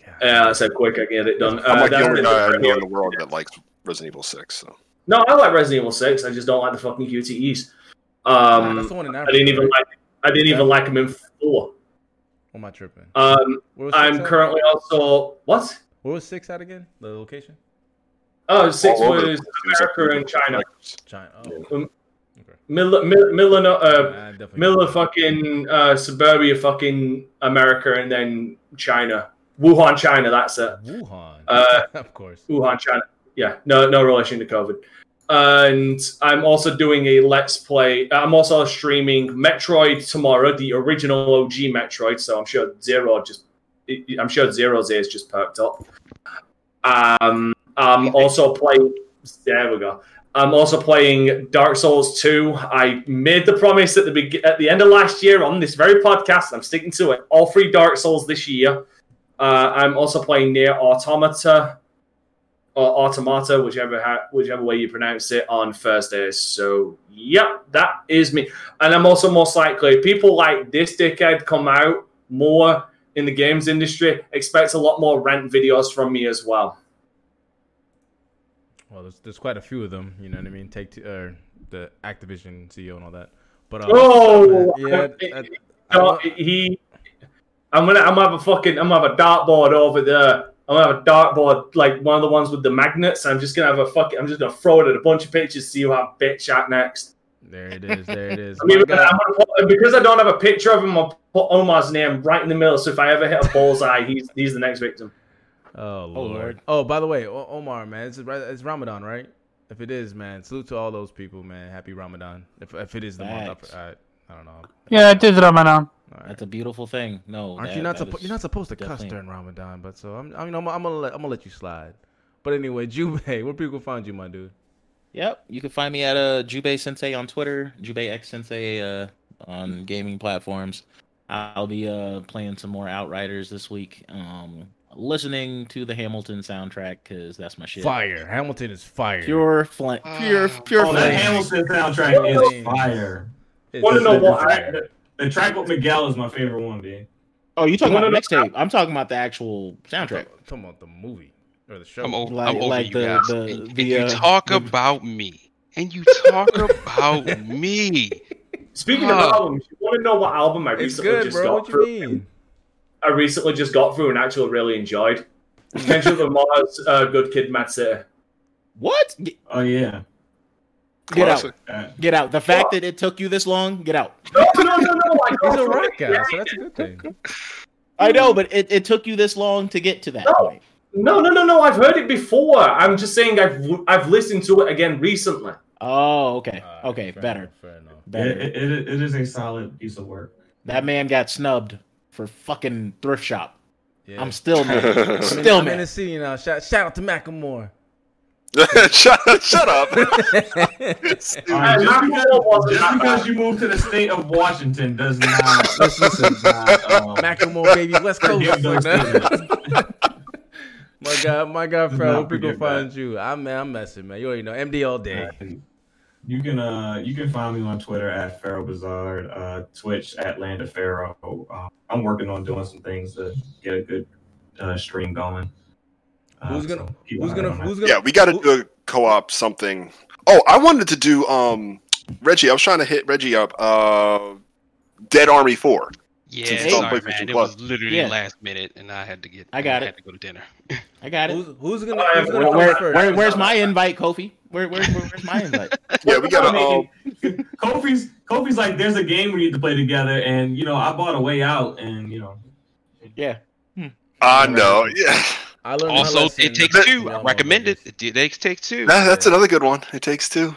Yeah, that's how quick I get it done. I'm Uh, like the only been guy I know in the world that likes Resident Evil Six. So No, I like Resident Evil 6. I just don't like the fucking QTEs. Nah, Um, that's the one in I didn't even right? like. I didn't even like them in 4. What am I tripping? Um, I'm six at? currently also what? Where was six at again? The location? Oh, six all was place. America and China. China. Oh, Miller, Miller, Miller, uh, I definitely Miller, fucking uh, suburbia, fucking America, and then China, Wuhan, China. That's it. Wuhan. Uh, (laughs) of course. Wuhan, China. Yeah, no, no relation to COVID. And I'm also doing a let's play. I'm also streaming Metroid tomorrow, the original OG Metroid. So I'm sure Zero just, I'm sure Zero's ears just perked up. Um, I'm also playing. There we go. I'm also playing Dark Souls 2. I made the promise at the be- at the end of last year on this very podcast. I'm sticking to it. All three Dark Souls this year. Uh, I'm also playing NieR: Automata or Automata, whichever ha- whichever way you pronounce it, on Thursdays. So, yep, that is me. And I'm also most likely people like this dickhead come out more in the games industry. Expect a lot more rant videos from me as well. Well, there's, there's quite a few of them. You know what I mean? Take two, or the Activision CEO and all that. But uh, Oh, yeah, it- (laughs) I, I, no, he. I'm gonna. I'm gonna have a fucking. I'm gonna have a dartboard over there. I'm gonna have a dartboard like one of the ones with the magnets. I'm just gonna have a fucking. I'm just gonna throw it at a bunch of pictures. See who have bitch at next. there it is. There it is. (laughs) I mean, I'm gonna put, because I don't have a picture of him. I'll put Omar's name right in the middle. So if I ever hit a bullseye, he's he's the next victim. Oh lord. Lord. Oh, by the way, O- Omar, man, it's, it's Ramadan, right? If it is, man, salute to all those people, man. Happy Ramadan. If, if it is the Facts. month, I, I don't know. Yeah, it is Ramadan. All right. That's a beautiful thing. No, Aren't that- you not that supposed? is You're not supposed to cuss definitely- during Ramadan, but so I'm. I mean, I'm, I'm gonna let I'm gonna let you slide. But anyway, (laughs) Jube, where people find you, my dude? Yep, you can find me at uh, Jubei Sensei on Twitter, Jubei X Sensei uh, on gaming platforms. I'll be uh, playing some more Outriders this week. Um, listening to the Hamilton soundtrack because that's my shit. Fire. Hamilton is fire. Pure flame. Pure, Ah. pure Oh, that flame. Hamilton soundtrack is fire. It's Want to know super what? I, fire. The, the track with Miguel is my favorite one, dude. Oh, you talking No, about no, the mixtape? I'm talking about the actual soundtrack. I'm talking about the movie or the show. I'm over, Like- I'm over like you the- guys. the- and, and the, you uh, talk the- about me. And you talk (laughs) about me. speaking of Oh. albums, you want to know what album I It's recently good, just bro. got What you mean? I recently just got through and actually really enjoyed. Kendrick Lamar's uh, "Good Kid, Mad City." What? Oh yeah. get out. Uh, Get out. The fact that it took you this long, get out. No, no, no, no! I (laughs) He's a rock it. guy, so that's a good thing. I know, but it, it took you this long to get to that No. point. No, no, no, no! I've heard it before. I'm just saying I've I've listened to it again recently. Oh, okay. Uh, Okay, fair better. enough, Fair enough. Better. it, it, it is a solid piece of work. That man got snubbed for fucking thrift shop. Yeah. I'm still (laughs) mad. Still I'm in the city now. Shout, shout out to Macklemore. (laughs) shut, shut up. (laughs) All right, just Uh, because, just because you moved to the state of Washington does not. Listen, listen. not, um, Macklemore, baby, West Coast. forgive those statements. my God, my God, Does Fred, not where people forgive find you? I'm man, I'm messing, man. You already know. MD all day. You can uh you can find me on Twitter at Pharaoh Bizarre, uh Twitch at Land of Pharaoh. Uh, I'm working on doing some things to get a good uh, stream going. Uh, Who's gonna, so who's gonna, who's gonna? yeah, we got to do a co-op something. Oh, I wanted to do um Reggie. I was trying to hit Reggie up. Uh, Dead Army Four. Yeah, Since sorry, man. It was literally Yeah. last minute, and I had to get. I got had it. to go to dinner. I got it. (laughs) Who's, who's gonna? Uh, Who's gonna where- Where, where, where's my invite, Kofi? Where, where, where where's my invite? (laughs) Yeah, we got to. Um, (laughs) Kofi's Kofi's like there's a game we need to play together, and you know I bought a way out, and you know Yeah. I know. Yeah, I learned Also, lesson. it takes That- two. I recommend it. It takes takes two. that, that's another good one. It takes two.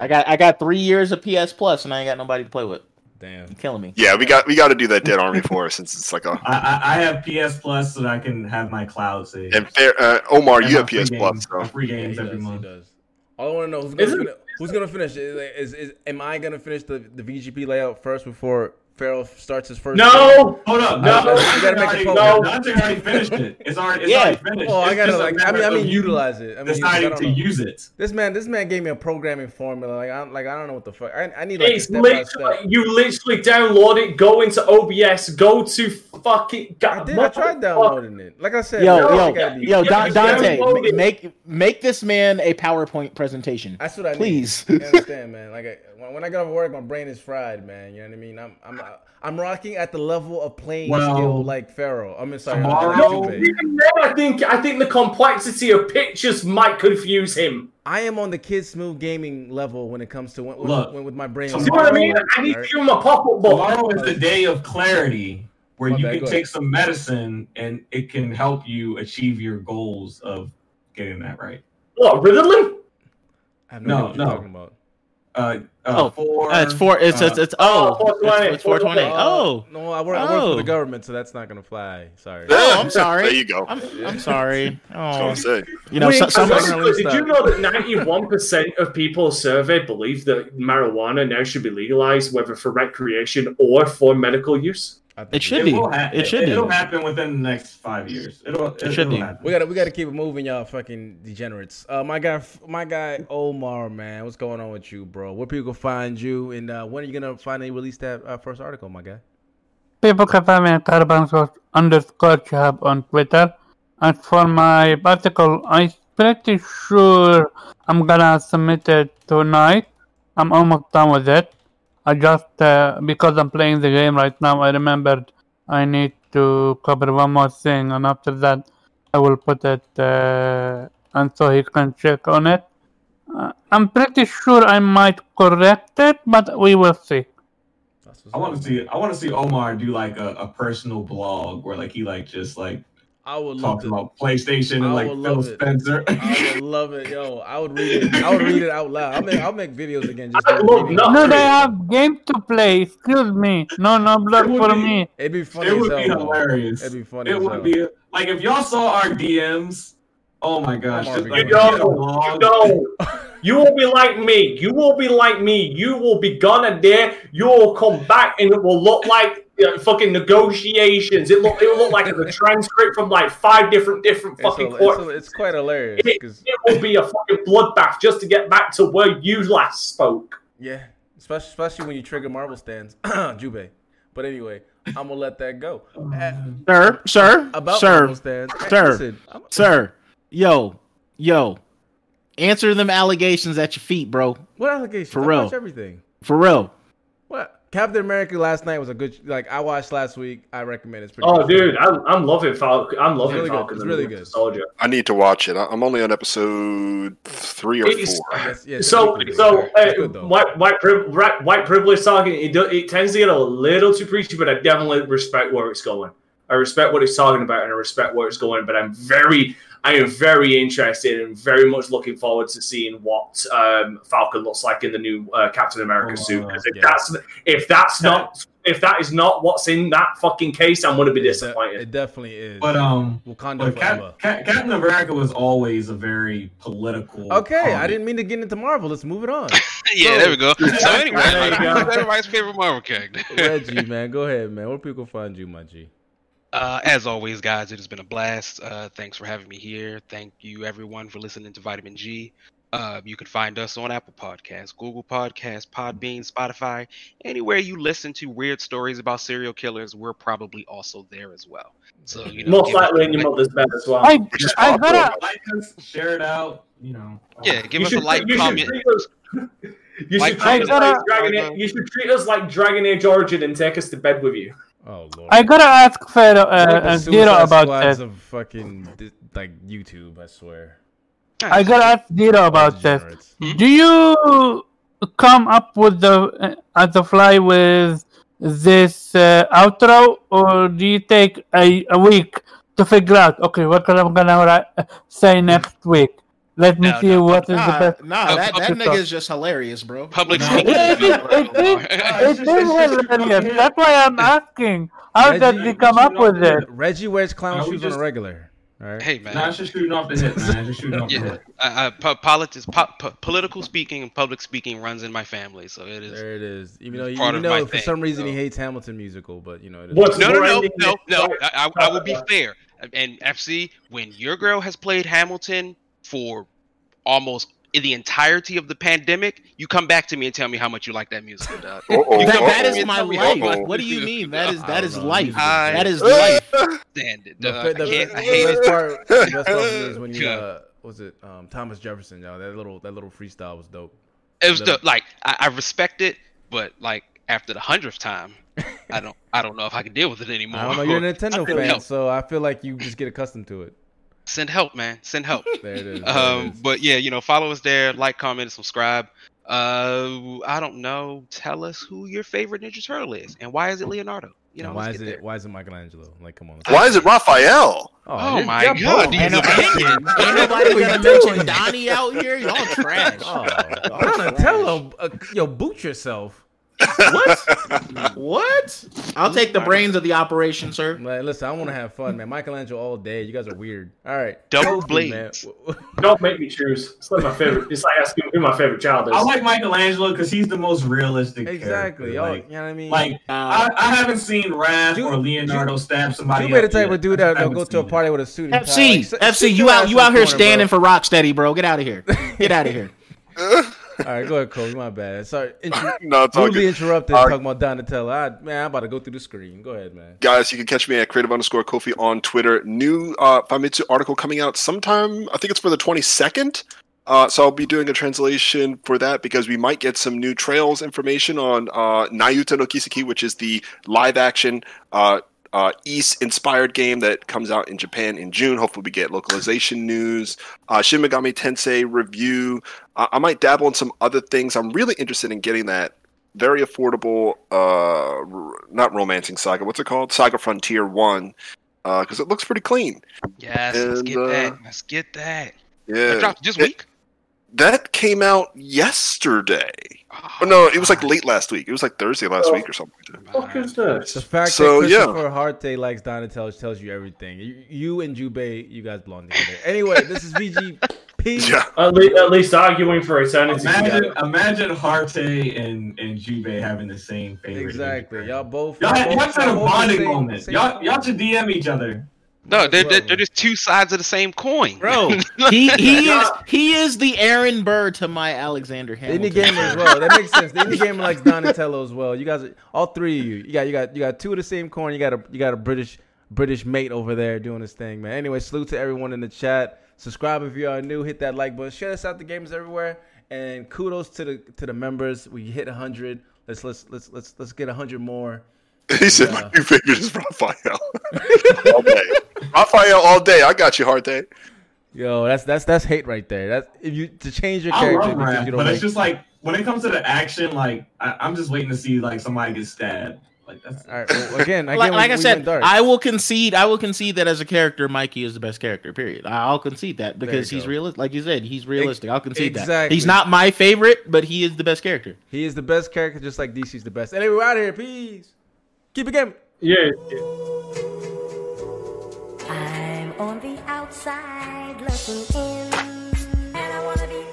I got I got three years of PS Plus and I ain't got nobody to play with. Damn. You're killing me. Yeah, we got we got to do that Dead Army Four since it's like a. I I, I have PS Plus so that I can have my cloud save. And fair, uh, Omar, And you have PS games- Plus, so free Yeah, games every does, month. does. All I want to know who's gonna who's gonna finish. Is, is, is am I gonna finish the, the VGP layout first before Farrell starts his first? No, Hold up, No, no, you gotta make a Dante already, no, Dante already finished it. It's already, it's Yeah. already finished. Oh, I gotta like. I mean, I mean, utilize it. I mean, I deciding don't to know. use it. This man, this man gave me a programming formula. Like, I, like I don't know what the fuck. I, I need like a it's step literally step. you literally download it, go into OBS, go to fucking. I did. I tried downloading it. Like I said, Yo, man, yo, you gotta be- yo, Yeah, Dante, make make this man a PowerPoint presentation. That's what I Please. need. You understand, man? Like I, when, when I get off work, my brain is fried, man. You know what I mean? I'm I'm I'm rocking at the level of playing Well, skill like Pharaoh. I mean, sorry, tomorrow- like No, even I think I think the complexity of pictures might confuse him. I am on the kid smooth gaming level when it comes to when, when, Look, when- with my brain. See what I mean? I need to give him a pop-up book. Tomorrow is the day of clarity where My you bad, can go ahead. take some medicine and it can help you achieve your goals of getting that right. What, Ritalin? I have no, idea No, what you're no. Talking. Uh, uh, Oh, four, Uh, it's four. It's it's, uh, it's oh, oh, 420, it's, it's four twenty. 420. Oh, no, I work, I work for Oh. the government, so that's not gonna fly. Sorry. Oh, I'm sorry. there you go. I'm I'm sorry. (laughs) Oh, was say. you know, Wait, so, some, I'm honestly, did stop. you know that 91% of people surveyed believe that marijuana now should be legalized, whether for recreation or for medical use? I think It should we- be. ha- It should be. It'll happen within the next five years. It'll. It, should it'll be. happen. We gotta we gotta keep it moving, y'all fucking degenerates. Uh, my guy, my guy Omar, man, what's going on with you, bro? Where people find you, and uh, when are you gonna finally release that uh, first article, my guy? People can find me at carbon underscore chab on Twitter. And for my article, I'm pretty sure I'm gonna submit it tonight. I'm almost done with it. I just, uh, because I'm playing the game right now, I remembered I need to cover one more thing, and after that, I will put it, uh, and so he can check on it. Uh, I'm pretty sure I might correct it, but we will see. I want to see. I want to see Omar do like a, a personal blog where like he like just like I would love talks to. about PlayStation and like Phil. Spencer. I would love it, yo. I would read it. I would read it out loud. I'll make I'll make videos again. Just I doing love No, they have games to play. Excuse me. No, no blood for be- me. It'd be funny it would hell. be though. hilarious. It'd be funny. It would hell. be like if y'all saw our DMs Oh my gosh! Just, You like, get don't. You don't. You will be like me. You will be like me. You will be gone a day. You will come back, and it will look like uh, fucking negotiations. It look. It will look like a transcript from like five different different It's, fucking a- it's, a- it's quite hilarious It, because it will be a fucking bloodbath just to get back to where you last spoke. yeah, especially especially when you trigger Marvel stands, (clears throat) Jube. But anyway, I'm gonna let that go. Uh, Sir, sir, about sir, Marvel stands, hey, sir. listen, sir. Yo, yo. Answer them allegations at your feet, bro. what allegations? For I real. everything. For real. What Captain America last night was a good. Like I watched last week. I recommend it. it's pretty. Oh, good. dude, I'm, I'm loving Falcon. I'm loving really good. Falcon. It's really good. Soldier. I need to watch it. I- I'm only on episode three or It's- four. I guess, yeah, So, so uh, good, white white pri- white privilege talking. It, do, it tends to get a little too preachy, but I definitely respect where it's going. I respect what it's talking about, and I respect where it's going. But I'm very, I am very interested and very much looking forward to seeing what um, Falcon looks like in the new uh, Captain America Oh, suit. Because if yeah. that's if that's not if that is not what's in that fucking case, I'm going to be disappointed. It definitely is. But um, Wakanda but. Cap, Cap, Captain America was always a very political. Okay, I didn't mean to get into Marvel. Let's move it on. (laughs) yeah, there we go. So anyway, There you (laughs) like, go. who's everybody's favorite Marvel character? Reggie, man, go ahead, man. Where people find you, my G? Uh, as always, guys, it has been a blast. Uh, thanks for having me here. Thank you, everyone, for listening to Vitamin G. Uh, you can find us on Apple Podcasts, Google Podcasts, Podbean, Spotify, anywhere you listen to weird stories about serial killers. We're probably also there as well. So you know, Most likely in your like- mother's bed as well. I I gotta Like us, share it out. You know. Yeah, give You us a like, you comment. treat us- (laughs) You Like, should treat us like Dragon Age. You should treat us like Dragon Age Origin and take us to bed with you. Oh lord. I gotta ask Pharaoh It's like uh, the uh, Suicide about Squads this. of fucking like YouTube. I swear. I gotta ask Zero about this. Hmm? Do you come up with the uh, at the fly with this uh, outro, or do you take a, a week to figure out? Okay, what I'm gonna ri- say next week. Let me No, see no, what is the Nah, best. nah, that, that Public nigga is just hilarious, bro. Public Nah. speaking. (laughs) It is, it is, it's it just- is it's just- hilarious. That's why I'm asking. How Reggie, did he come up with it? Reggie wears clown No, we shoes on a regular. All right. hey man, Nah, it's just shooting off the hip, man. Just shooting off the yeah, hip. uh, uh, po- politics, po- po- political speaking, and public speaking runs in my family, so it is. There it is. Even though you, you know for thing, some reason he hates Hamilton musical, but you know it is. What's No, no, no, Branding no, no. I, I, I will be fair. And FC, when your girl has played Hamilton for almost the entirety of the pandemic, you come back to me and tell me how much you like that musical, dog. (laughs) That, come that back to is me and my tell me how life. What do you mean? That is I that don't is know. life. I- That is (laughs) life. stand it, The, dog. I the, can't. I the hate best it. part, the best part is (laughs) when you uh, was it um, Thomas Jefferson, y'all. That little that little freestyle was dope. It was Little- the, like I, I respect it, but like after the hundredth time, I don't. I don't know if I can deal with it anymore. I don't know. You're a Nintendo fan, so I feel like you just get accustomed to it. Send help, man. Send help. (laughs) There it is. there Um, is. but yeah, you know, follow us there, like, comment, and subscribe. Uh, I don't know. Tell us who your favorite Ninja Turtle is, and why is it Leonardo? You know, why is it there. why is it Michelangelo? Like, come on. Why is it Raphael? Oh you're- my you're God, both. these Ain't, ain't, nobody gonna mention? Donnie out here. Y'all trash. Oh, Donatello, uh, yo, boot yourself. What? (laughs) what? I'll take the brains of the operation, sir. Man, listen, I want to have fun, man. Michelangelo all day. You guys are weird. All right, Double Kofi, man. blades. (laughs) Don't make me choose. It's like my favorite. It's like asking who my favorite child is. I like Michelangelo because he's the most realistic. exactly. character. Y'all, Like, you know what I mean? like Uh, I, I haven't seen Raph Ju- or Leonardo stab somebody. you made a up type yet. of dude that haven't will go to a seen it. party with a suit. and tie. FC, Like, FC, you out, you out here corner, standing bro. for Rocksteady, bro. Get out of here. Get out of here. (laughs) All right, go ahead, Kobe. My bad. Sorry, inter- (laughs) no, it's all rudely good. interrupted right. talking about Donatello. I, man, I'm about to go through the screen. Go ahead, man. Guys, you can catch me at creative underscore Kofi on Twitter. New uh, Famitsu article coming out sometime. I think it's for the 22nd. Uh, so I'll be doing a translation for that because we might get some new trails information on uh, Nayuta no Kiseki, which is the live action uh, uh, East inspired game that comes out in Japan in June. Hopefully, we get localization news, uh, Shin Megami Tensei review. Uh, I might dabble in some other things. I'm really interested in getting that very affordable, uh, r- not romancing saga. What's it called? Saga Frontier One, because it looks pretty clean. Yes, let's get uh, that. Let's get that. Yeah, It dropped this It- week. That came out yesterday. Oh, Oh, no, it was like late last week. It was like Thursday last oh. week or something. like that. fuck is this? The fact So, that yeah. Christopher Harte likes Donatello tells you everything. You, you and Jubei, you guys belong together. Anyway, this is VGP. (laughs) Yeah. At, le- at least arguing for eternity. Imagine, imagine Harte and and Jubei having the same favorite. Exactly. Y'all both. Y'all, y'all y'all had a y'all both the bonding moment. same Y'all, y'all should DM each other. No, they're, they're, they're just two sides of the same coin, Bro, (laughs) he he is he is the Aaron Burr to my Alexander Hamilton. indie gamer as well. That makes sense. The (laughs) indie gamer likes Donatello as well. You guys, all three of you, you got you got you got two of the same coin. You got a you got a British British mate over there doing his thing, man. Anyway, salute to everyone in the chat. Subscribe if you are new. Hit that like button. Share us out to the gamers everywhere. And kudos to the to the members. We hit hundred. Let's let's let's let's let's get hundred more. (laughs) He said, Yeah. "My new favorite is Raphael." (laughs) all day, Raphael all day. I got you, Harte. Yo, that's that's that's hate right there. That's if you to change your I character love because Raph, you but don't it's like. just like when it comes to the action, like I, I'm just waiting to see like somebody get stabbed. Like that's All right. Well, again, again, like, we- like I said. I will concede. I will concede that as a character, Mikey is the best character. Period. I'll concede that because he's go. realistic. Like you said, he's realistic. I'll concede that. He's not my favorite, but he is the best character. he is the best character, just like DC's the best. Anyway, we're out of here. Peace. Keep it game. Yeah. yeah. I'm on the outside looking in, and I wanna be